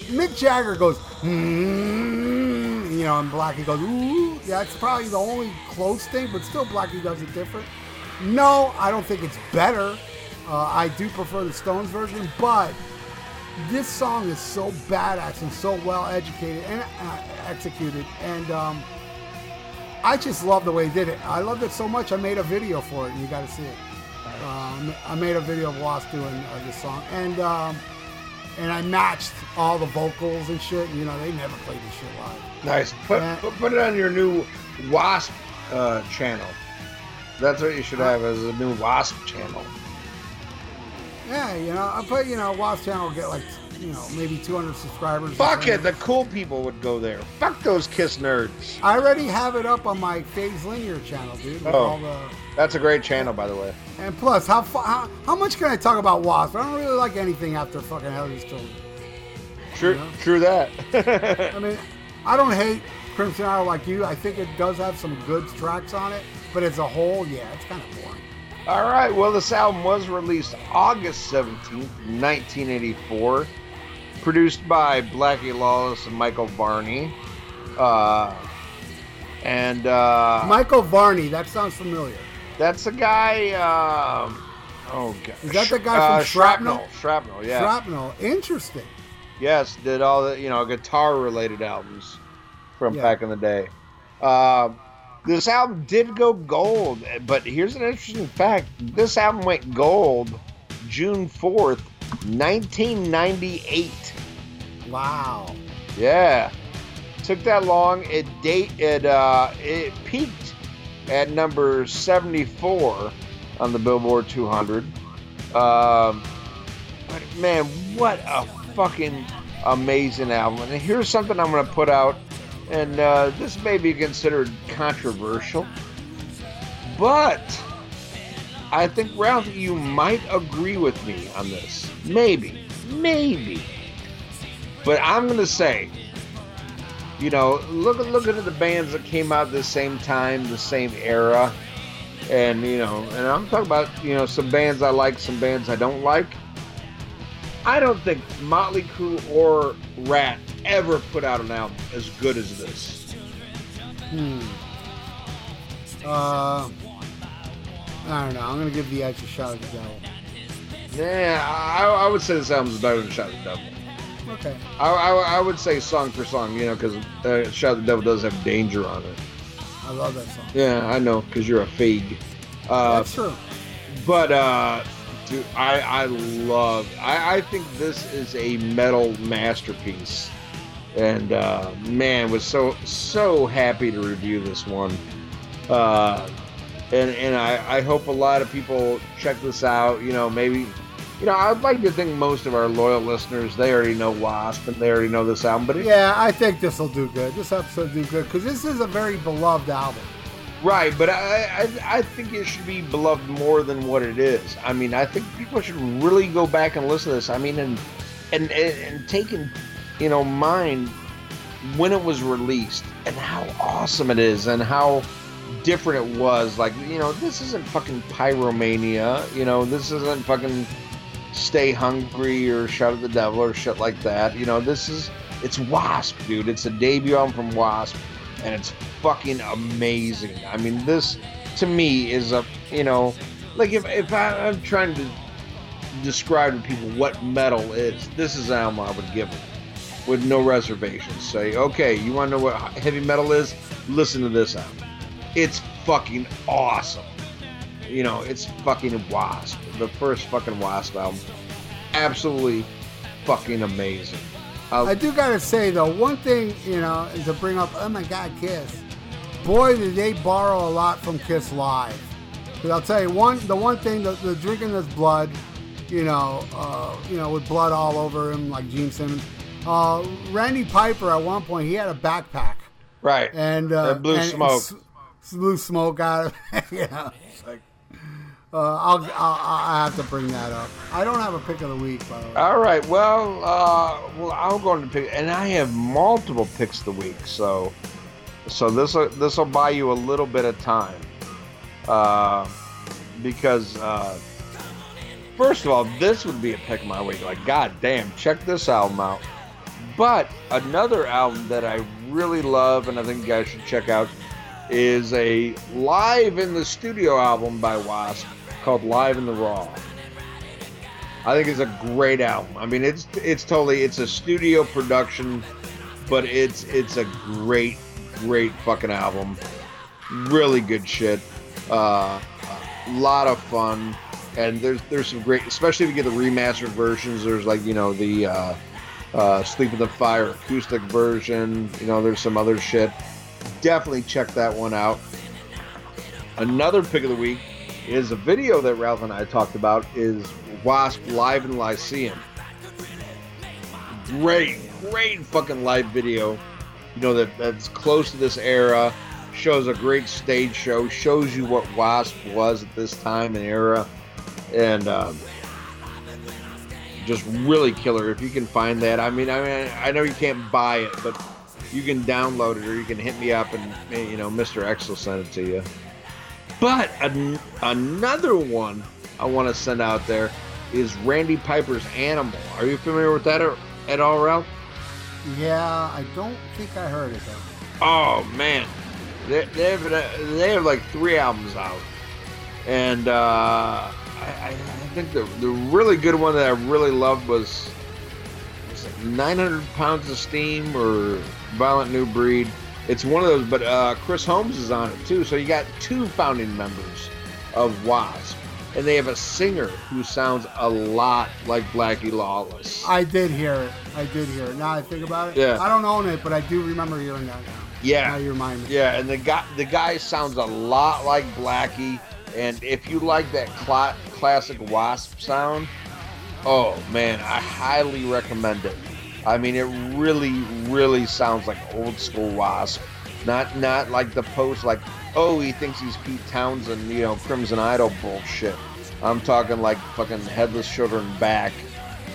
Mick Jagger goes, mm, you know, and Blackie goes, ooh. That's probably the only close thing, but still Blackie does it different. No, I don't think it's better. Uh, I do prefer the Stones version, but this song is so badass and so well educated and uh, executed, and um, I just love the way he did it. I loved it so much. I made a video for it, and you got to see it. Um, I made a video of Wasp doing uh, this song, and um, and I matched all the vocals and shit. And, you know, they never played this shit live. Nice. Put Yeah. put, put it on your new Wasp uh, channel. That's what you should have as a new Wasp channel. Yeah, you know, I put you know, Wasp channel will get like you know maybe 200 subscribers. Fuck it, the cool people would go there. Fuck those Kiss nerds. I already have it up on my Phase Linear channel, dude. Oh. all the, That's a great channel, by the way. and plus, how, how how much can I talk about Wasp? I don't really like anything after fucking Hell's Children. True, Yeah. true that. I mean, I don't hate Crimson Hour like you. I think it does have some good tracks on it, but as a whole, yeah, it's kind of boring. All right. Well, this album was released August 17th, 1984. Produced by Blackie Lawless and Michael Varney. Uh, and uh, Michael Varney, that sounds familiar. that's a guy. Um, oh, God. Is that the guy from Shrapnel? Shrapnel, yeah. Shrapnel, interesting. Yes, did all the you know guitar related albums from Yeah. back in the day. This album did go gold, but here's an interesting fact: this album went gold June fourth, nineteen ninety eight. Wow. Yeah, took that long. It date it uh, it peaked at number seventy four on the Billboard two hundred. Um, but man, what a fucking amazing album! And here's something I'm going to put out, and uh, this may be considered controversial, but I think Ralph, you might agree with me on this. Maybe, maybe. But I'm going to say, you know, look at looking at the bands that came out the same time, the same era, and you know, and I'm talking about you know some bands I like, some bands I don't like. I don't think Motley Crue or Ratt ever put out an album as good as this. Hmm. Uh, I don't know. I'm gonna give the edge a shot at the devil. Yeah, I, I would say this album's better than Shout at the Devil. Okay. I, I, I would say song for song, you know, because uh, Shout at the Devil does have danger on it. I love that song. Yeah, I know, because you're a fag. Uh, That's true. But uh dude, I I love I, I think this is a metal masterpiece. And uh man was so so happy to review this one. Uh and and I, I hope a lot of people check this out, you know, maybe you know, I'd like to think most of our loyal listeners they already know Wasp and they already know this album, but it, Yeah, I think this will do good. This episode will do good because this is a very beloved album. Right, but I, I I think it should be beloved more than what it is. I mean, I think people should really go back and listen to this. I mean, and and and, and you know mind when it was released and how awesome it is and how different it was. Like you know, this isn't fucking pyromania. You know, this isn't fucking stay hungry or shout at the devil or shit like that. You know, this is it's Wasp, dude. It's a debut album from Wasp, and it's fucking amazing. I mean, this to me is a you know, like if if I, I'm trying to describe to people what metal is, this is an album I would give it with no reservations. Say, okay, you want to know what heavy metal is? Listen to this album. It's fucking awesome. You know, it's fucking Wasp. The first fucking Wasp album. Absolutely fucking amazing. Uh, I do gotta say though, one thing you know is to bring up. Oh my God, Kiss! Boy, did they borrow a lot from Kiss live. Because I'll tell you one, the one thing, the, the drinking this blood, you know, uh, you know, with blood all over him, like Gene Simmons. Uh, Randy Piper at one point he had a backpack Right. and uh, And blew and smoke. s- blew smoke out of yeah. it's like, uh, I'll, I'll I'll have to bring that up. I don't have a pick of the week, by the way. All right. Well, uh, well, I'm going to pick, and I have multiple picks of the week. So, so this will this will buy you a little bit of time, uh, because uh, first of all, this would be a pick of my week. Like, god damn, check this album out. But another album that I really love, and I think you guys should check out, is a live in the studio album by Wasp called Live in the Raw. I think it's a great album. I mean, it's it's totally it's a studio production, but it's it's a great great fucking album. Really good shit. Uh, a lot of fun, and there's there's some great, especially if you get the remastered versions. There's like you know the uh, uh, Sleep in the Fire acoustic version. You know, there's some other shit. Definitely check that one out. Another pick of the week is a video that Ralph and I talked about is Wasp live in Lyceum. Great, great fucking live video. You know that that's close to this era. Shows a great stage show. Shows you what Wasp was at this time and era, and um, just really killer. If you can find that, I mean, I mean, I know you can't buy it, but you can download it or you can hit me up and you know Mr. X will send it to you. But an- another one I want to send out there is Randy Piper's Animal. Are you familiar with that at all, Ralph? Yeah, I don't think I heard it though. Oh man, they, they have they have like three albums out, and uh, I, I think the the really good one that I really loved was, was it 900 Pounds of Steam or Violent New Breed. It's one of those, but uh, Chris Holmes is on it too. So you got two founding members of Wasp, and they have a singer who sounds a lot like Blackie Lawless. I did hear it. I did hear it. Now I think about it. Yeah. I don't own it, but I do remember hearing that now. Yeah, Now you remind me. Yeah, and the guy the guy sounds a lot like Blackie. And if you like that cla- classic Wasp sound, oh man, I highly recommend it. I mean, it really, really sounds like old school Wasp. Not not like the post like, oh, he thinks he's Pete Townshend, you know, Crimson Idol bullshit. I'm talking like fucking Headless and Back.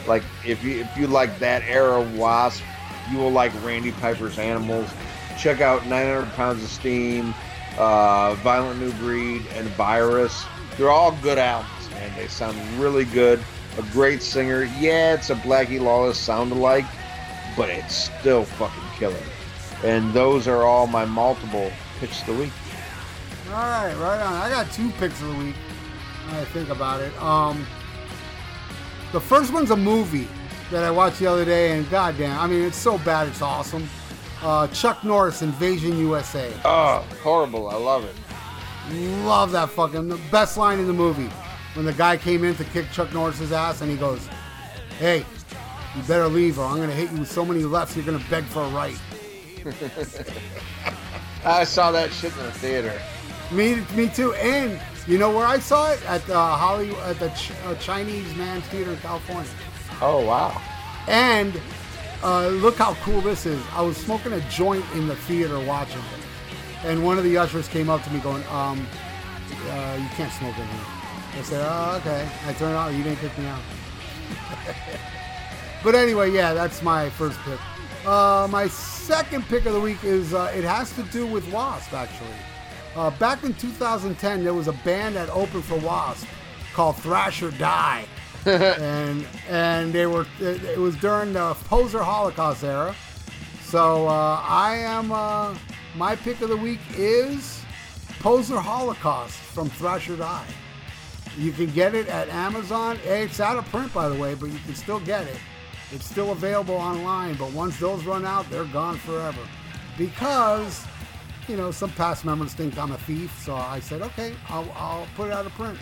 Like if you if you like that era of Wasp, you will like Randy Piper's Animals. Check out 900 Pounds of Steam, uh, Violent New Breed, and Virus. They're all good albums, man. They sound really good. A great singer. Yeah, it's a Blackie Lawless sound alike, but it's still fucking killer. And those are all my multiple picks of the week. All right, right on. I got two picks of the week. I think about it. Um, the first one's a movie that I watched the other day, and goddamn, I mean, it's so bad, it's awesome. Uh, Chuck Norris, Invasion USA. Oh, horrible. I love it. Love that fucking the best line in the movie when the guy came in to kick Chuck Norris's ass, and he goes, "Hey, you better leave, or I'm gonna hit you with so many lefts, you're gonna beg for a right." I saw that shit in the theater. Me, me too. And you know where I saw it at the Hollywood at the Ch- uh, Chinese Man's Theater in California. Oh, wow. And uh, look how cool this is. I was smoking a joint in the theater watching it, and one of the ushers came up to me going, um, uh, "You can't smoke in here." I said, "Oh, okay." I turned out. You didn't kick me out. but anyway, yeah, that's my first pick. Uh, my second pick of the week is uh, it has to do with Wasp actually. Uh, back in 2010, there was a band that opened for Wasp called Thrash or Die, and and they were it, it was during the Poser Holocaust era. So uh, I am uh, my pick of the week is Poser Holocaust from Thrash or Die. You can get it at Amazon. It's out of print, by the way, but you can still get it. It's still available online, but once those run out, they're gone forever. Because, you know, some past members think I'm a thief, so I said, okay, I'll, I'll put it out of print.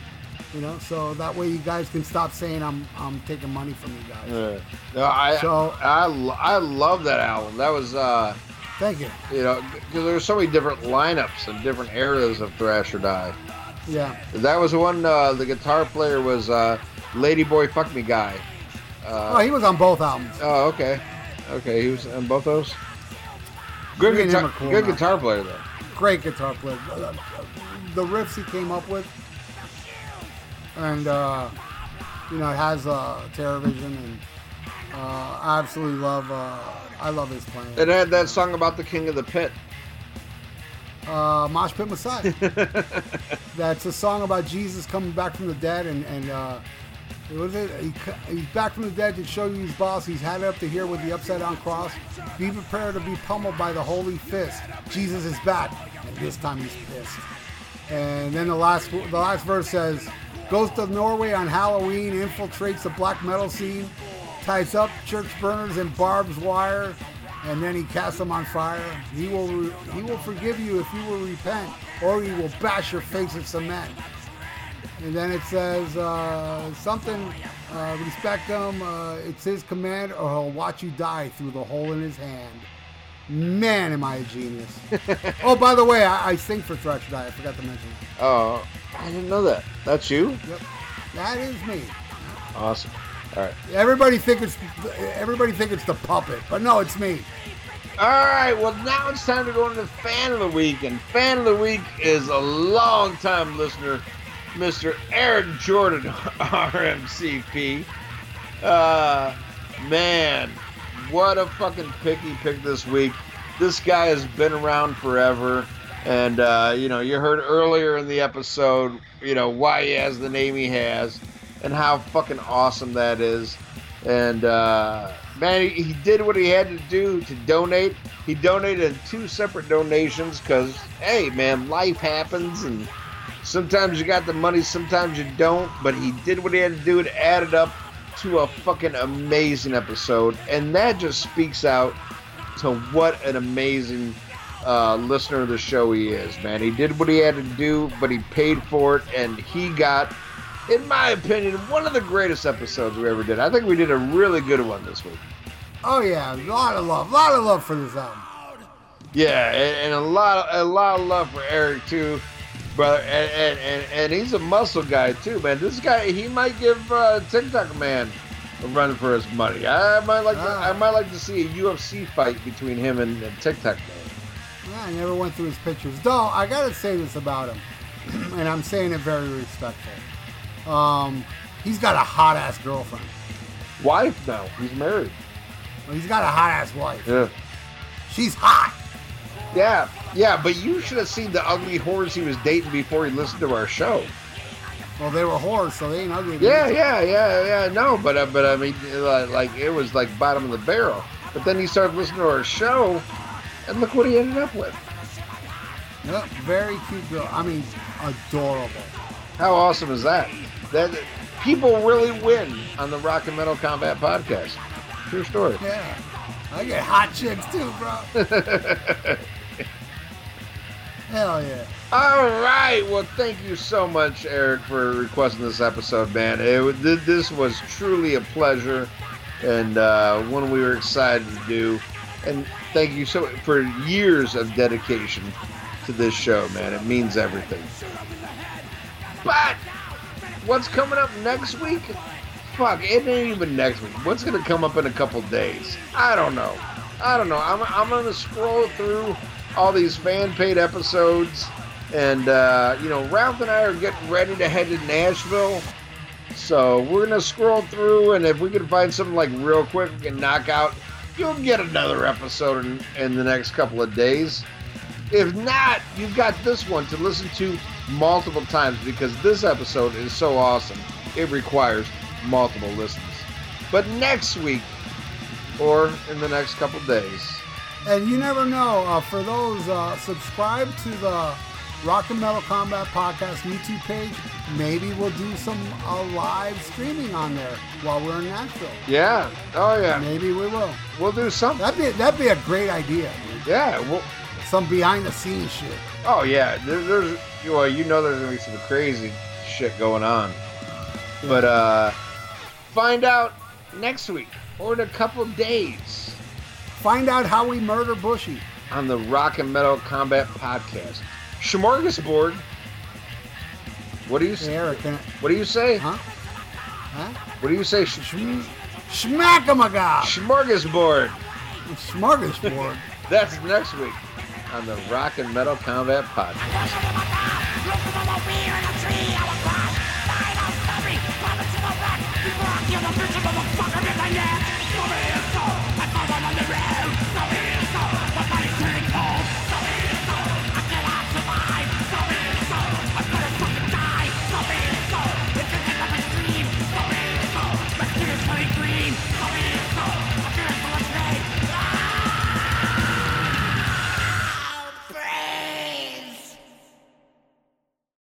You know, so that way you guys can stop saying I'm I'm taking money from you guys. Yeah. No, I, So- I, I love that album. That was, uh, Thank you. you know, because there's so many different lineups and different eras of Thrash or Die. Yeah. That was the one. Uh, the guitar player was uh, Ladyboy Fuck Me Guy. Oh, he was on both albums. Oh, okay, okay. He was on both those. Good Me guitar, cool good now. guitar player though. Great guitar player. Uh, The riffs he came up with, and uh, you know, it has uh, TerraVision, and uh, I absolutely love. Uh, I love his playing. It had that song about the king of the pit. Uh, Mosh Pit Messiah. That's a song about Jesus coming back from the dead, and and uh, what is it? He, he's back from the dead to show you his boss. He's had it up to here with the upside down cross. Be prepared to be pummeled by the holy fist. Jesus is back, and this time he's pissed. And then the last the last verse says, goes to Norway on Halloween, infiltrates the black metal scene, ties up church burners in barbed wire, and then he casts them on fire. He will he will forgive you if you will repent, or he will bash your face with cement. And then it says uh, something, uh, respect him, uh, it's his command, or he'll watch you die through the hole in his hand. Man, am I a genius. oh, by the way, I, I sing for Thresh Die. I forgot to mention that. Oh, I didn't know that. That's you. Yep. That is me. Awesome. All right. Everybody think it's everybody think it's the puppet, but no, it's me. All right. Well, now it's time to go into fan of the week, and fan of the week is a long-time listener, Mr. Eric Jordan, RMCP. Uh, man, what a fucking picky pick he picked this week. This guy has been around forever, and uh, you know, you heard earlier in the episode, you know, why he has the name he has, and how fucking awesome that is. And uh, man, he, he did what he had to do to donate. He donated two separate donations because, hey, man, life happens, and sometimes you got the money, sometimes you don't. But he did what he had to do. to add It up to a fucking amazing episode, and that just speaks out to what an amazing uh, listener of the show he is, man. He did what he had to do, but he paid for it, and he got, in my opinion, one of the greatest episodes we ever did. I think we did a really good one this week. Oh yeah, a lot of love, a lot of love for this album. Yeah, and, and a lot, a lot of love for Eric too, brother. And and, and, and he's a muscle guy too, man. This guy, he might give uh, TikTok man a run for his money. I might like, to, Ah. I might like to see a UFC fight between him and, and TikTok man. Yeah, I never went through his pictures. Though I gotta say this about him, and I'm saying it very respectful. Um, he's got a hot ass girlfriend. Wife now, he's married. Well, he's got a hot ass wife. Yeah. She's hot. Yeah, yeah, but you should have seen the ugly whores he was dating before he listened to our show. Well, they were whores, so they ain't ugly. Yeah, yeah, yeah, yeah. No, but uh, but I mean, like it was like bottom of the barrel. But then he started listening to our show, and look what he ended up with. Yep, very cute girl. I mean, adorable. How awesome is that? That people really win on the Rock and Metal Combat podcast. True story. Yeah. I get hot chicks too, bro. Hell yeah. All right. Well, thank you so much, Eric, for requesting this episode, man. It, this was truly a pleasure and uh, one we were excited to do. And thank you so for years of dedication to this show, man. It means everything. But what's coming up next week? Fuck, it ain't even next week. What's gonna come up in a couple days? I don't know. I don't know. I'm, I'm gonna scroll through all these fan paid episodes, and uh, you know, Ralph and I are getting ready to head to Nashville. So we're gonna scroll through, and if we can find something like real quick, we can knock out. You'll get another episode in, in the next couple of days. If not, you've got this one to listen to multiple times because this episode is so awesome. It requires multiple listens. But next week, or in the next couple days, And you never know. Uh, for those, uh, subscribe to the Rock and Metal Combat Podcast YouTube page. Maybe we'll do some uh, live streaming on there while we're in Nashville. yeah, oh yeah, Maybe we will. we'll do something. That'd be that'd be a great idea. dude. Yeah, well, Some behind the scenes shit. oh yeah. There, there's well, you know, there's gonna be some crazy shit going on. But uh, find out next week or in a couple days. Find out how we murder Bushy. on the Rock and Metal Combat Podcast. Smorgasbord. What do you say? Eric, What do you say? huh? Huh? What do you say? Sh- Shm- Schmack 'em a god. Smorgasbord. Smorgasbord. That's next week on the Rock and Metal Combat Podcast.